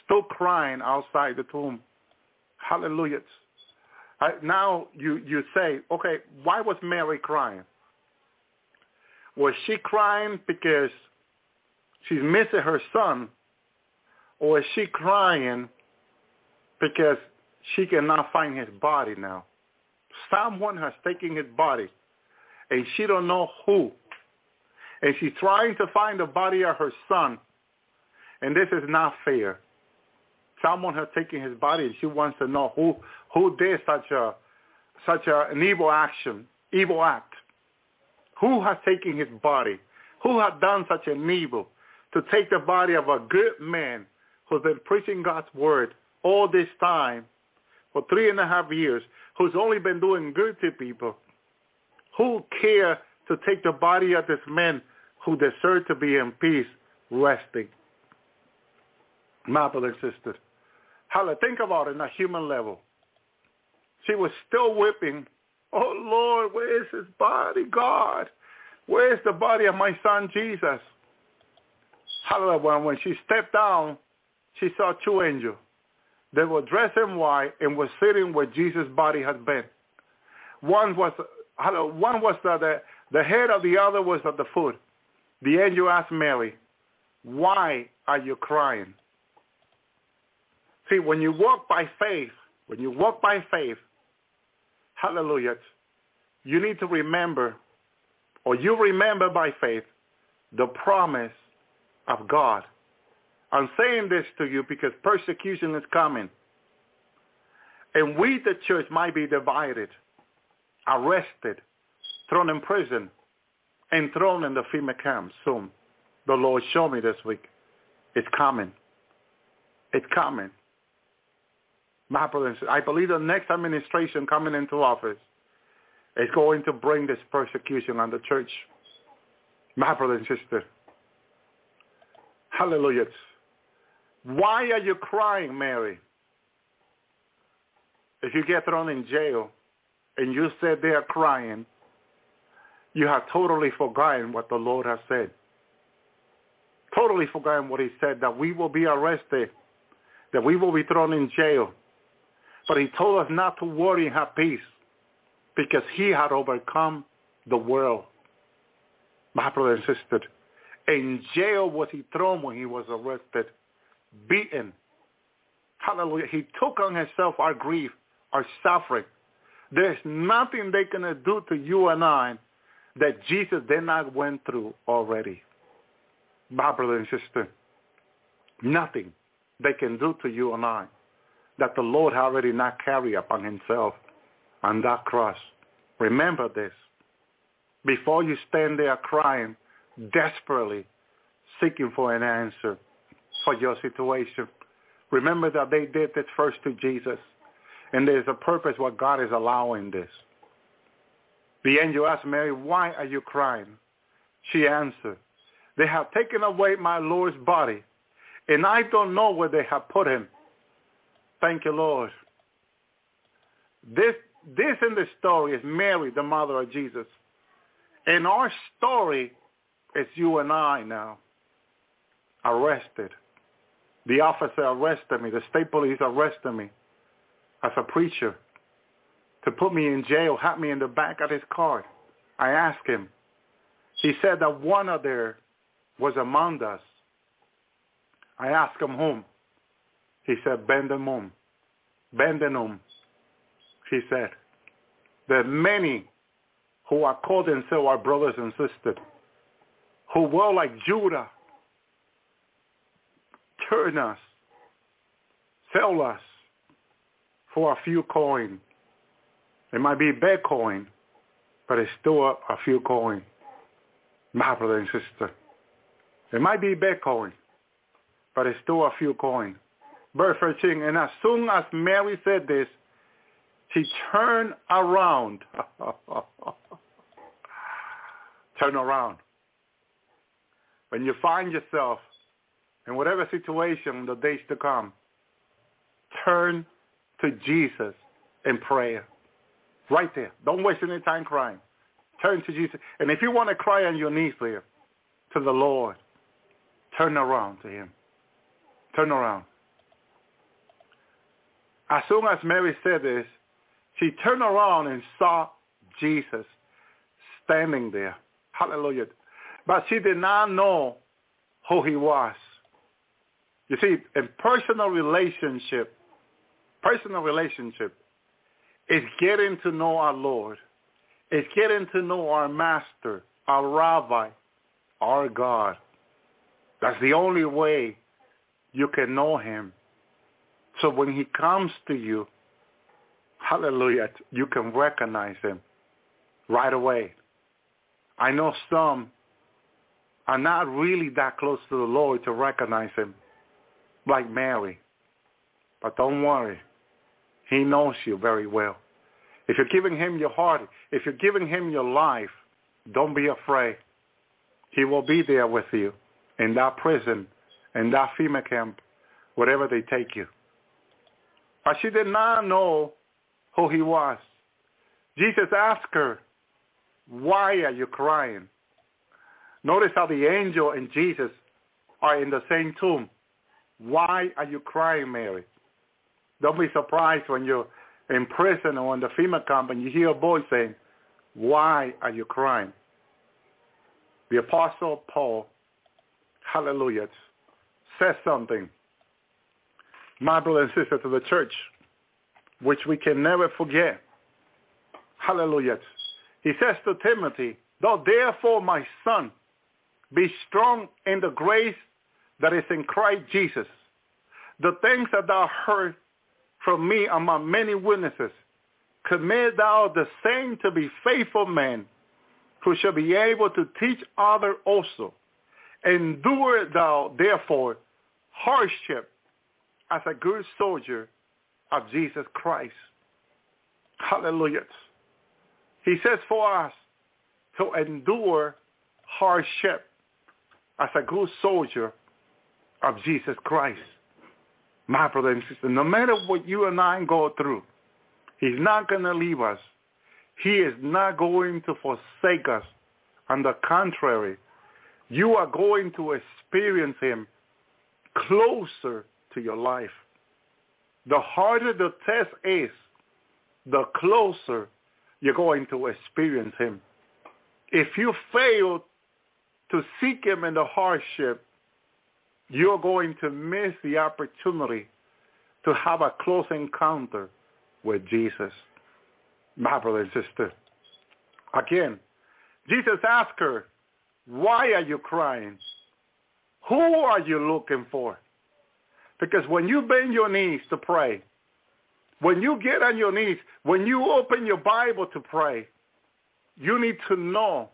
still crying outside the tomb. Hallelujah. now you, you say, okay, why was Mary crying? Was she crying because she's missing her son? Or is she crying because she cannot find his body now? Someone has taken his body and she don't know who. And she's trying to find the body of her son and this is not fair. Someone has taken his body and she wants to know who who did such a such a, an evil action, evil act? Who has taken his body? Who has done such an evil to take the body of a good man who's been preaching God's word all this time for three and a half years, who's only been doing good to people? Who care to take the body of this man who deserved to be in peace, resting? My brother and think about it on a human level. She was still whipping. Oh Lord, where is his body, God? Where is the body of my son Jesus? Hallelujah. When she stepped down, she saw two angels. They were dressed in white and were sitting where Jesus' body had been. One was one was the, the, head of the other was at the foot. The angel asked Mary, why are you crying? See, when you walk by faith, when you walk by faith, hallelujah, you need to remember, or you remember by faith, the promise of God. I'm saying this to you because persecution is coming. And we, the church, might be divided, arrested, thrown in prison, and thrown in the FEMA camp soon. The Lord showed me this week. It's coming. It's coming. My brothers, I believe the next administration coming into office is going to bring this persecution on the church. My brother and sister. Hallelujah. Why are you crying, Mary? If you get thrown in jail and you sit there crying, you have totally forgotten what the Lord has said. Totally forgotten what he said, that we will be arrested, that we will be thrown in jail. But he told us not to worry and have peace because he had overcome the world. My brother and sister, in jail was he thrown when he was arrested, beaten. Hallelujah. He took on himself our grief, our suffering. There's nothing they can do to you and I that Jesus did not went through already. My brother and sister, nothing they can do to you and I that the Lord already not carry upon himself on that cross. Remember this. Before you stand there crying, desperately seeking for an answer for your situation, remember that they did this first to Jesus. And there's a purpose why God is allowing this. The angel asked Mary, why are you crying? She answered, they have taken away my Lord's body, and I don't know where they have put him. Thank you, Lord. This, this in the story is Mary, the mother of Jesus. In our story, it's you and I now, arrested. The officer arrested me. The state police arrested me as a preacher to put me in jail, had me in the back of his car. I asked him. He said that one of there was among us. I asked him whom. He said, Bendenum. Bendenum. He said, there many who are called themselves our brothers and sisters, who were like Judah, turn us, sell us for a few coin it might be a bad coin, but it's still a, a few coin. My brother and sister. It might be a bad coin, but it's still a few coin. Verse 13, and as soon as Mary said this, she turned around. Turn around. When you find yourself in whatever situation in the days to come, turn to Jesus in prayer. Right there. Don't waste any time crying. Turn to Jesus. And if you want to cry on your knees there to the Lord, turn around to him. Turn around. As soon as Mary said this, she turned around and saw Jesus standing there. Hallelujah. But she did not know who he was. You see, in personal relationship, personal relationship, is getting to know our Lord. It's getting to know our Master, our Rabbi, our God. That's the only way you can know him. So when he comes to you, hallelujah, you can recognize him right away. I know some are not really that close to the Lord to recognize him, like Mary. But don't worry. He knows you very well. If you're giving him your heart, if you're giving him your life, don't be afraid. He will be there with you in that prison, in that FEMA camp, wherever they take you. But she did not know who he was. Jesus asked her, why are you crying? Notice how the angel and Jesus are in the same tomb. Why are you crying, Mary? Don't be surprised when you're in prison or in the FEMA camp and you hear a voice saying, why are you crying? The Apostle Paul, hallelujah, says something, my brother and sister, to the church, which we can never forget. Hallelujah. He says to Timothy, Though therefore, my son, be strong in the grace that is in Christ Jesus. The things that thou heard from me among many witnesses, commit thou the same to be faithful men who shall be able to teach other also. Endure thou therefore hardship as a good soldier of Jesus Christ. Hallelujah. He says for us to endure hardship as a good soldier of Jesus Christ. My brother and sister, no matter what you and I go through, he's not going to leave us. He is not going to forsake us. On the contrary, you are going to experience him closer to your life. The harder the test is, the closer you're going to experience him. If you fail to seek him in the hardship, you're going to miss the opportunity to have a close encounter with Jesus. My brother and sister. Again, Jesus asked her, why are you crying? Who are you looking for? Because when you bend your knees to pray, when you get on your knees, when you open your Bible to pray, you need to know.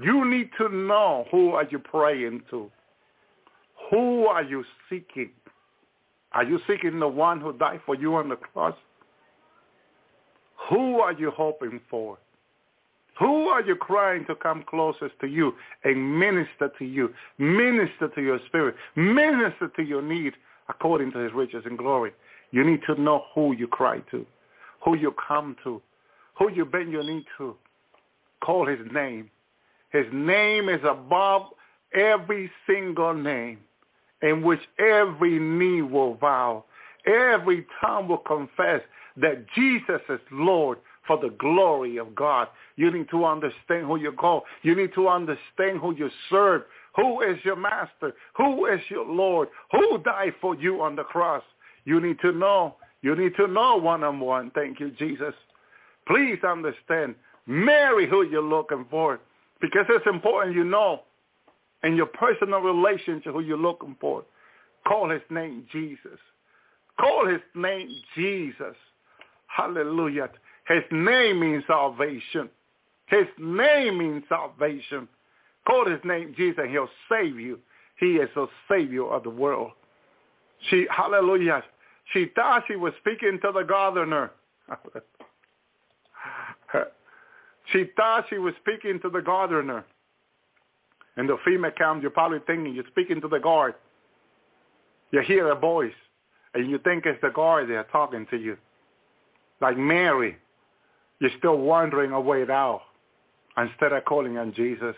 You need to know who are you praying to. Who are you seeking? Are you seeking the one who died for you on the cross? Who are you hoping for? Who are you crying to come closest to you and minister to you, minister to your spirit, minister to your need according to his riches and glory? You need to know who you cry to, who you come to, who you bend your knee to. Call his name. His name is above every single name in which every knee will bow. Every tongue will confess that Jesus is Lord for the glory of God. You need to understand who you call. You need to understand who you serve. Who is your master? Who is your Lord? Who died for you on the cross? You need to know. You need to know one-on-one. Thank you, Jesus. Please understand. Marry who you're looking for because it's important you know in your personal relationship who you're looking for. Call his name Jesus. Call his name Jesus. Hallelujah. His name means salvation. His name means salvation. Call his name Jesus and he'll save you. He is the savior of the world. She, hallelujah, she thought she was speaking to the gardener. she thought she was speaking to the gardener. In the FEMA camp, you're probably thinking you're speaking to the guard. You hear a voice, and you think it's the guard there talking to you. Like Mary, you're still wandering away now instead of calling on Jesus.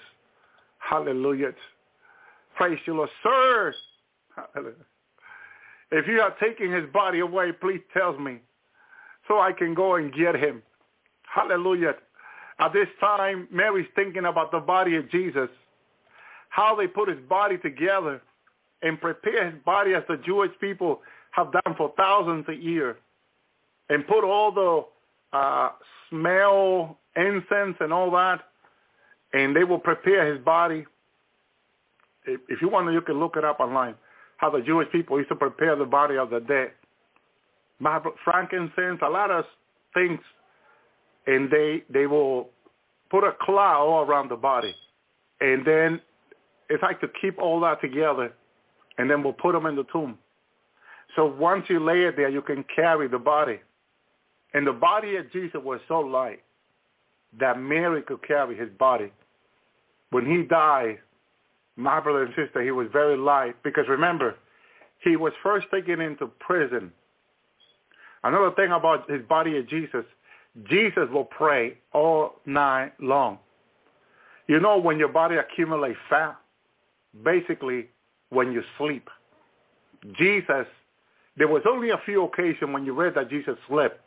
Hallelujah. Praise you, Lord. Sir, Hallelujah. If you are taking his body away, please tell me so I can go and get him. Hallelujah. At this time, Mary's thinking about the body of Jesus, how they put his body together and prepare his body as the Jewish people have done for thousands of years and put all the uh, smell, incense, and all that, and they will prepare his body. If, you want to, you can look it up online how the Jewish people used to prepare the body of the dead. Frankincense, a lot of things and they they will put a cloud all around the body, and then it's like to keep all that together, and then we'll put them in the tomb. So once you lay it there, you can carry the body. And the body of Jesus was so light that Mary could carry his body. When he died, my brother and sister, he was very light because remember, he was first taken into prison. Another thing about his body of Jesus, Jesus will pray all night long. You know when your body accumulates fat, basically when you sleep. Jesus, there was only a few occasions when you read that Jesus slept.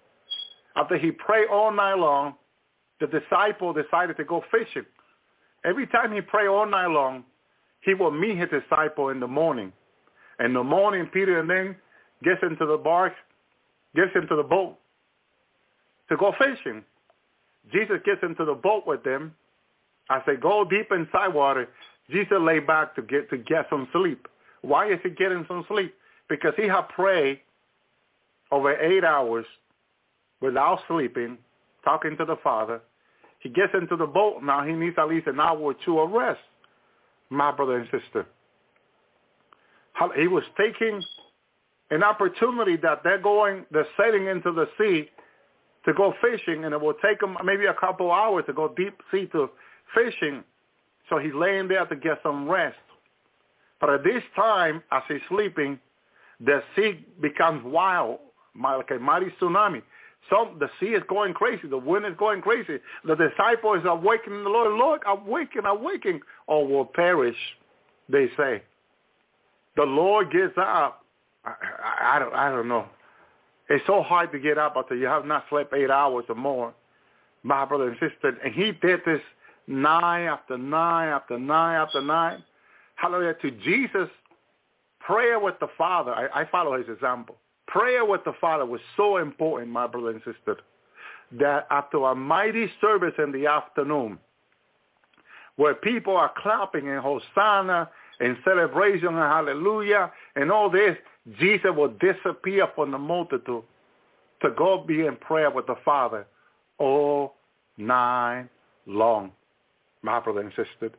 After he prayed all night long, the disciple decided to go fishing. Every time he prayed all night long, he will meet his disciple in the morning. In the morning, Peter and then gets into the bark, gets into the boat to go fishing. Jesus gets into the boat with them. As they go deep inside water, Jesus lay back to get to get some sleep. Why is he getting some sleep? Because he had prayed over eight hours without sleeping, talking to the Father. He gets into the boat now. He needs at least an hour or two of rest, my brother and sister. He was taking an opportunity that they're going, they're sailing into the sea to go fishing, and it will take them maybe a couple hours to go deep sea to fishing. So he's laying there to get some rest. But at this time, as he's sleeping, the sea becomes wild, like a mighty tsunami. So the sea is going crazy. The wind is going crazy. The disciples are awakening the Lord. Lord, awaken, awaken, or will perish, they say. The Lord gets up. I, I, I, don't, I don't know. It's so hard to get up after you have not slept eight hours or more, my brother and sister. And he did this nine after nine after nine after nine. Hallelujah. To Jesus, prayer with the Father. I, I follow his example. Prayer with the Father was so important, my brother and sister, that after a mighty service in the afternoon, where people are clapping and Hosanna and celebration and hallelujah and all this, Jesus will disappear from the multitude to go be in prayer with the Father all night long, my brother and sister.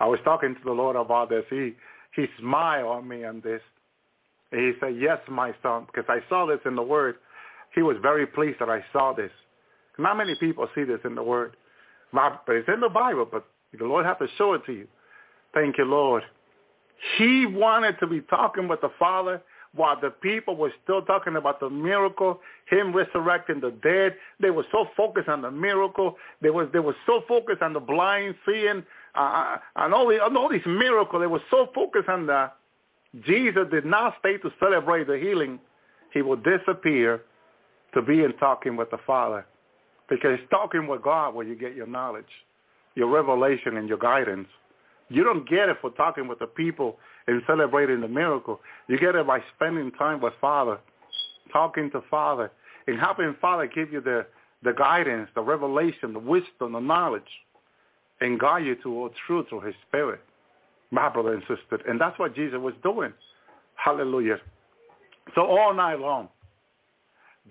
I was talking to the Lord about this. He he smiled on me on this. And he said, yes, my son, because I saw this in the Word. He was very pleased that I saw this. Not many people see this in the Word. But it's in the Bible, but the Lord has to show it to you. Thank you, Lord. He wanted to be talking with the Father while the people were still talking about the miracle, him resurrecting the dead. They were so focused on the miracle. They was they were so focused on the blind seeing, uh, and all, the, all these miracles. They were so focused on that. Jesus did not stay to celebrate the healing. He will disappear to be in talking with the Father. Because talking with God where you get your knowledge, your revelation, and your guidance. You don't get it for talking with the people and celebrating the miracle. You get it by spending time with Father, talking to Father, and helping Father give you the, the guidance, the revelation, the wisdom, the knowledge, and guide you to all truth through his spirit, my brother and sister. And that's what Jesus was doing. Hallelujah. So all night long,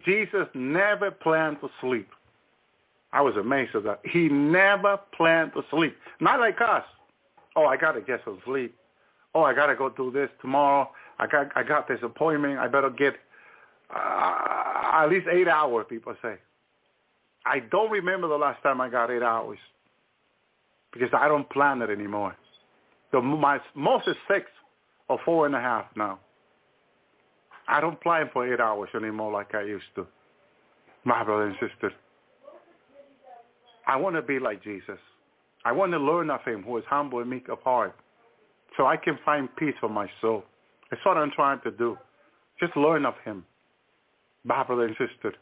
Jesus never planned to sleep. I was amazed at that. He never planned to sleep. Not like us oh, I got to get some sleep. Oh, I got to go do this tomorrow. I got I got this appointment. I better get uh, at least eight hours, people say. I don't remember the last time I got eight hours because I don't plan it anymore. The my most is six or four and a half now. I don't plan for eight hours anymore like I used to. My brother and sister. I want to be like Jesus. I want to learn of him who is humble and meek of heart so I can find peace for my soul. That's what I'm trying to do. Just learn of him. My brother and sister,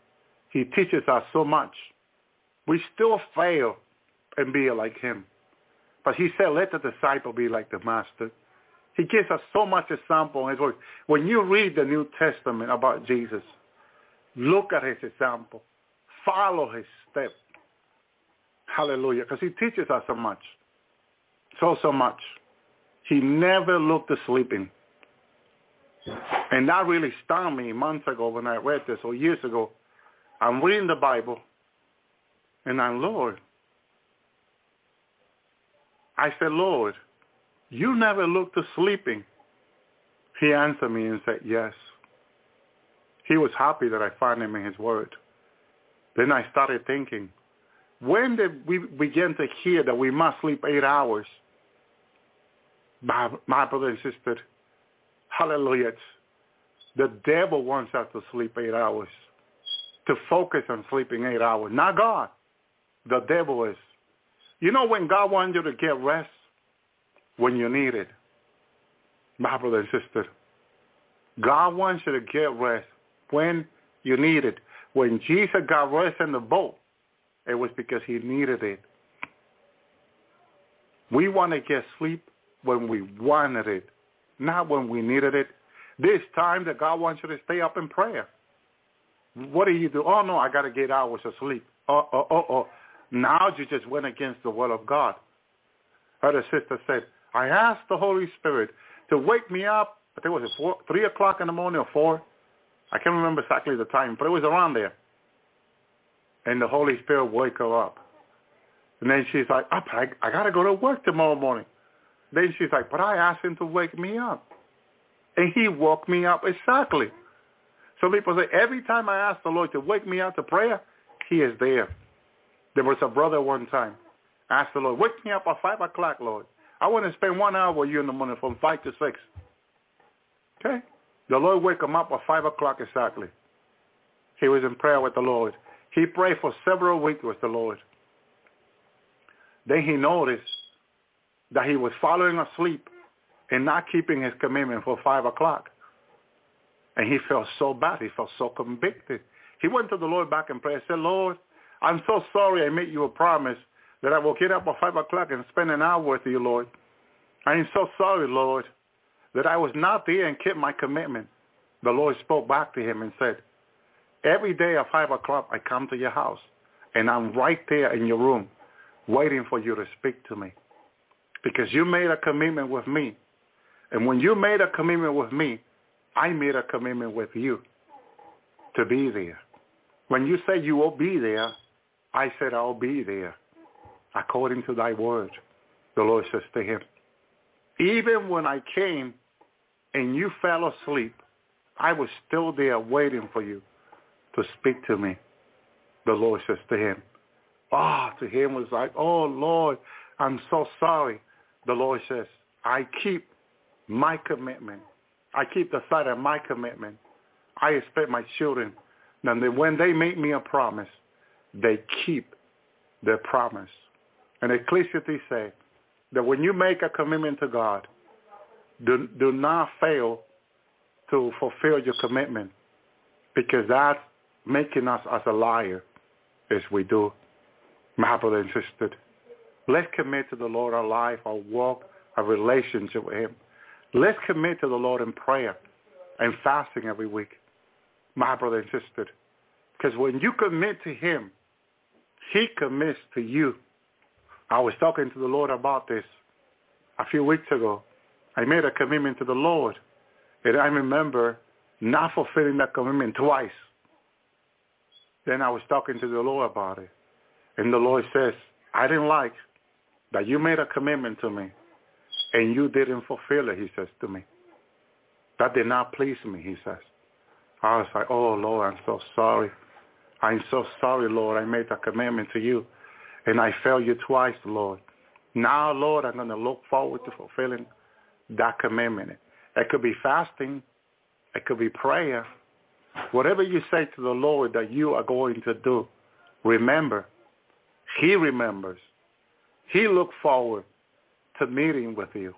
he teaches us so much. We still fail and be like him. But he said, let the disciple be like the master. He gives us so much example in his. When you read the New Testament about Jesus, look at his example. Follow his steps. Hallelujah. Because he teaches us so much. So, so much. He never looked sleeping. And that really stunned me months ago when I read this, or years ago. I'm reading the Bible, And I'm, Lord, I said, Lord, you never look to sleeping. He answered me and said, yes. He was happy that I found him in his word. Then I started thinking, when did we begin to hear that we must sleep eight hours? My, my brother and sister, hallelujah. The devil wants us to sleep eight hours, to focus on sleeping eight hours, not God. The devil is. You know when God wants you to get rest? When you need it. My brother and sister, God wants you to get rest when you need it. When Jesus got rest in the boat, it was because he needed it. We want to get sleep when we wanted it, not when we needed it. This time that God wants you to stay up in prayer. What do you do? Oh, no, I got to get hours of sleep. Oh, oh, oh, oh. Now you just went against the will of God. Her sister said, I asked the Holy Spirit to wake me up. I think it was four, 3 o'clock in the morning or 4. I can't remember exactly the time, but it was around there. And the Holy Spirit woke her up. And then she's like, oh, I, I got to go to work tomorrow morning. Then she's like, but I asked him to wake me up. And he woke me up exactly. So people say, every time I ask the Lord to wake me up to prayer, he is there. There was a brother one time. asked the Lord, wake me up at 5 o'clock, Lord. I want to spend one hour with you in the morning from 5 to 6. Okay? The Lord wake him up at 5 o'clock exactly. He was in prayer with the Lord. He prayed for several weeks with the Lord. Then he noticed that he was following asleep and not keeping his commitment for 5 o'clock. And he felt so bad. He felt so convicted. He went to the Lord back in prayer and said, Lord, I'm so sorry I made you a promise that I will get up at 5 o'clock and spend an hour with you, Lord. I am so sorry, Lord, that I was not there and kept my commitment. The Lord spoke back to him and said, every day at 5 o'clock I come to your house, and I'm right there in your room waiting for you to speak to me because you made a commitment with me. And when you made a commitment with me, I made a commitment with you to be there. When you said you will be there, I said I'll be there according to thy word. The Lord says to him, even when I came and you fell asleep, I was still there waiting for you to speak to me. The Lord says to him, ah, oh, to him was like, oh Lord, I'm so sorry. The Lord says, I keep my commitment. I keep the side of my commitment. I expect my children and when they make me a promise, they keep their promise. And Ecclesiastes say that when you make a commitment to God, do, do not fail to fulfill your commitment because that's making us as a liar as we do. My brother and sister, let's commit to the Lord our life, our walk, our relationship with him. Let's commit to the Lord in prayer and fasting every week. My brother and sister, because when you commit to him, he commits to you. I was talking to the Lord about this a few weeks ago. I made a commitment to the Lord. And I remember not fulfilling that commitment twice. Then I was talking to the Lord about it. And the Lord says, I didn't like that you made a commitment to me and you didn't fulfill it, he says to me. That did not please me, he says. I was like, oh, Lord, I'm so sorry. I'm so sorry, Lord. I made a commitment to you, and I failed you twice, Lord. Now, Lord, I'm going to look forward to fulfilling that commitment. It could be fasting. It could be prayer. Whatever you say to the Lord that you are going to do, remember, he remembers. He looks forward to meeting with you,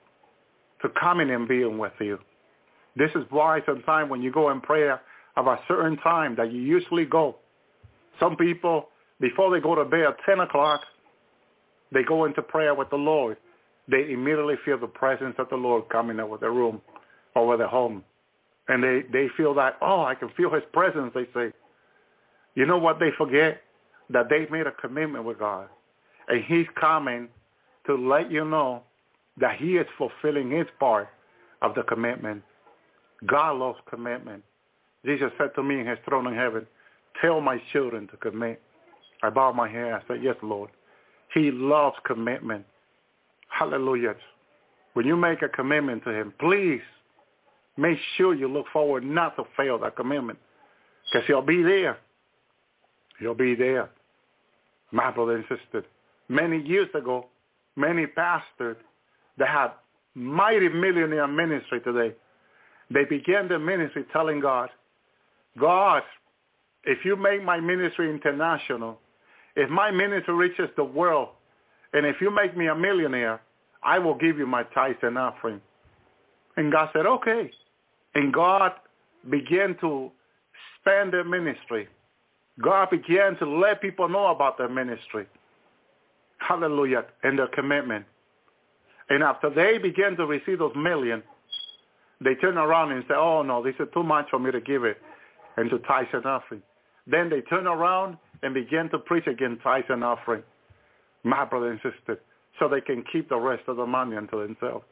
to coming and being with you. This is why sometimes when you go in prayer of a certain time that you usually go, some people, before they go to bed at 10 o'clock, they go into prayer with the Lord. They immediately feel the presence of the Lord coming over their room, over their home. And they, they feel that, oh, I can feel his presence, they say. You know what they forget? That they made a commitment with God. And he's coming to let you know that he is fulfilling his part of the commitment. God loves commitment. Jesus said to me in his throne in heaven, tell my children to commit. I bowed my head. I said, yes, Lord. He loves commitment. Hallelujah. When you make a commitment to him, please make sure you look forward not to fail that commitment because he'll be there. He'll be there. My brother and sister, many years ago, many pastors that had mighty millionaire ministry today, they began the ministry telling God, God, if you make my ministry international, if my ministry reaches the world, and if you make me a millionaire, I will give you my tithes and offering. And God said, okay. And God began to expand their ministry. God began to let people know about their ministry. Hallelujah. And their commitment. And after they begin to receive those millions, they turn around and say, oh, no, this is too much for me to give it and to tithe and offering. Then they turn around and begin to preach against tithe and offering, my brother and sister, so they can keep the rest of the money unto themselves.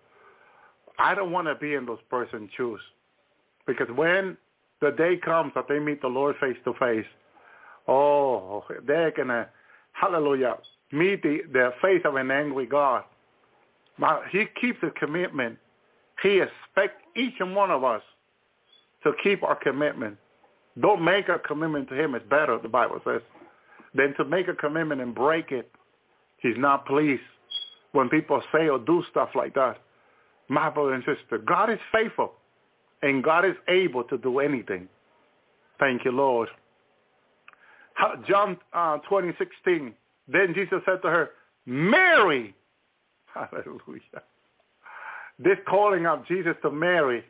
I don't want to be in those person's shoes because when the day comes that they meet the Lord face to face, oh, they're going to, hallelujah, meet the, the face of an angry God. Now, he keeps a commitment. He expects each and one of us to keep our commitment. Don't make a commitment to him. It's better, the Bible says, than to make a commitment and break it. He's not pleased when people say or do stuff like that. My brother and sister, God is faithful and God is able to do anything. Thank you, Lord. John uh, 20, 16. Then Jesus said to her, Mary. Hallelujah. This calling of Jesus to Mary,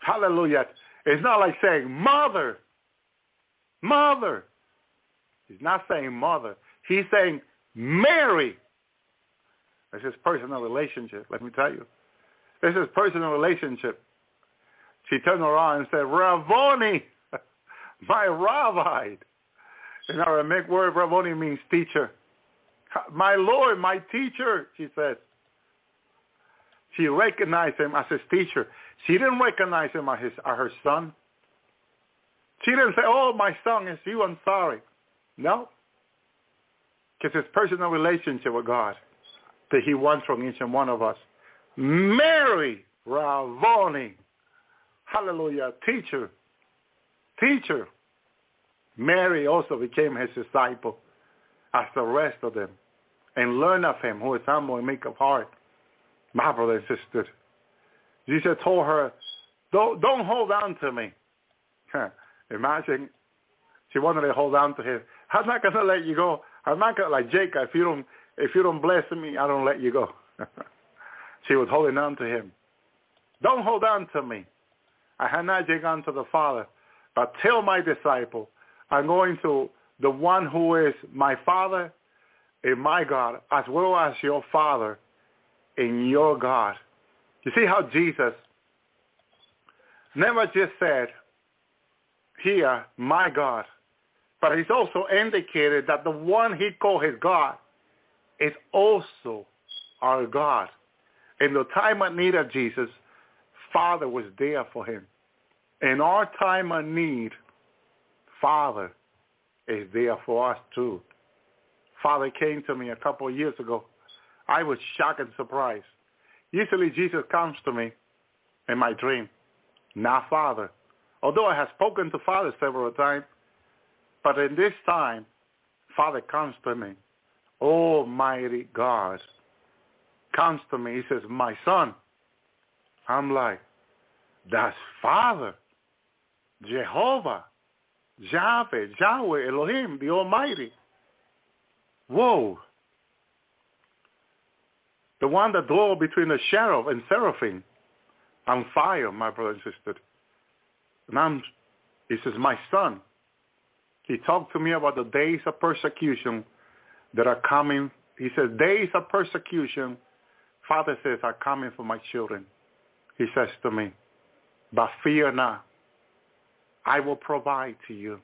hallelujah, it's not like saying mother. Mother. He's not saying mother. He's saying Mary. This is personal relationship, let me tell you. This is personal relationship. She turned around and said, Rabboni, my rabbi. In Aramaic word, Rabboni means teacher. My Lord, my teacher, she says. She recognized him as his teacher. She didn't recognize him as, his, as her son. She didn't say, oh, my son is you, I'm sorry. No. Because his personal relationship with God that he wants from each and one of us. Mary Rabboni. Hallelujah. Teacher. Teacher. Mary also became his disciple as the rest of them and learn of him who is humble and meek of heart. My brother and sister. Jesus told her, don't, don't hold on to me. Imagine she wanted to hold on to him. I'm not going to let you go. I'm not going to, like Jacob, if you don't, if you don't bless me, I don't let you go. she was holding on to him. Don't hold on to me. I have not yet gone to the Father, but tell my disciple, I'm going to the one who is my Father and my God, as well as your Father and your God. You see how Jesus never just said, here, my God, but he's also indicated that the one he called his God is also our God. In the time of need of Jesus, Father was there for him. In our time of need, Father is there for us too. Father came to me a couple of years ago. I was shocked and surprised. Usually Jesus comes to me in my dream, not Father. Although I have spoken to Father several times, but in this time, Father comes to me. Almighty God comes to me. He says, my son. I'm like, that's Father, Jehovah, Yahweh, Yahweh, Elohim, the Almighty. Whoa. The one that dwell between the cherub and seraphim on fire, my brother and sister. And I'm, he says, my son. He talked to me about the days of persecution that are coming. He says, days of persecution, Father says, are coming for my children. He says to me, but fear not. I will provide to you.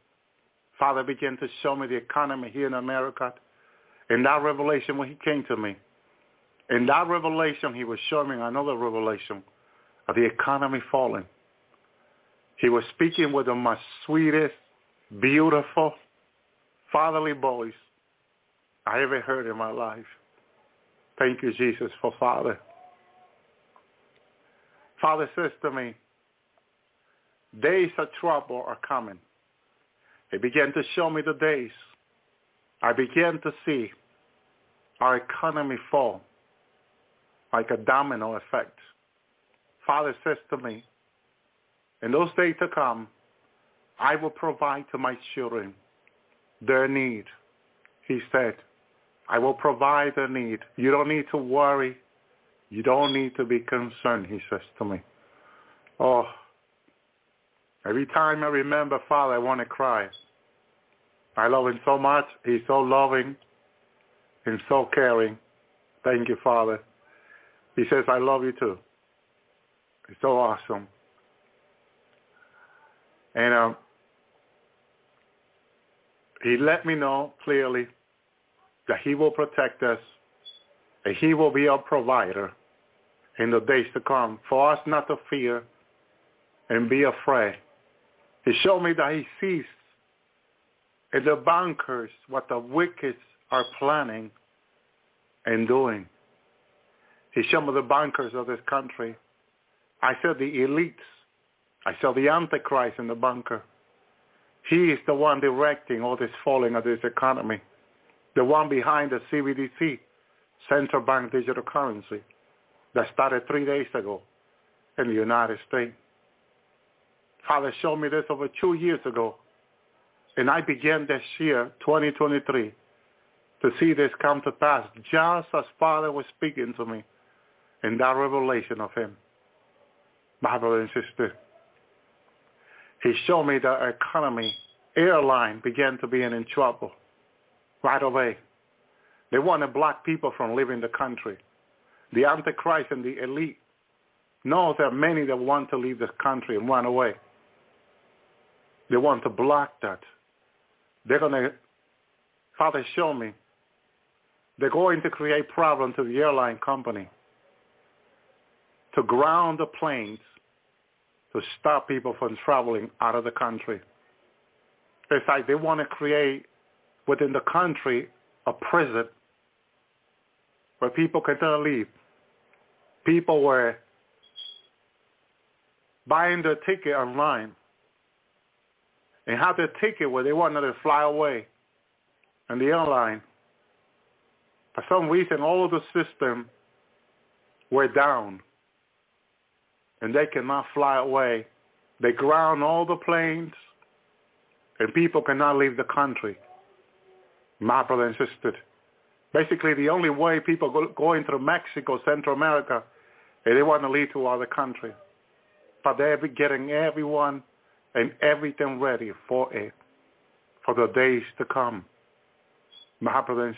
Father began to show me the economy here in America. In that revelation, when he came to me, in that revelation, he was showing me another revelation of the economy falling. He was speaking with the most sweetest, beautiful, fatherly voice I ever heard in my life. Thank you, Jesus, for Father. Father says to me, days of trouble are coming. He began to show me the days. I began to see our economy fall like a domino effect. Father says to me, in those days to come, I will provide to my children their need. He said, I will provide their need. You don't need to worry. You don't need to be concerned, he says to me. Oh, every time I remember Father, I want to cry. I love him so much. He's so loving and so caring. Thank you, Father. He says, I love you too. It's so awesome. And um, he let me know clearly that he will protect us and he will be our provider in the days to come for us not to fear and be afraid. He showed me that he sees in the bankers what the wicked are planning and doing. He showed me the bankers of this country. I saw the elites. I saw the Antichrist in the bunker. He is the one directing all this falling of this economy. The one behind the CBDC, Central Bank Digital Currency, that started three days ago in the United States. Father showed me this over two years ago. And I began this year, 2023, to see this come to pass just as Father was speaking to me in that revelation of him. My brother and sister, he showed me the economy, airline began to be in trouble right away. They wanted black people from leaving the country. The Antichrist and the elite know there are many that want to leave this country and run away. They want to block that. They're going to, Father, show me. They're going to create problems to the airline company to ground the planes to stop people from traveling out of the country. It's like they want to create within the country a prison where people cannot leave. People were buying their ticket online and had their ticket where they wanted to fly away and the airline. For some reason, all of the system were down and they cannot fly away. They ground all the planes and people cannot leave the country. My brother insisted. Basically, the only way people go, going through Mexico, Central America, is they want to leave to other country. But they're getting everyone and everything ready for it, for the days to come. My and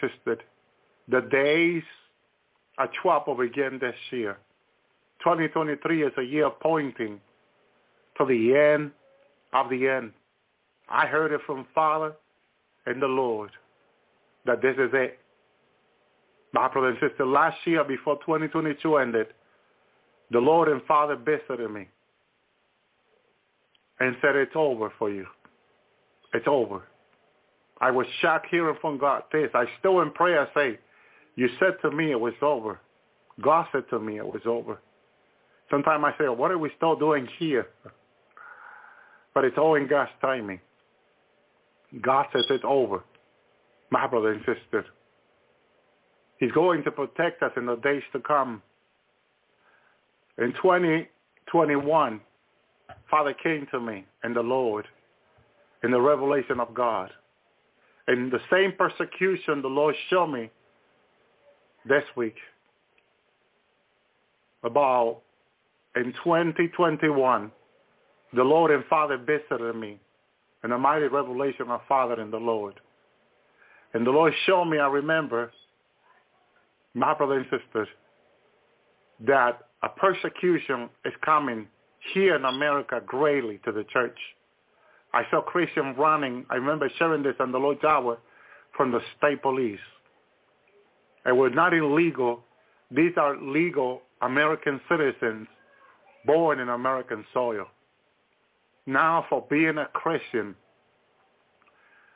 the days are trouble begin this year. 2023 is a year pointing to the end of the end. I heard it from Father and the Lord that this is it. My brother and sister, last year before 2022 ended, the Lord and Father visited me and said, it's over for you. It's over. I was shocked hearing from God this. I still in prayer say, you said to me it was over. God said to me it was over. Sometimes I say, what are we still doing here? But it's all in God's timing. God says it's over. My brother and sister. He's going to protect us in the days to come. In 2021, Father came to me and the Lord in the revelation of God. And the same persecution the Lord showed me this week about in 2021, the Lord and Father visited me in a mighty revelation of Father and the Lord. And the Lord showed me, I remember, my brothers and sisters, that a persecution is coming here in America greatly to the church. I saw Christians running. I remember sharing this on the Lord's Hour from the state police. And we're not illegal. These are legal American citizens born in American soil. Now for being a Christian,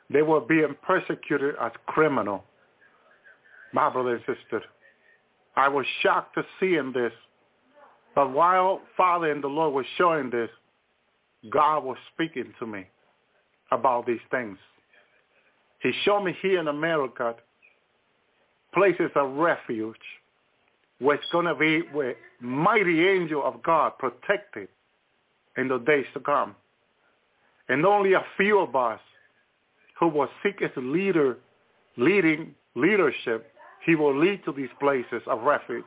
They were being persecuted as criminal. My brother and sister, I was shocked to see in this. But while Father and the Lord was showing this, God was speaking to me about these things. He showed me here in America places of refuge where it's going to be where mighty angel of God protected in the days to come. And only a few of us who will seek as leader, leading leadership, he will lead to these places of refuge.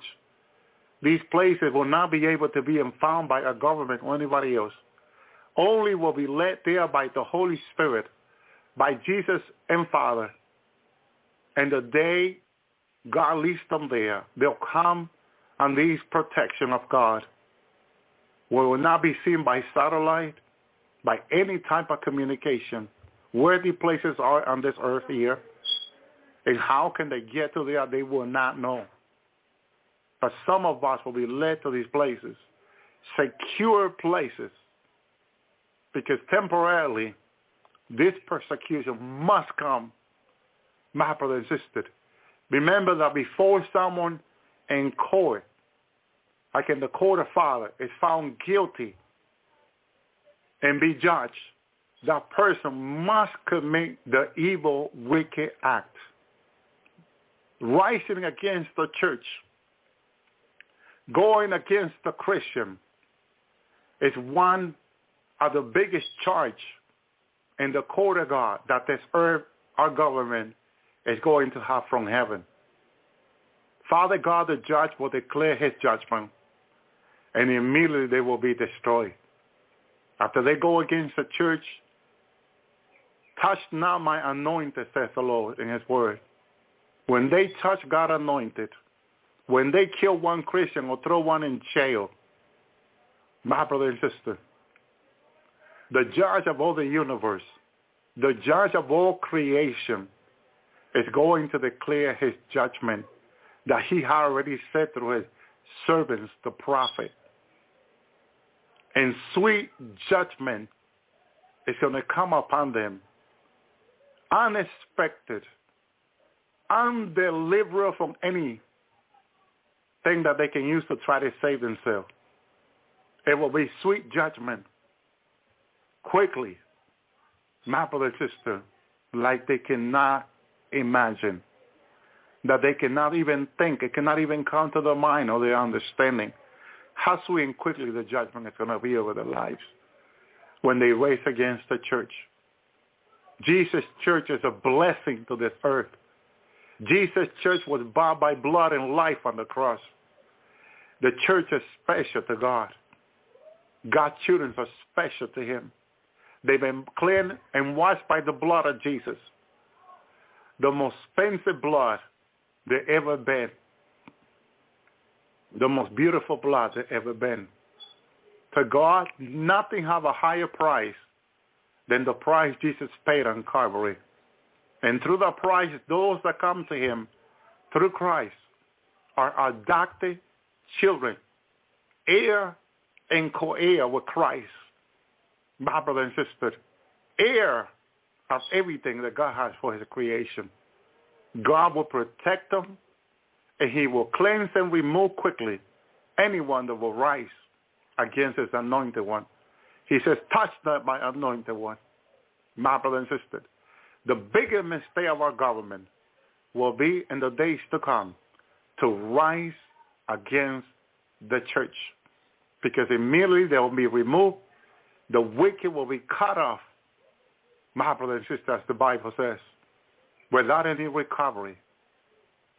These places will not be able to be found by a government or anybody else. Only will be led there by the Holy Spirit, by Jesus and Father. And the day God leads them there, they'll come on these protection of God. We will not be seen by satellite, by any type of communication. Where the places are on this earth here, and how can they get to there, they will not know. But some of us will be led to these places, secure places, because temporarily this persecution must come. My brother insisted. Remember that before someone in court, like in the court of Father, is found guilty and be judged, that person must commit the evil, wicked act. Rising against the church, going against the Christian, is one of the biggest charge in the court of God that this earth, our government, is going to have from heaven. Father God, the judge, will declare his judgment, and immediately they will be destroyed. After they go against the church, touch not my anointed, says the Lord in his word. When they touch God anointed, when they kill one Christian or throw one in jail, my brother and sister, the judge of all the universe, the judge of all creation, is going to declare his judgment that he had already said through his servants, the prophet. And sweet judgment is going to come upon them. Unexpected. Undeliverable from any thing that they can use to try to save themselves. It will be sweet judgment. Quickly. My brother and sister, like they cannot imagine, that they cannot even think, it cannot even come to their mind or their understanding how sweet and quickly the judgment is going to be over their lives when they race against the church. Jesus' church is a blessing to this earth. Jesus' church was bought by blood and life on the cross. The church is special to God. God's children are special to him. They've been cleansed and washed by the blood of Jesus the most expensive blood there ever been. The most beautiful blood there ever been. To God, nothing have a higher price than the price Jesus paid on Calvary. And through the price, those that come to him through Christ are adopted children, heir and co-heir with Christ. My brother and sister, heir of everything that God has for his creation. God will protect them and he will cleanse and remove quickly anyone that will rise against his anointed one. He says, touch not my anointed one. My brother and sister, the bigger mistake of our government will be in the days to come to rise against the church because immediately they will be removed. The wicked will be cut off my brother and sister, as the Bible says, without any recovery,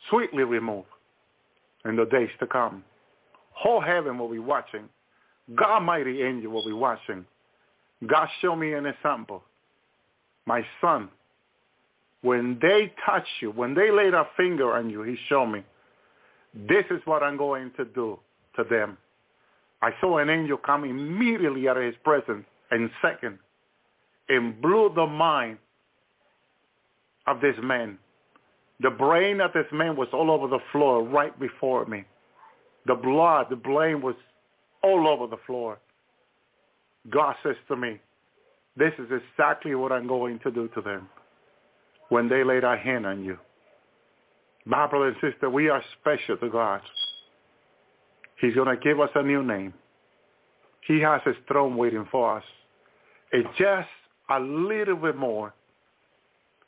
sweetly removed in the days to come. Whole heaven will be watching. God mighty angel will be watching. God show me an example. My son, when they touch you, when they lay their finger on you, he showed me, this is what I'm going to do to them. I saw an angel come immediately out of his presence in second and blew the mind of this man. The brain of this man was all over the floor right before me. The blood, the brain was all over the floor. God says to me, this is exactly what I'm going to do to them. When they laid their hand on you. My brother and sister, we are special to God. He's going to give us a new name. He has his throne waiting for us. It's just a little bit more.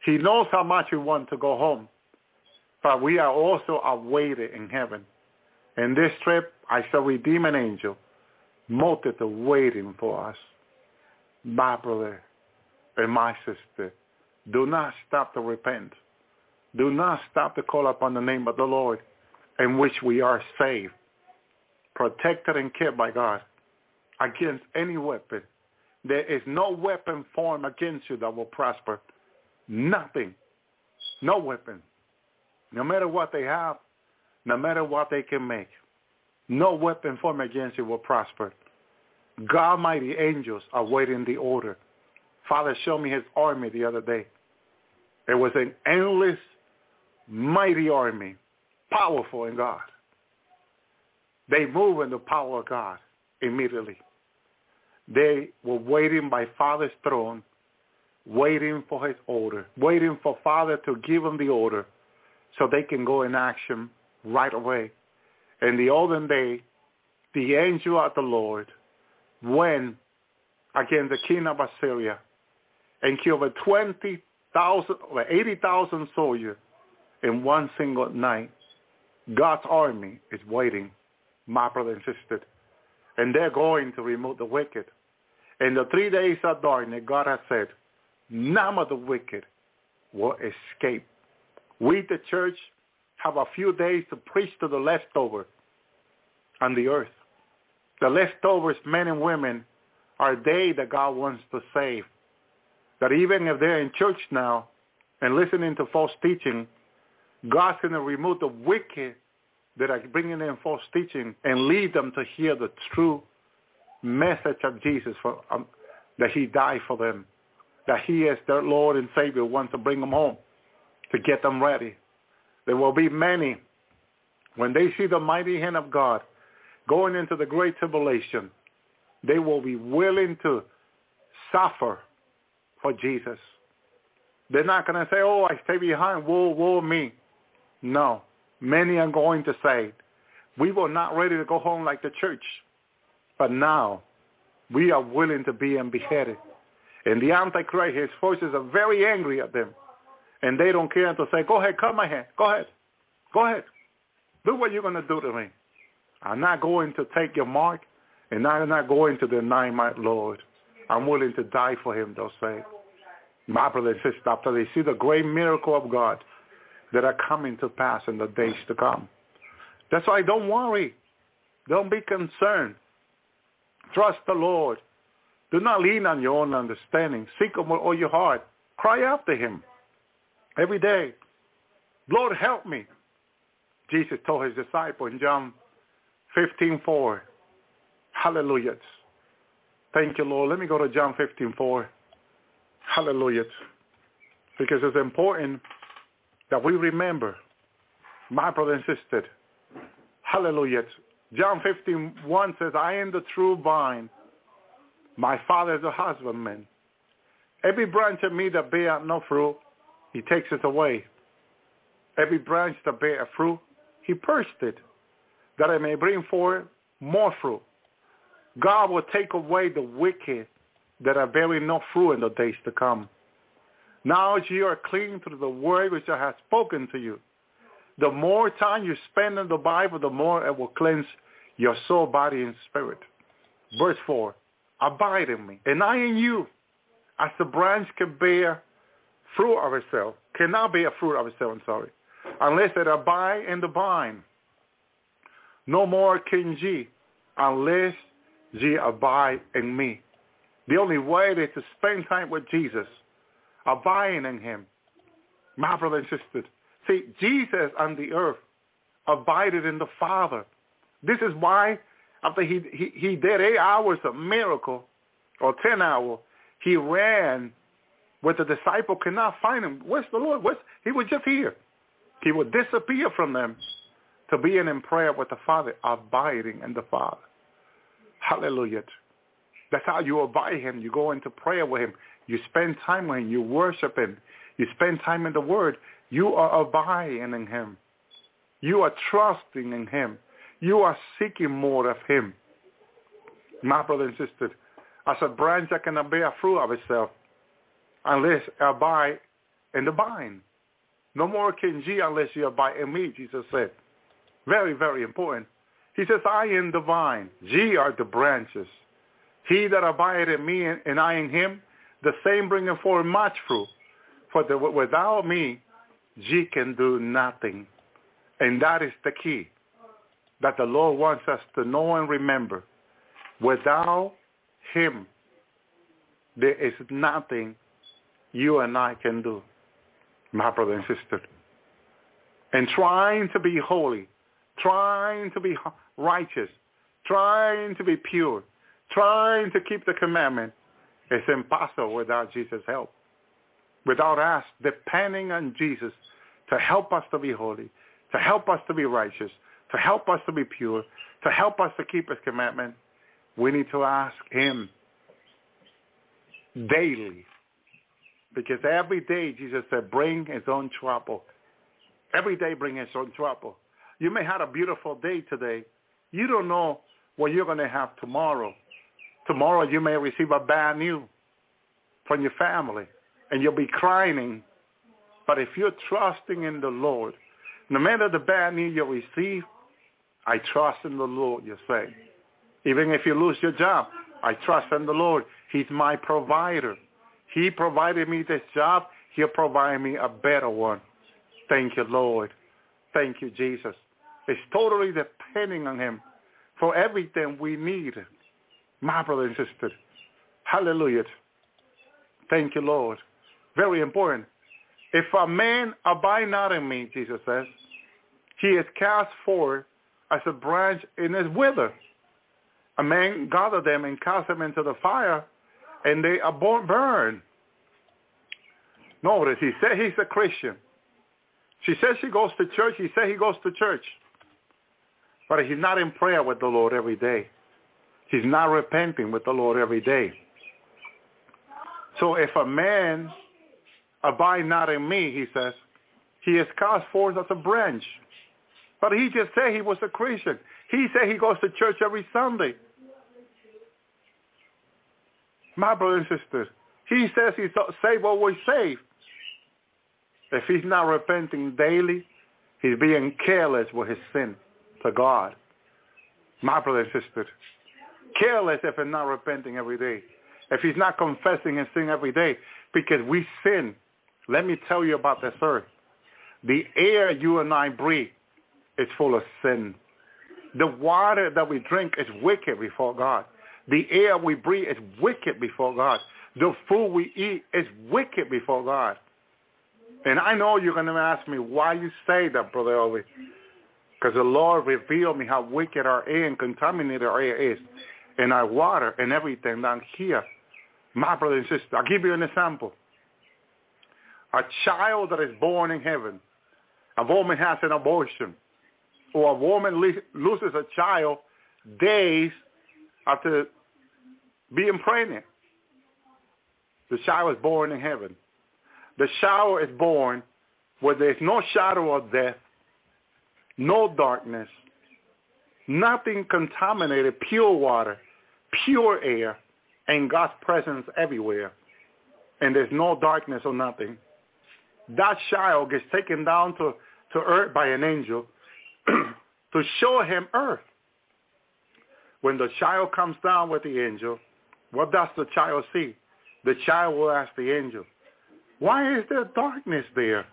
He knows how much we want to go home, but we are also awaited in heaven. In this trip, I shall redeem an angel, multitude waiting for us. My brother and my sister, do not stop to repent. Do not stop to call upon the name of the Lord in which we are saved, protected and kept by God against any weapon. There is no weapon formed against you that will prosper. Nothing. No weapon. No matter what they have, no matter what they can make, no weapon formed against you will prosper. God mighty angels are waiting the order. Father showed me his army the other day. It was an endless, mighty army, powerful in God. They move in the power of God immediately. They were waiting by Father's throne, waiting for his order, waiting for Father to give them the order so they can go in action right away. In the olden day, the angel of the Lord went against the king of Assyria and killed over 20,000 over 80,000 soldiers in one single night. God's army is waiting, my brother and sister, and they're going to remove the wicked. In the three days of darkness, God has said, none of the wicked will escape. We, the church, have a few days to preach to the leftover on the earth. The leftovers, men and women, are they that God wants to save. That even if they're in church now and listening to false teaching, God's going to remove the wicked that are bringing in false teaching and lead them to hear the true message of Jesus for um, that he died for them, that he is their Lord and Savior, wants to bring them home to get them ready. There will be many when they see the mighty hand of God going into the great tribulation, they will be willing to suffer for Jesus. They're not going to say, oh, I stay behind, woe, woe me. No. Many are going to say, we were not ready to go home like the church. But now we are willing to be and beheaded. And the Antichrist, his forces are very angry at them. And they don't care to say, go ahead, cut my hand. Go ahead. Go ahead. Do what you're going to do to me. I'm not going to take your mark, and I'm not going to deny my Lord. I'm willing to die for him, they'll say. My brother and sister, after they see the great miracle of God that are coming to pass in the days to come. That's why don't worry. Don't be concerned. Trust the Lord. Do not lean on your own understanding. Seek him with all your heart. Cry after him every day. Lord, help me. Jesus told his disciple in John 15:4. Hallelujah. Thank you, Lord. Let me go to John 15:4. Hallelujah. Because it's important that we remember, my brother and sister. Hallelujah. John 15:1 says, I am the true vine. My father is a husbandman. Every branch of me that bear no fruit, he takes it away. Every branch that bear fruit, he purged it that I may bring forth more fruit. God will take away the wicked that are bearing no fruit in the days to come. Now as you are clean through the word which I have spoken to you, the more time you spend in the Bible, the more it will cleanse your soul, body, and spirit. Verse 4, abide in me, and I in you, as the branch can bear fruit of itself, cannot bear fruit of itself, I'm sorry, unless it abide in the vine. No more can ye unless ye abide in me. The only way is to spend time with Jesus, abiding in him. My brother and sister, see, Jesus on the earth abided in the Father. This is why after he, he, he did eight hours of miracle, or ten hours, he ran where the disciple could not find him. Where's the Lord? Where's, he was just here. He would disappear from them to being in prayer with the Father, abiding in the Father. Hallelujah. That's how you abide him. You go into prayer with him. You spend time with him. You worship him. You spend time in the Word. You are abiding in Him. You are trusting in Him. You are seeking more of Him. My brother and sister, as a branch that cannot bear fruit of itself unless abide in the vine. No more can ye unless you abide in me, Jesus said. Very, very important. He says, I am the vine. Ye are the branches. He that abideth in me and I in him, the same bringeth forth much fruit. For the, without me, ye can do nothing. And that is the key that the Lord wants us to know and remember. Without him, there is nothing you and I can do, my brother and sister. And trying to be holy, trying to be righteous, trying to be pure, trying to keep the commandment is impossible without Jesus' help. Without us depending on Jesus to help us to be holy, to help us to be righteous, to help us to be pure, to help us to keep his commandment, we need to ask him daily. Because every day Jesus said, bring his own trouble. Every day bring his own trouble. You may have a beautiful day today. You don't know what you're going to have tomorrow. Tomorrow you may receive a bad news from your family and you'll be crying. But if you're trusting in the Lord, no matter the bad news you receive, I trust in the Lord, you say. Even if you lose your job, I trust in the Lord. He's my provider. He provided me this job. He'll provide me a better one. Thank you, Lord. Thank you, Jesus. It's totally depending on him for everything we need. My brother and sister. Hallelujah. Thank you, Lord. Very important. If a man abide not in me, Jesus says, he is cast forth as a branch in his wither. A man gather them and cast them into the fire, and they are burned. Notice, he said he's a Christian. She says she goes to church. He said he goes to church. But he's not in prayer with the Lord every day. He's not repenting with the Lord every day. So if a man abide not in me, he says, he is cast forth as a branch. But he just said he was a Christian. He said he goes to church every Sunday. My brother and sister, he says he's saved always saved. If he's not repenting daily, he's being careless with his sin to God. My brother and sister, careless if he's not repenting every day. If he's not confessing and sin every day, because we sin. Let me tell you about this earth. The air you and I breathe is full of sin. The water that we drink is wicked before God. The air we breathe is wicked before God. The food we eat is wicked before God. And I know you're going to ask me why you say that, Brother Elvi. Because the Lord revealed me how wicked our air and contaminated our air is. And our water and everything down here. My brother and sister, I'll give you an example. A child that is born in heaven, a woman has an abortion, or a woman loses a child days after being pregnant. The child is born in heaven. The shower is born where there's no shadow of death, no darkness, nothing contaminated, pure water, pure air, and God's presence everywhere. And there's no darkness or nothing. That child gets taken down to, to earth by an angel to show him earth. When the child comes down with the angel, what does the child see? The child will ask the angel, why is there darkness there?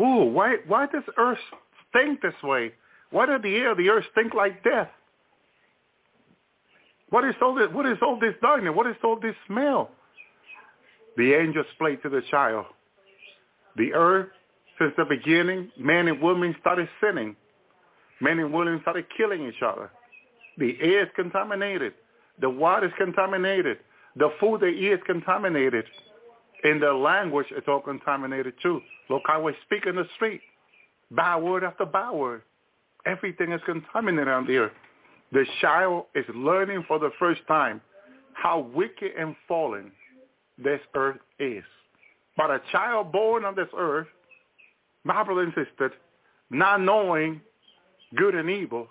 Ooh, why, why does earth stink this way? Why does the air of the earth stink like death? What is all this, what is all this darkness? What is all this smell? The angels spake to the child. The earth, since the beginning, men and women started sinning. Men and women started killing each other. The air is contaminated. The water is contaminated. The food they eat is contaminated. In their language, it's all contaminated too. Look how we speak in the street. Bad word after bad word. Everything is contaminated on the earth. The child is learning for the first time how wicked and fallen this earth is. But a child born on this earth, my brother and sister, not knowing good and evil,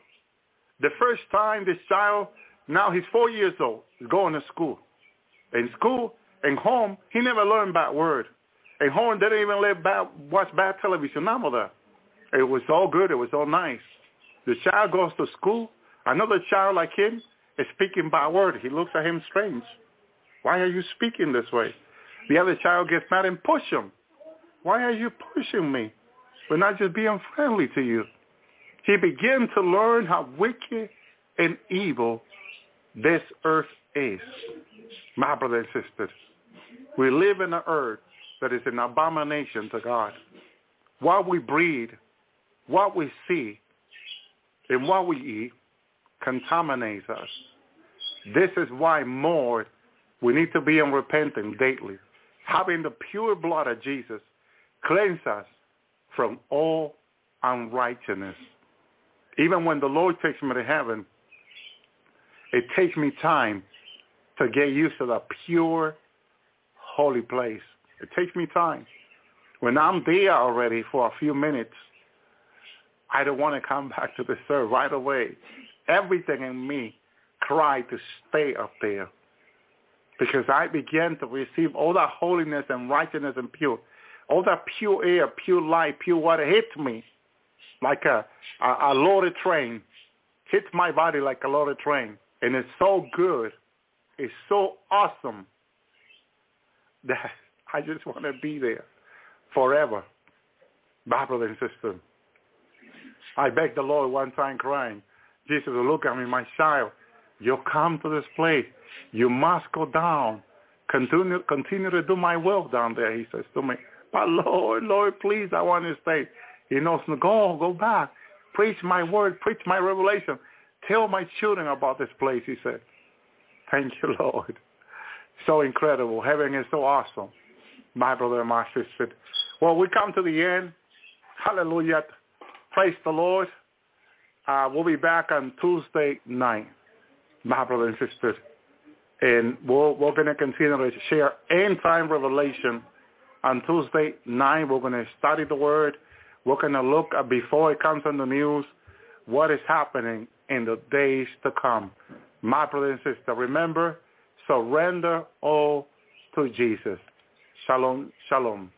the first time this child, now he's four years old, is going to school. In school, in home, he never learned bad word. In home, they didn't even let bad, watch bad television, none of that. It was all good. It was all nice. The child goes to school. Another child like him is speaking bad word. He looks at him strange. Why are you speaking this way? The other child gets mad and push him. Why are you pushing me? We're not just being friendly to you. He began to learn how wicked and evil this earth is. My brothers and sisters, we live in an earth that is an abomination to God. What we breathe, what we see, and what we eat contaminates us. This is why more we need to be in repentance daily. Having the pure blood of Jesus cleanse us from all unrighteousness. Even when the Lord takes me to heaven, it takes me time to get used to the pure, holy place. It takes me time. When I'm there already for a few minutes, I don't want to come back to the earth right away. Everything in me cried to stay up there because I began to receive all that holiness and righteousness and pure, all that pure air, pure light, pure water hit me like a, a, a loaded train, hit my body like a loaded train. And it's so good. It's so awesome that I just want to be there forever. My brother and sister, I begged the Lord one time crying, Jesus, look at me, my child. You come to this place. You must go down. Continue, continue to do my will down there, he says to me. But Lord, Lord, please, I want to stay. He knows, go, go back. Preach my word, preach my revelation. Tell my children about this place, he said. Thank you, Lord. So incredible. Heaven is so awesome. My brother and my sister. Well, we come to the end. Hallelujah. Praise the Lord. Uh, we'll be back on Tuesday night, my brother and sister. And we're, we're going to continue to share end time revelation on Tuesday night. We're going to study the word. We're going to look at before it comes on the news what is happening in the days to come. My brother and sister, remember, surrender all to Jesus. Shalom, shalom.